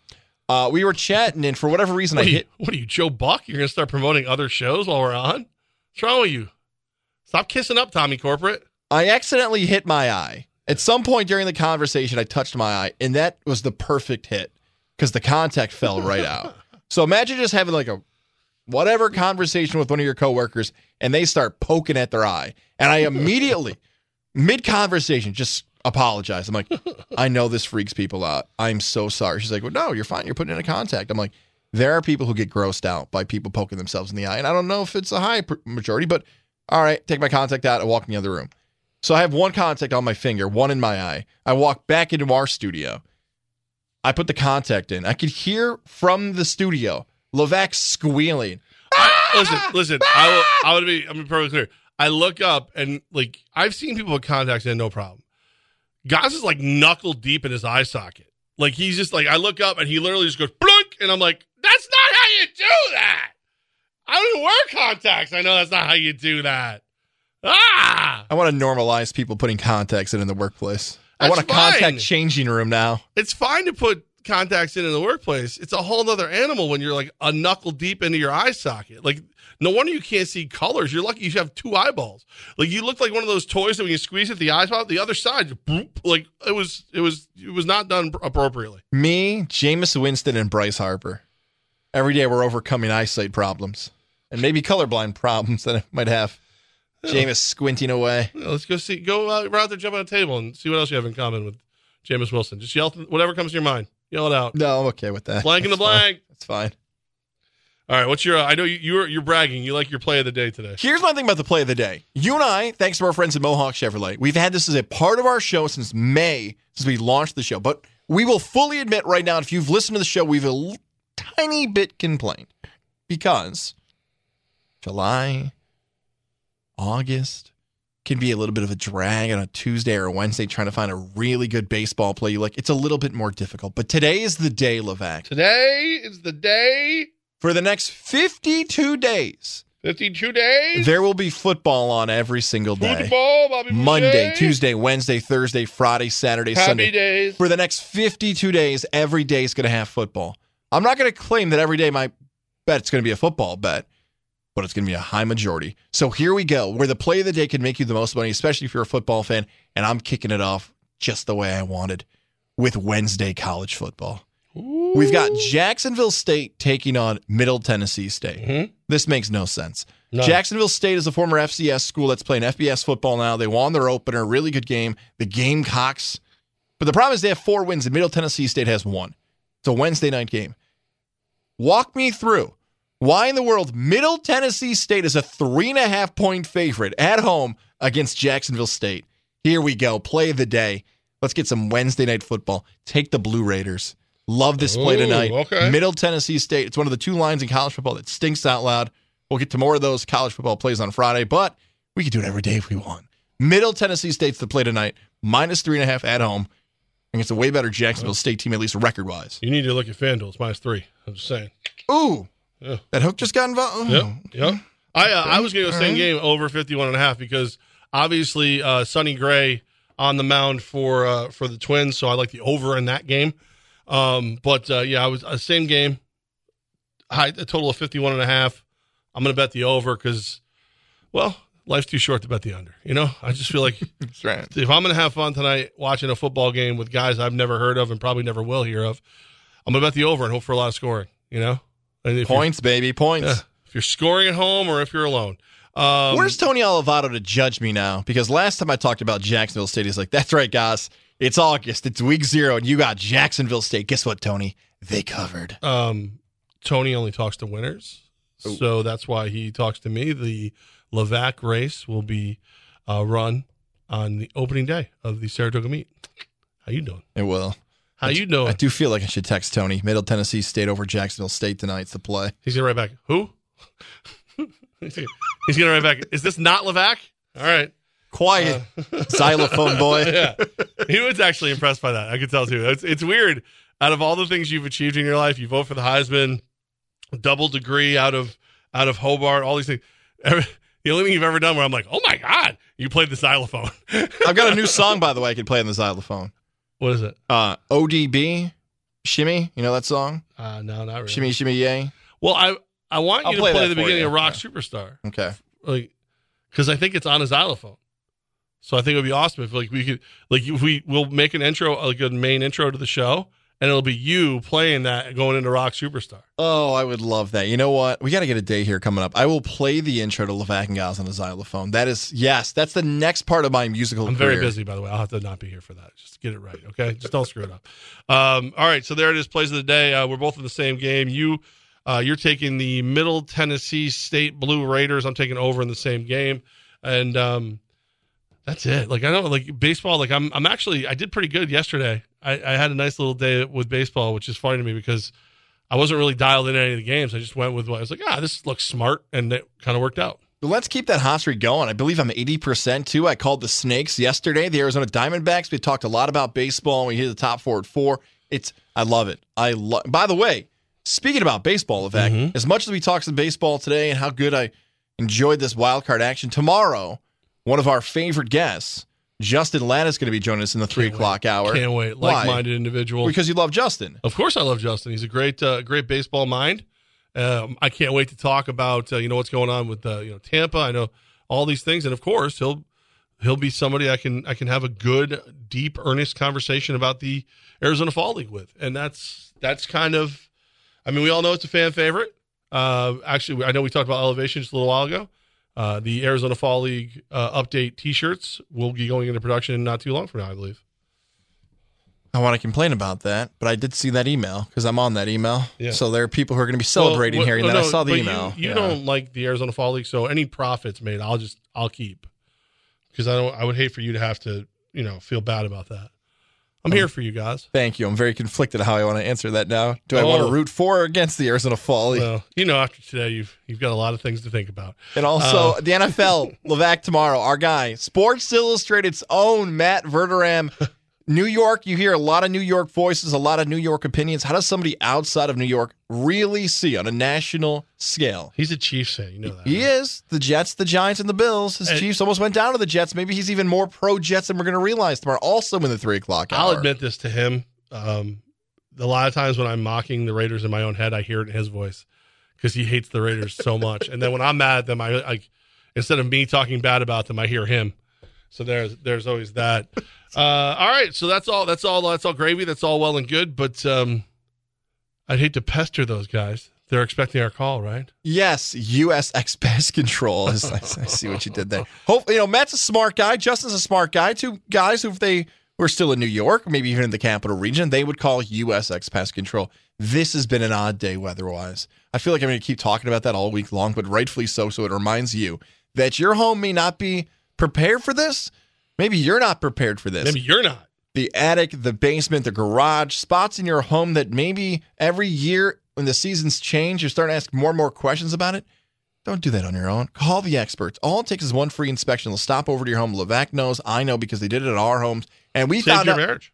Speaker 5: Uh, we were chatting, and for whatever reason,
Speaker 4: What
Speaker 5: I
Speaker 4: you,
Speaker 5: hit.
Speaker 4: what are you, Joe Buck? You're gonna start promoting other shows while we're on? What's wrong with you? Stop kissing up, Tommy Corporate.
Speaker 5: I accidentally hit my eye. At some point during the conversation, I touched my eye, and that was the perfect hit because the contact fell right out. So imagine just having like a whatever conversation with one of your coworkers, and they start poking at their eye, and I immediately, mid conversation, just apologize. I'm like, I know this freaks people out. I'm so sorry. She's like, Well, no, you're fine. You're putting in a contact. I'm like, there are people who get grossed out by people poking themselves in the eye, and I don't know if it's a high majority, but all right, take my contact out and walk in the other room. So I have one contact on my finger, one in my eye. I walk back into our studio. I put the contact in. I could hear from the studio Levack squealing.
Speaker 4: listen, listen. I will. I would be. I'm perfectly clear. I look up and like I've seen people with contacts in, no problem. Goz is like knuckle deep in his eye socket. Like he's just like I look up and he literally just goes blink, and I'm like, that's not how you do that. I don't even wear contacts. I know that's not how you do that. Ah,
Speaker 5: I want to normalize people putting contacts in in the workplace. I want a contact
Speaker 4: fine.
Speaker 5: changing room now.
Speaker 4: it's fine to put contacts in in the workplace. It's a whole other animal when you're like a knuckle deep into your eye socket. Like no wonder you can't see colors. You're lucky you have two eyeballs. Like you look like one of those toys that when you squeeze it, the eye spot, the other side, boop. like it was, it was, it was not done appropriately.
Speaker 5: Me, Jameis Winston, and Bryce Harper. Every day we're overcoming eyesight problems and maybe colorblind problems that I might have. Jameis squinting away.
Speaker 4: Yeah, let's go see, go uh, out there, jump on a table, and see what else you have in common with Jameis Winston. Just yell whatever comes to your mind. Yell it out.
Speaker 5: No, I'm okay with that.
Speaker 4: Blank in the
Speaker 5: That's fine.
Speaker 4: blank.
Speaker 5: That's fine.
Speaker 4: All right, what's your? Uh, I know you, you're you're bragging. You like your play of the day today.
Speaker 5: Here's my thing about the play of the day. You and I, thanks to our friends at Mohawk Chevrolet, we've had this as a part of our show since May, since we launched the show. But we will fully admit right now, if you've listened to the show, we've a l- tiny bit complained because July, August can be a little bit of a drag on a Tuesday or a Wednesday trying to find a really good baseball play you like. It's a little bit more difficult. But today is the day, Levack.
Speaker 4: Today is the day.
Speaker 5: For the next 52 days,
Speaker 4: 52 days.
Speaker 5: there will be football on every single day.
Speaker 4: Football, Bobby
Speaker 5: Monday. Tuesday, Wednesday, Thursday, Friday, Saturday,
Speaker 4: Happy
Speaker 5: Sunday.
Speaker 4: days.
Speaker 5: For the next 52 days, every day is going to have football. I'm not going to claim that every day my bet it's going to be a football bet, but it's going to be a high majority. So here we go, where the play of the day can make you the most money, especially if you're a football fan. And I'm kicking it off just the way I wanted with Wednesday college football. We've got Jacksonville State taking on Middle Tennessee State. Mm-hmm. This makes no sense.
Speaker 4: No.
Speaker 5: Jacksonville State is a former FCS school that's playing FBS football now. They won their opener, really good game. The Gamecocks. But the problem is they have four wins, and Middle Tennessee State has one. It's a Wednesday night game. Walk me through why in the world Middle Tennessee State is a three and a half point favorite at home against Jacksonville State. Here we go. Play of the day. Let's get some Wednesday night football. Take the Blue Raiders. Love this play
Speaker 4: Ooh,
Speaker 5: tonight.
Speaker 4: okay.
Speaker 5: Middle Tennessee State. It's one of the two lines in college football that stinks out loud. We'll get to more of those college football plays on Friday, but we could do it every day if we want. Middle Tennessee State's the play tonight, minus three and a half at home against a way better Jacksonville State team, at least record wise.
Speaker 4: You need to look at FanDuel. It's minus three. I'm just saying.
Speaker 5: Ooh,
Speaker 4: Yeah.
Speaker 5: That hook just got involved.
Speaker 4: Yep. Yep. I uh, I was going to go same
Speaker 5: right.
Speaker 4: game over 51 and a half because obviously uh, Sonny Gray on the mound for uh, for the Twins, so I like the over in that game. Um, but uh, yeah, I was uh, same game. High, a total of 51 and a half. I'm going to bet the over because, well, life's too short to bet the under. You know, I just feel like
Speaker 5: right.
Speaker 4: if I'm going to have fun tonight watching a football game with guys I've never heard of and probably never will hear of, I'm going to bet the over and hope for a lot of scoring. You know, and if you're-
Speaker 5: Points, baby, points.
Speaker 4: yeah, if you're scoring at home or if you're alone. Um,
Speaker 5: Where's Tony Olivato to judge me now? Because last time I talked about Jacksonville State, he's like, "That's right, guys. It's August. It's week zero, and you got Jacksonville State. Guess what, Tony? They covered."
Speaker 4: um, Tony only talks to winners, so that's why he talks to me. The Levack race will be uh, run on the opening day of the Saratoga meet. How you doing?
Speaker 5: It will.
Speaker 4: How
Speaker 5: I-
Speaker 4: you doing?
Speaker 5: I do feel like I should text Tony. Middle Tennessee State over Jacksonville State tonight's the play.
Speaker 4: He's gonna write back. Who? He's gonna- write back. Is this not Levack? All right.
Speaker 5: Quiet, uh, xylophone boy.
Speaker 4: yeah, he was actually impressed by that. I could tell too. It's it's weird. Out of all the things you've achieved in your life, you vote for the Heisman, double degree out of out of Hobart, all these things. Every- the only thing you've ever done where I'm like, oh my god, you played the xylophone.
Speaker 5: I've got a new song, by the way, I can play on the xylophone.
Speaker 4: What is it?
Speaker 5: Uh, ODB, Shimmy. You know that song?
Speaker 4: Uh, no, not really.
Speaker 5: Shimmy, shimmy, yay.
Speaker 4: Well, I I want you
Speaker 5: I'll
Speaker 4: to
Speaker 5: play
Speaker 4: play, the beginning
Speaker 5: you.
Speaker 4: of Rock Superstar,
Speaker 5: Okay.
Speaker 4: like because I think it's on a xylophone. So I think it would be awesome if like we could like if we will make an intro like a main intro to the show, and it'll be you playing that going into Rock Superstar.
Speaker 5: Oh, I would love that. You know what? We got to get a day here coming up. I will play the intro to Levack and Goz on the xylophone. That is, yes, that's the next part of my musical
Speaker 4: I'm
Speaker 5: career.
Speaker 4: very busy, by the way. I'll have to not be here for that. Just get it right, okay? Just don't screw it up. Um, all right, so there it is. Plays of the day. Uh, we're both in the same game. You, uh, you're taking the Middle Tennessee State Blue Raiders. I'm taking over in the same game, and um, that's it. Like I don't like baseball. Like I'm, I'm actually I did pretty good yesterday. I, I had a nice little day with baseball, which is funny to me because I wasn't really dialed in any of the games. I just went with what I was like. Ah, this looks smart, and it kind of worked out.
Speaker 5: But let's keep that hot streak going. I believe I'm 80% too. I called the Snakes yesterday, the Arizona Diamondbacks. We talked a lot about baseball and we hit the top four at four. It's I love it. I love by the way, speaking about baseball, Levack,
Speaker 4: Mm-hmm.
Speaker 5: as much as we talked some baseball today and how good I enjoyed this wild card action, tomorrow, one of our favorite guests, Justin is going to be joining us in the three o'clock hour.
Speaker 4: Can't wait. Like-minded individual.
Speaker 5: Because you love Justin.
Speaker 4: Of course, I love Justin. He's a great, uh, great baseball mind. Um, I can't wait to talk about uh, you know what's going on with uh, you know Tampa. I know all these things, and of course he'll he'll be somebody I can I can have a good, deep, earnest conversation about the Arizona Fall League with, and that's that's kind of. I mean, we all know it's a fan favorite. Uh, actually, I know we talked about elevation just a little while ago. Uh, the Arizona Fall League uh, update T-shirts will be going into production not too long from now, I believe.
Speaker 5: I want to complain about that, but I did see that email because I'm on that email.
Speaker 4: Yeah.
Speaker 5: So there are people who are going to be celebrating
Speaker 4: Well,
Speaker 5: hearing
Speaker 4: well,
Speaker 5: that. I saw the
Speaker 4: but you-
Speaker 5: email.
Speaker 4: You,
Speaker 5: Yeah.
Speaker 4: don't like the Arizona Fall League, so any profits made, I'll just I'll keep because I don't. I would hate for you to have to you know feel bad about that. I'm
Speaker 5: Um,
Speaker 4: here for you guys.
Speaker 5: Thank you. I'm very conflicted how I want to answer that now. Do I want
Speaker 4: Oh.
Speaker 5: to root for or against the Arizona Fall
Speaker 4: Well, you know, after today, you've you've got a lot of things to think about.
Speaker 5: And also
Speaker 4: Uh,
Speaker 5: the NFL, Levack tomorrow, our guy, Sports Illustrated's own Matt Verderame. New York, you hear a lot of New York voices, a lot of New York opinions. How does somebody outside of New York really see on a national scale?
Speaker 4: he's a Chiefs fan, you know that.
Speaker 5: He is. The Jets, the Giants, and the Bills. His
Speaker 4: And-
Speaker 5: Chiefs almost went down to the Jets. Maybe he's even more pro Jets than we're going to realize tomorrow. Also in the three o'clock hour.
Speaker 4: I'll admit this to him. Um, a lot of times when I'm mocking the Raiders in my own head, I hear it in his voice because he hates the Raiders so much. And then when I'm mad at them, I like instead of me talking bad about them, I hear him. So there's there's always that. Uh, all right, so that's all. That's all. That's all gravy. That's all well and good. But um, I'd hate to pester those guys. They're expecting our call, right?
Speaker 5: Yes, USX Pest Control. Is, I, I see what you did there. Hope you know Matt's a smart guy. Justin's a smart guy. Two guys who, if they were still in New York, maybe even in the capital region, they would call USX Pest Control. This has been an odd day weather-wise. I feel like I'm going to keep talking about that all week long, but rightfully so. So it reminds you that your home may not be prepared for this. Maybe you're not prepared for this
Speaker 4: Maybe you're not.
Speaker 5: the attic, the basement, the garage, spots in your home that maybe every year when the seasons change, you're starting to ask more and more questions about it. Don't do that on your own. Call the experts. All it takes is one free inspection. They'll stop over to your home. Levack knows, I know because they did it at our homes. And we
Speaker 4: Saved
Speaker 5: found
Speaker 4: your
Speaker 5: out
Speaker 4: marriage.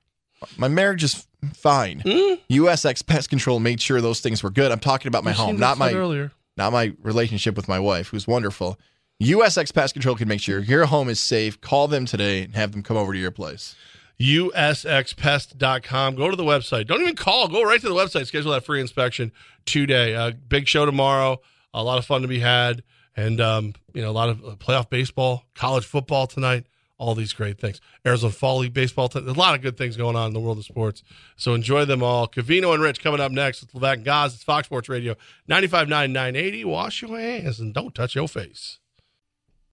Speaker 5: My marriage is fine. Hmm? USX Pest Control made sure those things were good. I'm talking about my
Speaker 4: You
Speaker 5: home, not my
Speaker 4: earlier.
Speaker 5: not my relationship with my wife, who's wonderful. USX Pest Control can make sure your home is safe. Call them today and have them come over to your place.
Speaker 4: usxpest.com. Go to the website. Don't even call. Go right to the website. Schedule that free inspection today. Uh, big show tomorrow. A lot of fun to be had. And, um, you know, a lot of uh, playoff baseball, college football tonight, all these great things. Arizona Fall League baseball. There's a lot of good things going on in the world of sports. So enjoy them all. Cavino and Rich coming up next with Levack and Goz. It's Fox Sports Radio 95.9, 980. Wash your hands and don't touch your face.